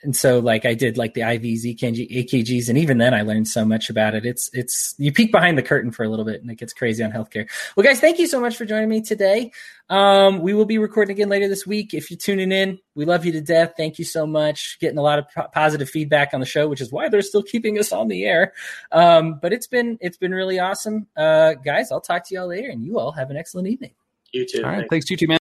and so like I did like the IVs, EKG, AKGs, and even then I learned so much about it. It's it's you peek behind the curtain for a little bit and it gets crazy on healthcare. Well guys, thank you so much for joining me today. Um we will be recording again later this week. If you're tuning in, we love you to death. Thank you so much. Getting a lot of po- positive feedback on the show, which is why they're still keeping us on the air. Um, but it's been it's been really awesome, uh, guys. I'll talk to y'all later, and you all have an excellent evening. You too. All right. Thanks. Thanks, you too, man.